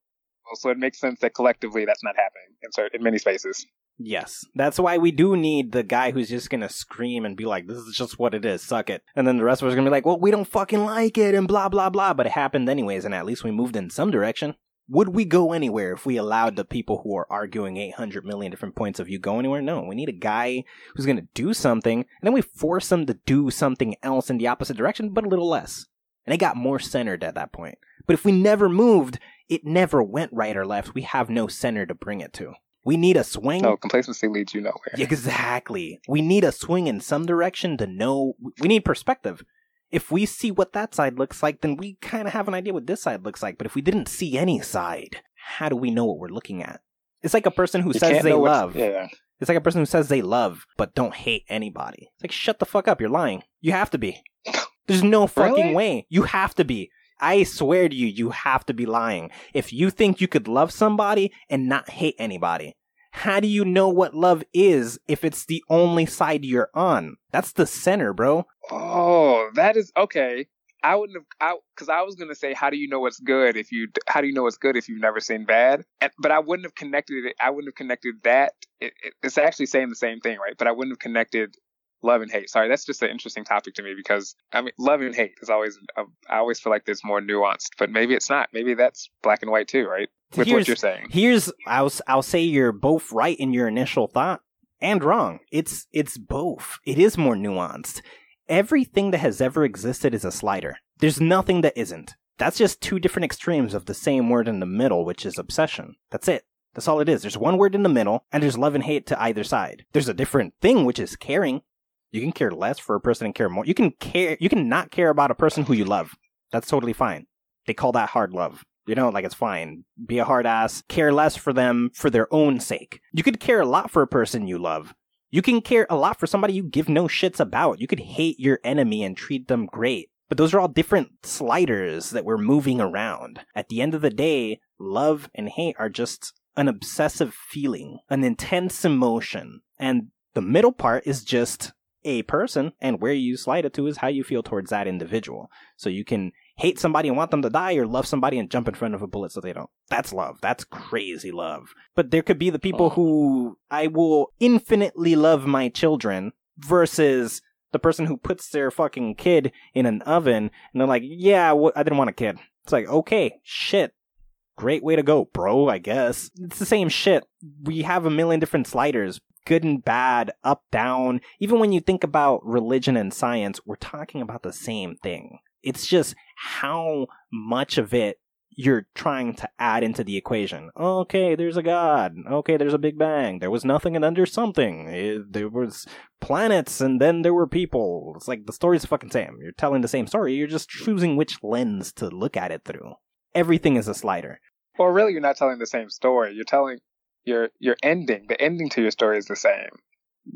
So it makes sense that collectively that's not happening in, certain, in many spaces. Yes. That's why we do need the guy who's just gonna scream and be like, this is just what it is, suck it. And then the rest of us are gonna be like, well, we don't fucking like it and blah, blah, blah. But it happened anyways, and at least we moved in some direction would we go anywhere if we allowed the people who are arguing 800 million different points of view go anywhere? No. We need a guy who's going to do something, and then we force them to do something else in the opposite direction, but a little less. And it got more centered at that point. But if we never moved, it never went right or left. We have no center to bring it to. We need a swing. No, complacency leads you nowhere. Exactly. We need a swing in some direction to know. We need perspective if we see what that side looks like, then we kind of have an idea what this side looks like. But if we didn't see any side, how do we know what we're looking at? It's like a person who you says they love. Yeah. It's like a person who says they love but don't hate anybody. It's like shut the fuck up, you're lying. You have to be. There's no fucking really? way. You have to be. I swear to you, you have to be lying. If you think you could love somebody and not hate anybody, how do you know what love is if it's the only side you're on? That's the center, bro. Oh, that is okay. I wouldn't have, because I, I, was gonna say, how do you know what's good if you, how do you know what's good if you've never seen bad? And, but I wouldn't have connected it. I wouldn't have connected that. It, it, it's actually saying the same thing, right? But I wouldn't have connected love and hate. Sorry, that's just an interesting topic to me because I mean, love and hate is always. Uh, I always feel like there's more nuanced, but maybe it's not. Maybe that's black and white too, right? With here's, what you're saying. Here's I'll I'll say you're both right in your initial thought and wrong. It's it's both. It is more nuanced. Everything that has ever existed is a slider. There's nothing that isn't. That's just two different extremes of the same word in the middle, which is obsession. That's it. That's all it is. There's one word in the middle, and there's love and hate to either side. There's a different thing, which is caring. You can care less for a person and care more. You can care, you can not care about a person who you love. That's totally fine. They call that hard love. You know, like it's fine. Be a hard ass. Care less for them for their own sake. You could care a lot for a person you love. You can care a lot for somebody you give no shits about. You could hate your enemy and treat them great. But those are all different sliders that we're moving around. At the end of the day, love and hate are just an obsessive feeling, an intense emotion. And the middle part is just a person, and where you slide it to is how you feel towards that individual. So you can hate somebody and want them to die, or love somebody and jump in front of a bullet so they don't. That's love. That's crazy love. But there could be the people oh. who I will infinitely love my children versus the person who puts their fucking kid in an oven and they're like, yeah, I didn't want a kid. It's like, okay, shit. Great way to go, bro, I guess. It's the same shit. We have a million different sliders good and bad, up, down. Even when you think about religion and science, we're talking about the same thing. It's just how much of it you're trying to add into the equation. Okay, there's a god. Okay, there's a big bang. There was nothing and then there's something. It, there was planets and then there were people. It's like the story's the fucking same. You're telling the same story. You're just choosing which lens to look at it through. Everything is a slider. Well, really, you're not telling the same story. You're telling your your ending. The ending to your story is the same.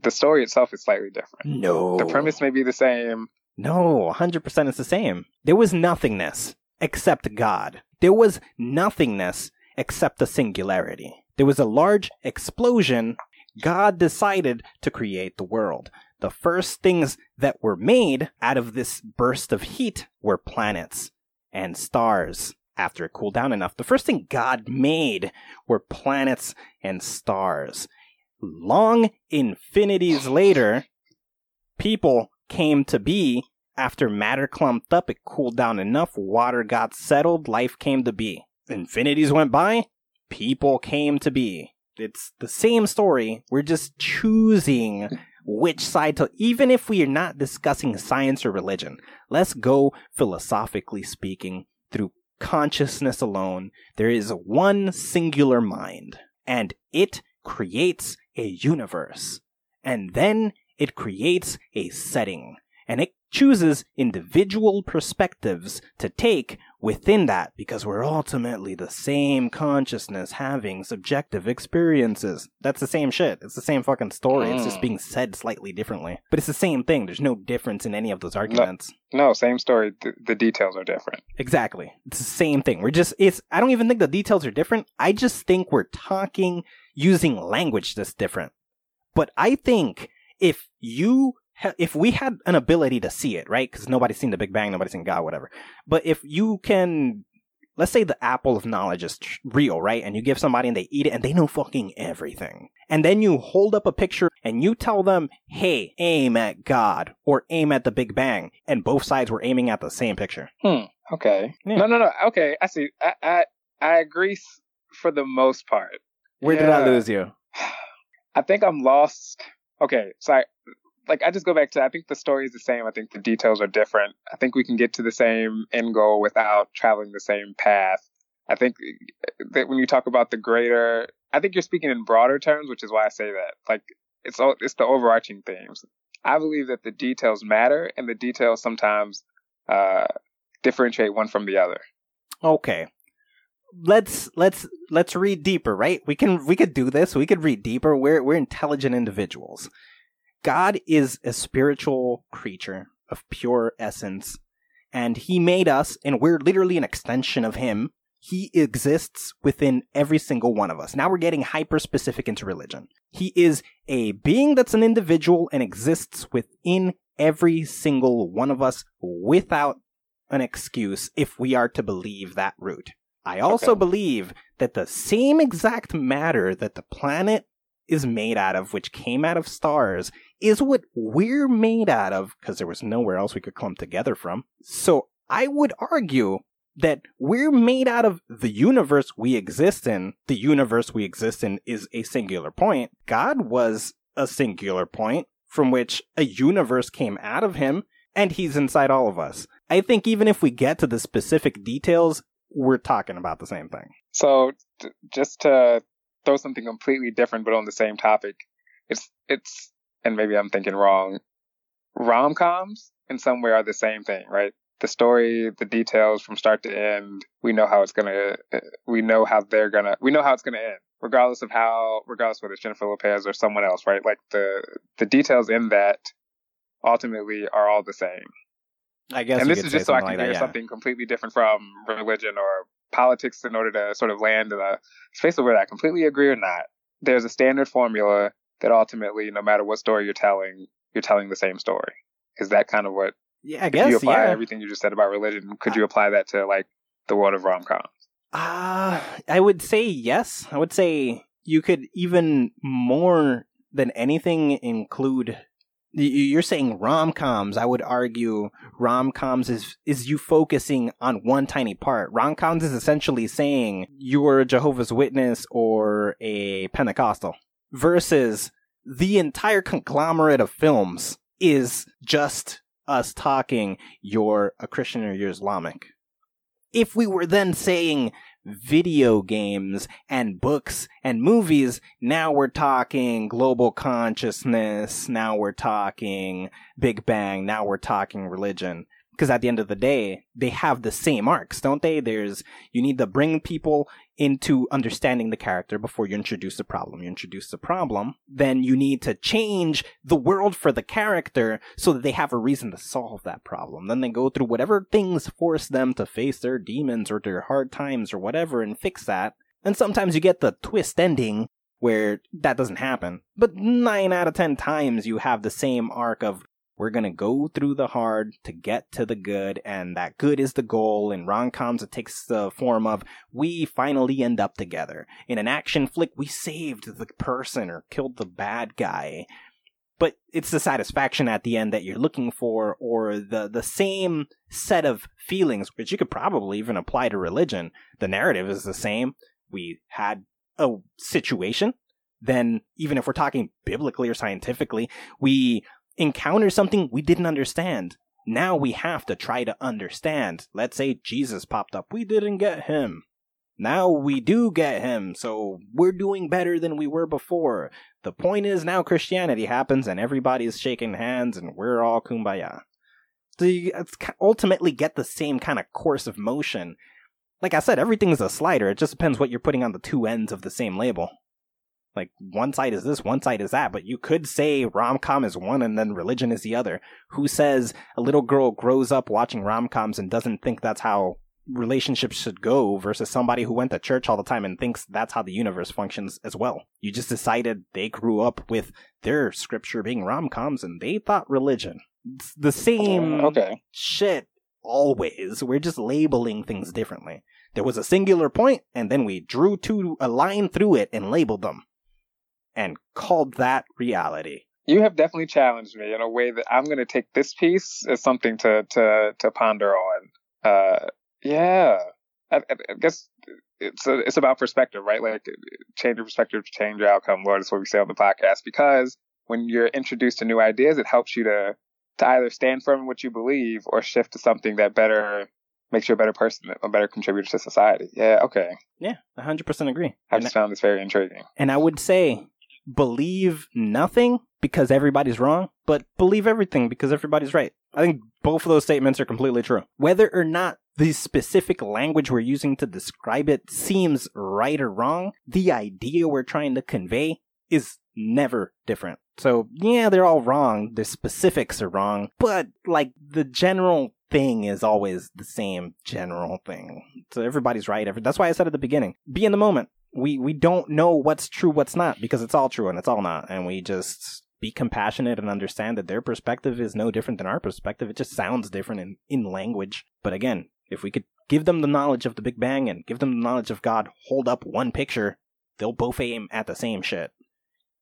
The story itself is slightly different. No. The premise may be the same. No, 100% it's the same. There was nothingness except God. There was nothingness except the singularity. There was a large explosion. God decided to create the world. The first things that were made out of this burst of heat were planets and stars. After it cooled down enough, the first thing God made were planets and stars. Long infinities later, people came to be after matter clumped up, it cooled down enough, water got settled, life came to be. Infinities went by, people came to be. It's the same story. We're just choosing which side to, even if we are not discussing science or religion, let's go philosophically speaking through consciousness alone. There is one singular mind, and it creates a universe. And then it creates a setting. And it chooses individual perspectives to take within that because we're ultimately the same consciousness having subjective experiences. That's the same shit. It's the same fucking story. Mm. It's just mm. being said slightly differently. But it's the same thing. There's no difference in any of those arguments. No, no same story. The, the details are different. Exactly. It's the same thing. We're just, it's, I don't even think the details are different. I just think we're talking using language that's different. But I think if you if we had an ability to see it, right? Because nobody's seen the Big Bang, nobody's seen God, whatever. But if you can, let's say the apple of knowledge is real, right? And you give somebody and they eat it and they know fucking everything. And then you hold up a picture and you tell them, hey, aim at God or aim at the Big Bang. And both sides were aiming at the same picture. Hmm. Okay. Yeah. No, no, no. Okay. I see. I, I, I agree for the most part. Where yeah. did I lose you? I think I'm lost. Okay. Sorry like I just go back to I think the story is the same. I think the details are different. I think we can get to the same end goal without traveling the same path. I think that when you talk about the greater, I think you're speaking in broader terms, which is why I say that. Like it's all it's the overarching themes. I believe that the details matter, and the details sometimes uh, differentiate one from the other. Okay, let's let's let's read deeper, right? We can we could do this. We could read deeper. We're we're intelligent individuals. God is a spiritual creature of pure essence, and He made us, and we're literally an extension of Him. He exists within every single one of us. Now we're getting hyper specific into religion. He is a being that's an individual and exists within every single one of us without an excuse if we are to believe that route. I also okay. believe that the same exact matter that the planet is made out of, which came out of stars, is what we're made out of because there was nowhere else we could clump together from. So I would argue that we're made out of the universe we exist in. The universe we exist in is a singular point. God was a singular point from which a universe came out of him, and he's inside all of us. I think even if we get to the specific details, we're talking about the same thing. So, just to throw something completely different but on the same topic, it's it's and maybe I'm thinking wrong, rom coms in some way are the same thing, right? The story, the details from start to end, we know how it's gonna, we know how they're gonna, we know how it's gonna end, regardless of how, regardless whether it's Jennifer Lopez or someone else, right? Like the, the details in that ultimately are all the same. I guess. And this is just so I can like hear yeah. something completely different from religion or politics in order to sort of land in a space where I completely agree or not. There's a standard formula that ultimately, no matter what story you're telling, you're telling the same story. Is that kind of what? Yeah, I guess. You apply yeah. everything you just said about religion. Could you apply that to like the world of rom coms? Uh, I would say yes. I would say you could even more than anything include you're saying rom-coms i would argue rom-coms is is you focusing on one tiny part rom-coms is essentially saying you're a jehovah's witness or a pentecostal versus the entire conglomerate of films is just us talking, you're a Christian or you're Islamic. If we were then saying video games and books and movies, now we're talking global consciousness, now we're talking Big Bang, now we're talking religion. Because at the end of the day, they have the same arcs, don't they? There's, you need to bring people into understanding the character before you introduce the problem. You introduce the problem, then you need to change the world for the character so that they have a reason to solve that problem. Then they go through whatever things force them to face their demons or their hard times or whatever and fix that. And sometimes you get the twist ending where that doesn't happen. But nine out of ten times you have the same arc of we're going to go through the hard to get to the good, and that good is the goal. In rom coms, it takes the form of we finally end up together. In an action flick, we saved the person or killed the bad guy. But it's the satisfaction at the end that you're looking for, or the, the same set of feelings, which you could probably even apply to religion. The narrative is the same. We had a situation then even if we're talking biblically or scientifically, we encounter something we didn't understand. Now we have to try to understand. Let's say Jesus popped up. We didn't get him. Now we do get him, so we're doing better than we were before. The point is now Christianity happens and everybody's shaking hands and we're all kumbaya. So you ultimately get the same kind of course of motion. Like I said, everything's a slider. It just depends what you're putting on the two ends of the same label. Like one side is this, one side is that, but you could say rom com is one and then religion is the other. Who says a little girl grows up watching rom coms and doesn't think that's how relationships should go versus somebody who went to church all the time and thinks that's how the universe functions as well. You just decided they grew up with their scripture being rom coms and they thought religion. It's the same oh, okay. shit always. We're just labeling things differently. There was a singular point, and then we drew to a line through it and labeled them and called that reality. You have definitely challenged me in a way that I'm going to take this piece as something to to to ponder on. Uh, yeah, I, I guess it's a, it's about perspective, right? Like change your perspective, change your outcome. Lord, that's what we say on the podcast. Because when you're introduced to new ideas, it helps you to to either stand firm in what you believe or shift to something that better makes you a better person, a better contributor to society. Yeah, okay. Yeah, 100% agree. I just found this very intriguing. And I would say believe nothing because everybody's wrong, but believe everything because everybody's right. I think both of those statements are completely true. Whether or not the specific language we're using to describe it seems right or wrong, the idea we're trying to convey is never different. So, yeah, they're all wrong. The specifics are wrong, but like the general thing is always the same general thing. So everybody's right. That's why I said at the beginning, be in the moment we we don't know what's true, what's not, because it's all true and it's all not, and we just be compassionate and understand that their perspective is no different than our perspective. It just sounds different in, in language. But again, if we could give them the knowledge of the Big Bang and give them the knowledge of God, hold up one picture, they'll both aim at the same shit.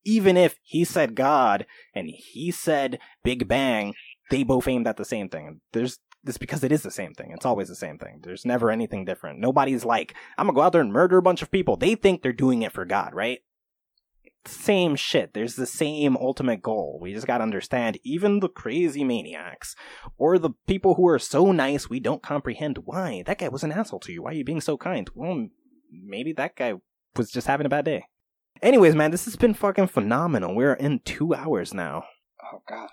Even if he said God and he said Big Bang, they both aimed at the same thing. There's it's because it is the same thing. It's always the same thing. There's never anything different. Nobody's like, I'm gonna go out there and murder a bunch of people. They think they're doing it for God, right? Same shit. There's the same ultimate goal. We just gotta understand even the crazy maniacs or the people who are so nice we don't comprehend why. That guy was an asshole to you. Why are you being so kind? Well, maybe that guy was just having a bad day. Anyways, man, this has been fucking phenomenal. We're in two hours now. Oh god.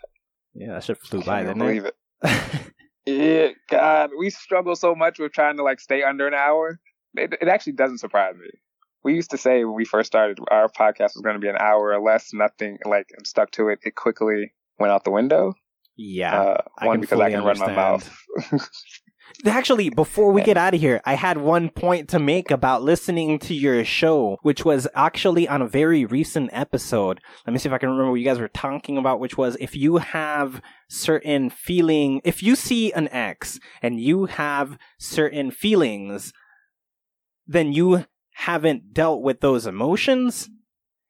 Yeah, that shit flew by, didn't believe it? it. Yeah, God, we struggle so much with trying to like stay under an hour. It, it actually doesn't surprise me. We used to say when we first started, our podcast was going to be an hour or less. Nothing like and stuck to it. It quickly went out the window. Yeah, uh, one because I can understand. run my mouth. Actually, before we get out of here, I had one point to make about listening to your show, which was actually on a very recent episode. Let me see if I can remember what you guys were talking about, which was if you have certain feeling, if you see an ex and you have certain feelings, then you haven't dealt with those emotions.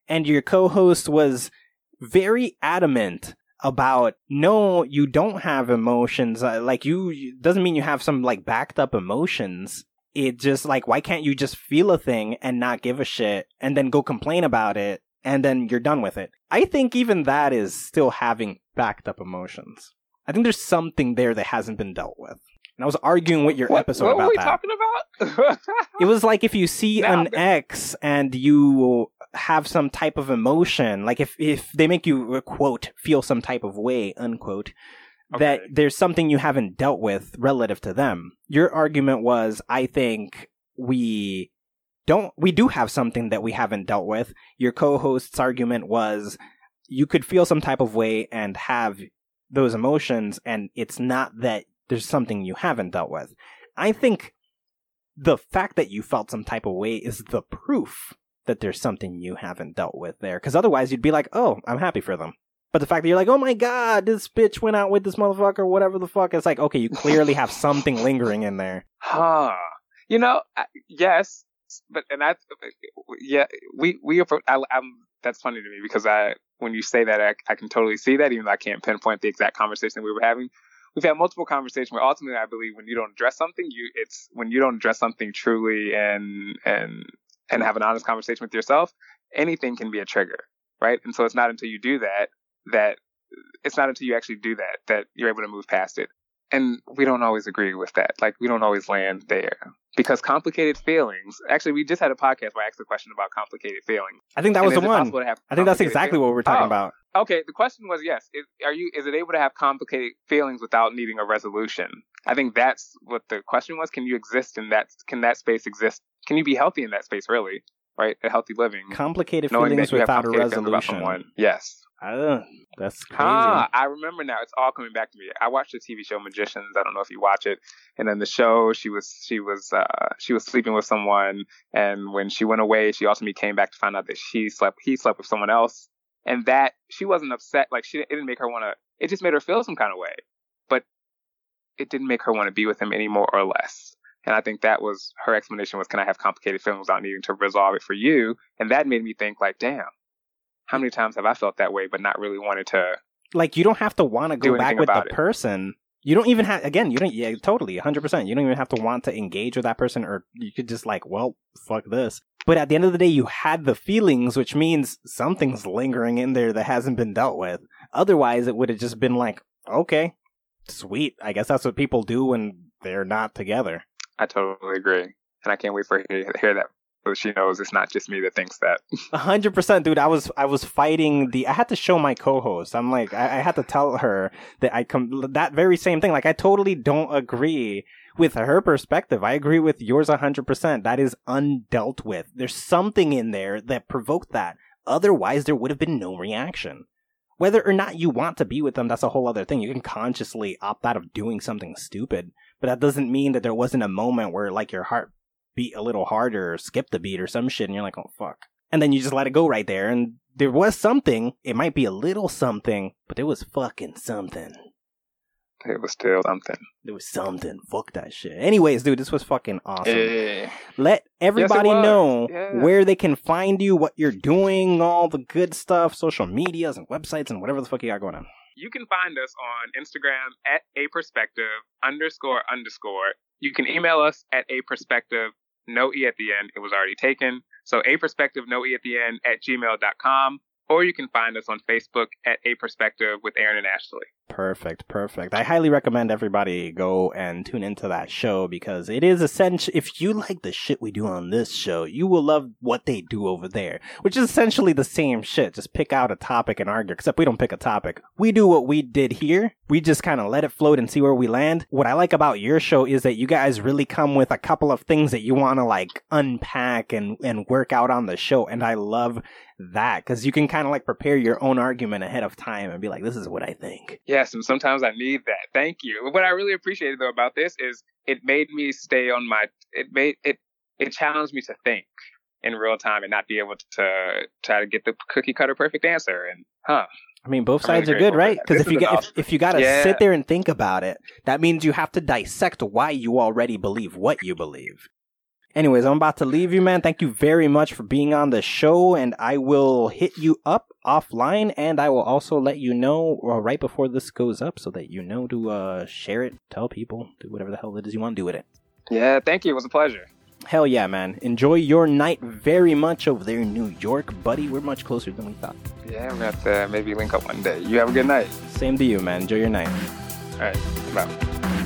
And your co-host was very adamant about no you don't have emotions uh, like you doesn't mean you have some like backed up emotions it just like why can't you just feel a thing and not give a shit and then go complain about it and then you're done with it. I think even that is still having backed up emotions. I think there's something there that hasn't been dealt with. And I was arguing with your What, episode what about were we that. talking about? It was like if you see Nah, an but- ex and you have some type of emotion, like if if they make you uh, quote feel some type of way unquote, that there's something you haven't dealt with relative to them. Your argument was, I think we don't we do have something that we haven't dealt with. Your co-host's argument was you could feel some type of way and have those emotions and it's not that there's something you haven't dealt with. I think the fact that you felt some type of way is the proof that there's something you haven't dealt with there. Because otherwise, you'd be like, oh, I'm happy for them. But the fact that you're like, oh my god, this bitch went out with this motherfucker, whatever the fuck, it's like, okay, you clearly have something lingering in there. Huh. You know, I- yes, but and that's yeah. We we appro- I, I'm that's funny to me because I when you say that I, I can totally see that even though I can't pinpoint the exact conversation we were having. We've had multiple conversations where ultimately I believe when you don't address something, you it's when you don't address something truly and and and have an honest conversation with yourself, anything can be a trigger, right? And so it's not until you do that that it's not until you actually do that that you're able to move past it and we don't always agree with that. Like we don't always land there because complicated feelings. Actually, we just had a podcast where I asked a question about complicated feelings. I think that was the one. possible to have I think that's exactly feelings? what we were talking Oh. about. Okay, the question was yes. Is, are you? Is it able to have complicated feelings without needing a resolution? I think that's what the question was. Can you exist in that? Can that space exist? Can you be healthy in that space? Really, right? A healthy living, Complicated knowing feelings that you have without a resolution. Yes. Uh, that's crazy. Ah, I remember now. It's all coming back to me. I watched the TV show Magicians. I don't know if you watch it. And then the show, she was she was uh she was sleeping with someone, and when she went away, she ultimately came back to find out that she slept he slept with someone else, and that she wasn't upset. Like she it didn't make her want to. It just made her feel some kind of way, but it didn't make her want to be with him any more or less. And I think that was her explanation was, can I have complicated feelings without needing to resolve it for you? And that made me think like, damn, how many times have I felt that way, but not really wanted to like you don't have to want to go back with the it. person. You don't even have again. You don't. Yeah, totally, hundred percent. You don't even have to want to engage with that person, or you could just like, well, fuck this. But at the end of the day, you had the feelings, which means something's lingering in there that hasn't been dealt with. Otherwise, it would have just been like, okay, sweet. I guess that's what people do when they're not together. I totally agree, and I can't wait for her to hear that. So she knows it's not just me that thinks that. Hundred percent, dude. I was I was fighting the. I had to show my co-host. I'm like, I, I had to tell her that I come that very same thing. Like, I totally don't agree with her perspective. I agree with yours hundred percent. That is undealt with. There's something in there that provoked that. Otherwise, there would have been no reaction. Whether or not you want to be with them, that's a whole other thing. You can consciously opt out of doing something stupid, but that doesn't mean that there wasn't a moment where like your heart beat a little harder or skipped a beat or some shit and you're like, oh fuck. And then you just let it go right there and there was something. It might be a little something, but there was fucking something. It was still something. There was something. Fuck that shit. Anyways, dude, this was fucking awesome. Let everybody was. know Yeah. where they can find you, what you're doing, all the good stuff, social medias and websites and whatever the fuck you got going on. You can find us on Instagram at a perspective underscore underscore. You can email us at a perspective, no e at the end. It was already taken. So a perspective, no e at the end at gmail.com. Or you can find us on Facebook at a perspective with Aaron and Ashley. Perfect, perfect. I highly recommend everybody go and tune into that show because it is essential. If you like the shit we do on this show, you will love what they do over there, which is essentially the same shit. Just pick out a topic and argue, except we don't pick a topic. We do what we did here. We just kind of let it float and see where we land. What I like about your show is that you guys really come with a couple of things that you want to like unpack and, and work out on the show. And I love that because you can kind of like prepare your own argument ahead of time and be like, this is what I think. Yes, and sometimes I need that. Thank you. What I really appreciated though about this is it made me stay on my it made it it challenged me to think in real time and not be able to try to get the cookie cutter perfect answer and huh. I mean, both sides are good, right? Because if you is got if, if you got to Yeah. sit there and think about it, that means you have to dissect why you already believe what you believe. Anyways, I'm about to leave you, man. Thank you very much for being on the show, and I will hit you up offline, and I will also let you know uh, right before this goes up, so that you know to uh, share it, tell people, do whatever the hell it is you want to do with it. Yeah, thank you. It was a pleasure. Hell yeah, man. Enjoy your night very much over there in New York, buddy. We're much closer than we thought. Yeah, we're gonna have to maybe link up one day. You have a good night. Same to you, man. Enjoy your night. All right, bye.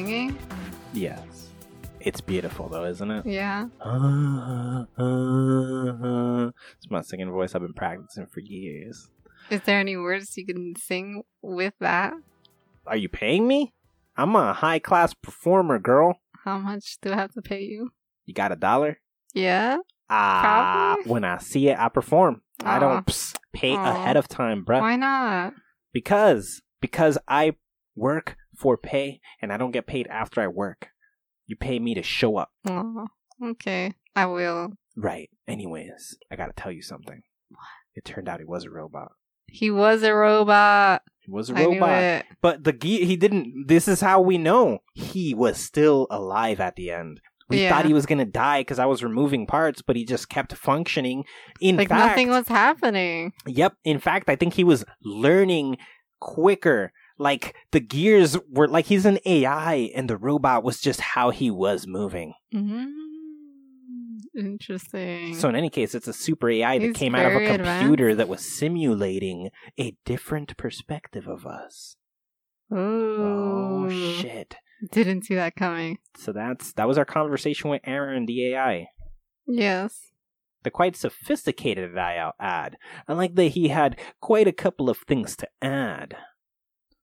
Singing? yes. It's beautiful, though, isn't it? Yeah. Uh, uh, it's my singing voice I've been practicing for years. Is there any words you can sing with that? Are you paying me? I'm a high class performer, girl. How much do I have to pay you? You got a dollar? Yeah. Ah, when I see it, I perform. I don't psst, pay Aw. ahead of time, bruh. Why not? Because because I work for pay and I don't get paid after I work. You pay me to show up. Oh, okay. I will. Right. Anyways, I gotta tell you something. It turned out he was a robot. He was a robot. He was a I robot. But the ge- he didn't. This is how we know he was still alive at the end. We Yeah. thought he was gonna die because I was removing parts, but he just kept functioning. In Like fact, nothing was happening. Yep. In fact, I think he was learning quicker. Like the gears were like he's an AI, and the robot was just how he was moving. Mm, interesting. So in any case, it's a super AI that He's came out of a computer that was simulating a different perspective of us. Ooh. Oh shit! Didn't see that coming. So that's that was our conversation with Aaron, the AI. Yes. The quite sophisticated AI I'll add. I like that he had quite a couple of things to add.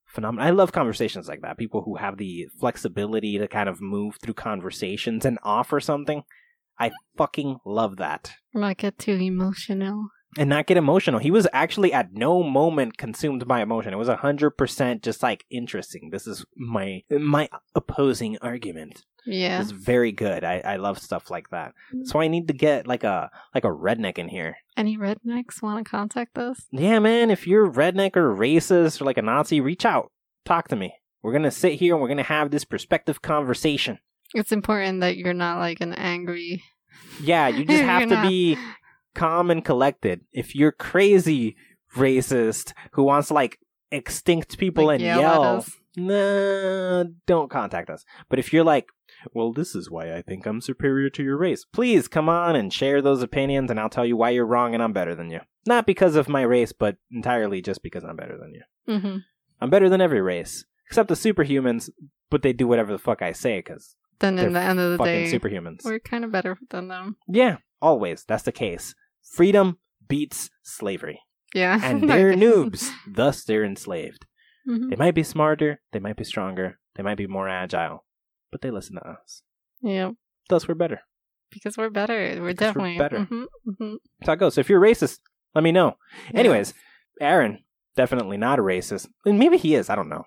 Phenomenal. I love conversations like that. People who have the flexibility to kind of move through conversations and offer something. I fucking love that. Not get too emotional. And not get emotional. He was actually at no moment consumed by emotion. It was a hundred percent just like interesting. This is my my opposing argument. Yeah. It's very good. I, I love stuff like that. So I need to get like a like a redneck in here. Any rednecks want to contact us? Yeah, man, if you're redneck or racist or like a Nazi, reach out. Talk to me. We're going to sit here and we're going to have this perspective conversation. It's important that you're not like an angry. Yeah, you just have to not- be calm and collected. If you're crazy racist who wants to like extinct people Like, and yell yell, nah, don't contact us. But if you're like, well, this is why I think I'm superior to your race, please come on and share those opinions and I'll tell you why you're wrong and I'm better than you. Not because of my race, but entirely just because I'm better than you. hmm I'm better than every race, except the superhumans, but they do whatever the fuck I say because Then in the end of the fucking day, superhumans. we're kind of better than them. Yeah, always. That's the case. Freedom beats slavery. Yeah. And they're noobs, thus they're enslaved. Mhm. They might be smarter, they might be stronger, they might be more agile, but they listen to us. Yeah. Thus we're better. Because we're better. We're Because we're definitely better. hmm hmm That's how it goes. So if you're racist, let me know. Anyways, Aaron, definitely not a racist. And maybe he is, I don't know.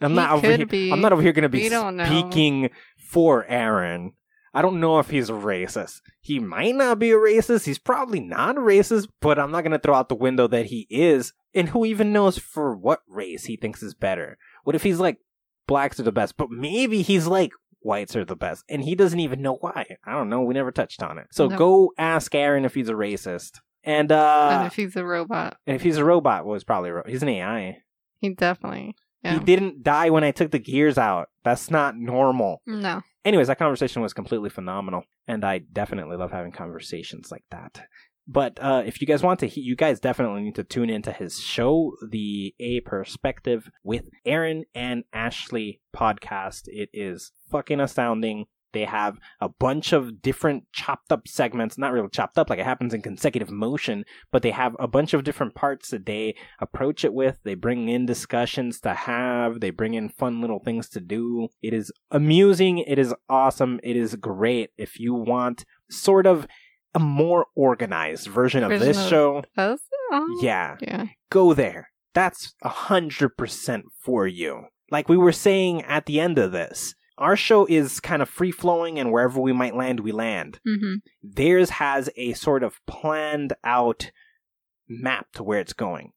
I'm He not over here. be. I'm not over here going to be speaking for Aaron. I don't know if he's a racist. He might not be a racist. He's probably not a racist, but I'm not going to throw out the window that he is. And who even knows for what race he thinks is better? What if he's like, blacks are the best, but maybe he's like, whites are the best, and he doesn't even know why. I don't know. We never touched on it. So No. go ask Aaron if he's a racist. And, uh, and if he's a robot, and if he's a robot, well, he's probably a ro- he's an AI. he definitely. Yeah. He didn't die when I took the gears out. That's not normal. No. Anyways, that conversation was completely phenomenal, and I definitely love having conversations like that. But uh, if you guys want to, he- you guys definitely need to tune into his show, the A Perspective with Aaron and Ashley podcast. It is fucking astounding. They have a bunch of different chopped up segments, not really chopped up, like it happens in consecutive motion, but they have a bunch of different parts that they approach it with. They bring in discussions to have, they bring in fun little things to do. It is amusing, it is awesome, it is great. If you want sort of a more organized version of this of- show, Us? Oh. yeah, Yeah. go there. That's a hundred percent for you. Like we were saying at the end of this, our show is kind of free flowing and wherever we might land, we land. hmm Theirs has a sort of planned out map to where it's going.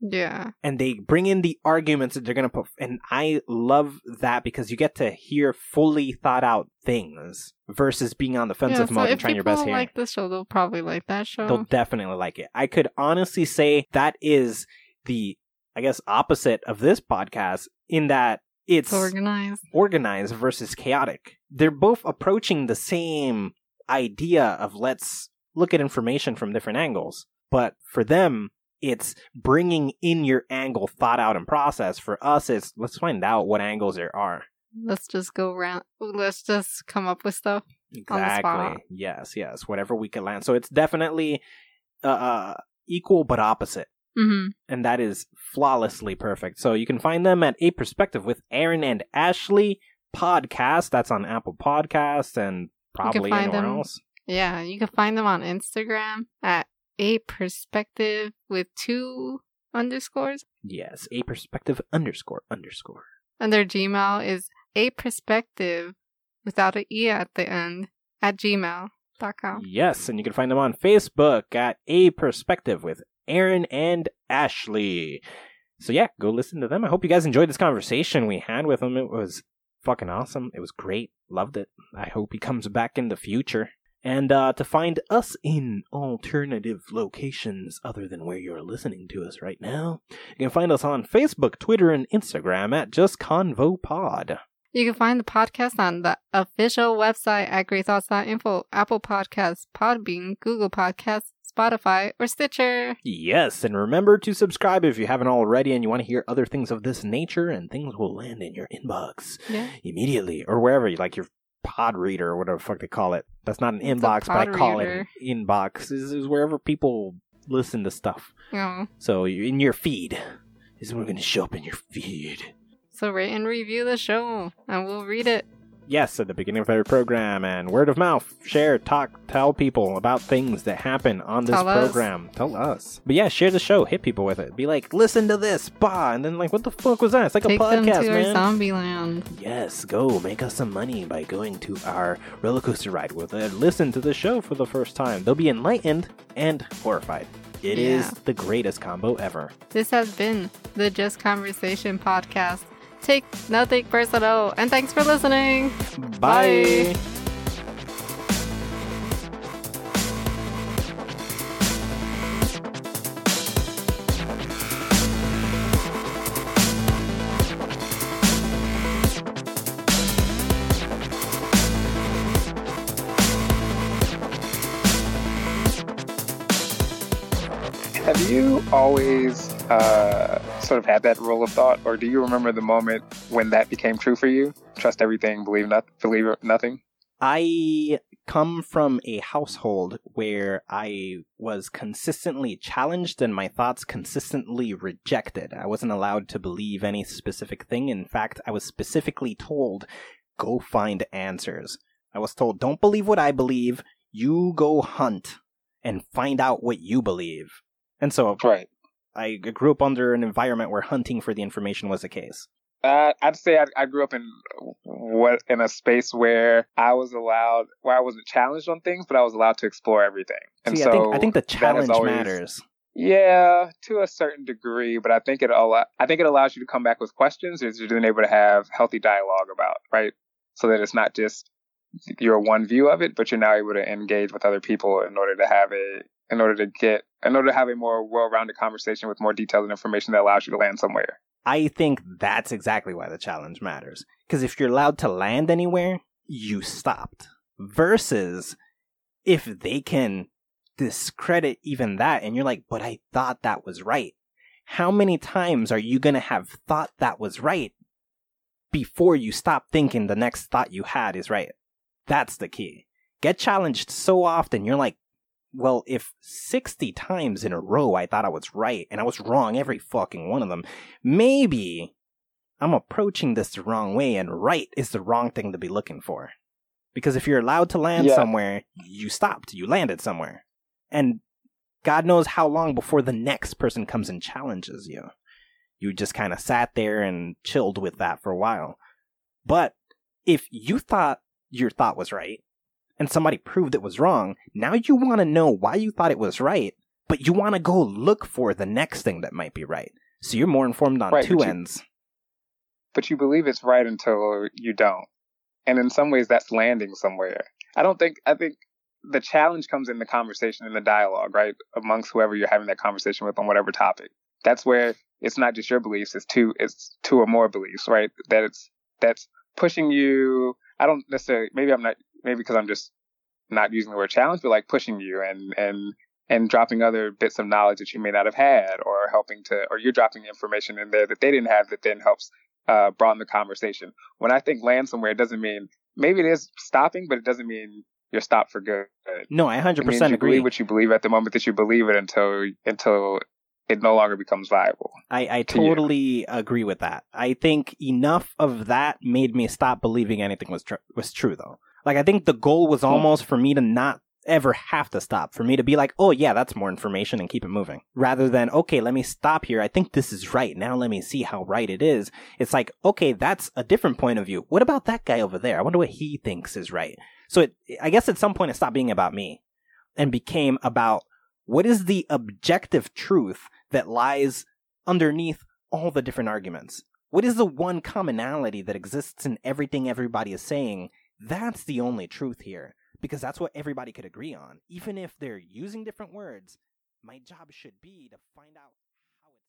Yeah. and they bring in the arguments that they're going to put and i love that because you get to hear fully thought out things versus being on the yeah, defensive so mode and trying your best here If like the show, they'll probably like that show. they'll definitely like it i could honestly say that is the i guess opposite of this podcast in that it's organized. organized versus chaotic they're both approaching the same idea of let's look at information from different angles but for them it's bringing in your angle thought out and process for us it's let's find out what angles there are Let's just go around. Let's just come up with stuff. On the spot. exactly yes yes whatever we can land so it's definitely uh, uh equal but opposite Mm-hmm. and that is flawlessly perfect. So you can find them at a perspective with aaron and ashley podcast. That's on apple podcasts and probably anywhere them- else. Yeah, you can find them on Instagram at a perspective with two underscores, yes a perspective underscore underscore. And their Gmail is a perspective without an e at the end at gmail.com. Yes, and you can find them on Facebook at A Perspective with Aaron and Ashley. So yeah, go listen to them. I hope you guys enjoyed this conversation we had with them. It was fucking awesome. It was great. Loved it. I hope he comes back in the future. And uh, to find us in alternative locations other than where you're listening to us right now, you can find us on Facebook, Twitter, and Instagram at Just Convo Pod. You can find the podcast on the official website at greythoughts.info, Apple Podcasts, Podbean, Google Podcasts, Spotify, or Stitcher. Yes, and remember to subscribe if you haven't already and you want to hear other things of this nature, and things will land in your inbox Yeah. immediately or wherever you like your pod reader or whatever the fuck they call it. That's not an It's inbox, but I call reader. it inbox. This is wherever people listen to stuff. Oh. So in your feed this is where we're going to show up in your feed. So rate and review the show, and we'll read it. Yes, at the beginning of every program, and word of mouth, share, talk, tell people about things that happen on this Tell us. program. Tell us. But yeah, share the show, hit people with it. Be like, listen to this, bah, and then like, what the fuck was that? It's like Take a them podcast, to man. our zombie land. Yes, go make us some money by going to our roller coaster ride with it. Listen to the show for the first time. They'll be enlightened and horrified. It is Yeah. the greatest combo ever. This has been the Just Conversation podcast. Take nothing personal, and thanks for listening. Bye. Bye. Always uh, sort of had that rule of thought, or do you remember the moment when that became true for you? Trust everything, believe not, believe nothing. I come from a household where I was consistently challenged and my thoughts consistently rejected. I wasn't allowed to believe any specific thing. In fact, I was specifically told, go find answers. I was told, don't believe what I believe, you go hunt and find out what you believe. And so Right. I grew up under an environment where hunting for the information was the case. Uh, I'd say I, I grew up in what in a space where I was allowed, where I wasn't challenged on things, but I was allowed to explore everything. And See, so I think I think the challenge always- matters. Yeah, to a certain degree, but I think it allow, I think it allows you to come back with questions that you're then able to have healthy dialogue about, right? So that it's not just your one view of it, but you're now able to engage with other people in order to have a, in order to get, in order to have a more well-rounded conversation with more detailed information that allows you to land somewhere. I think that's exactly why the challenge matters. Because if you're allowed to land anywhere, you stopped. Versus if they can discredit even that and you're like, but I thought that was right. How many times are you going to have thought that was right before you stop thinking the next thought you had is right? That's the key. Get challenged so often, you're like, well, if 60 times in a row I thought I was right and I was wrong every fucking one of them, maybe I'm approaching this the wrong way and right is the wrong thing to be looking for. Because if you're allowed to land Yeah. somewhere, you stopped, you landed somewhere. And God knows how long before the next person comes and challenges you. You just kind of sat there and chilled with that for a while. But if you thought your thought was right and somebody proved it was wrong, now you want to know why you thought it was right but you want to go look for the next thing that might be right. So you're more informed on Right, two but you- ends. but you believe it's right until you don't. And in some ways, that's landing somewhere. I don't think, I think the challenge comes in the conversation and the dialogue, right? Amongst whoever you're having that conversation with on whatever topic. That's where it's not just your beliefs, it's two, it's two or more beliefs, right? That it's, that's pushing you. I don't necessarily, maybe I'm not, maybe because I'm just not using the word challenge, but like pushing you and, and, and dropping other bits of knowledge that you may not have had or helping to, or you're dropping information in there that they didn't have that then helps uh, broaden the conversation. When I think land somewhere, it doesn't mean maybe it is stopping, but it doesn't mean you're stopped for good. No, I 100% you agree. believe what you believe at the moment that you believe it until until it no longer becomes viable. I, I to you. totally agree with that. I think enough of that made me stop believing anything was tr- was true though. Like I think the goal was almost for me to not ever have to stop, for me to be like, "Oh yeah, that's more information and keep it moving." Rather than, "Okay, let me stop here. I think this is right. Now let me see how right it is." It's like, "Okay, that's a different point of view. What about that guy over there? I wonder what he thinks is right." So it I guess at some point it stopped being about me and became about what is the objective truth that lies underneath all the different arguments? What is the one commonality that exists in everything everybody is saying? That's the only truth here, because that's what everybody could agree on. Even if they're using different words, my job should be to find out how it's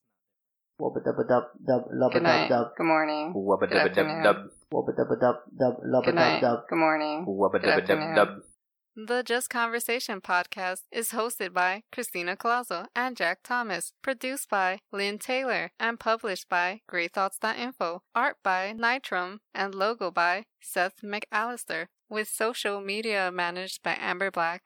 not. Wubba dubba dub dub lubba Good night. dub dub Good morning. Wubba Good dubba dub afternoon. dub. wubba dubba dub dub lubba Good dub night. dub. Good morning. Wubba Good dubba dub afternoon. dub. The Just Conversation podcast is hosted by Christina Colazo and Jack Thomas, produced by Lynn Taylor, and published by GreyThoughts.info, art by Nitrum, and logo by Seth McAllister, with social media managed by Amber Black.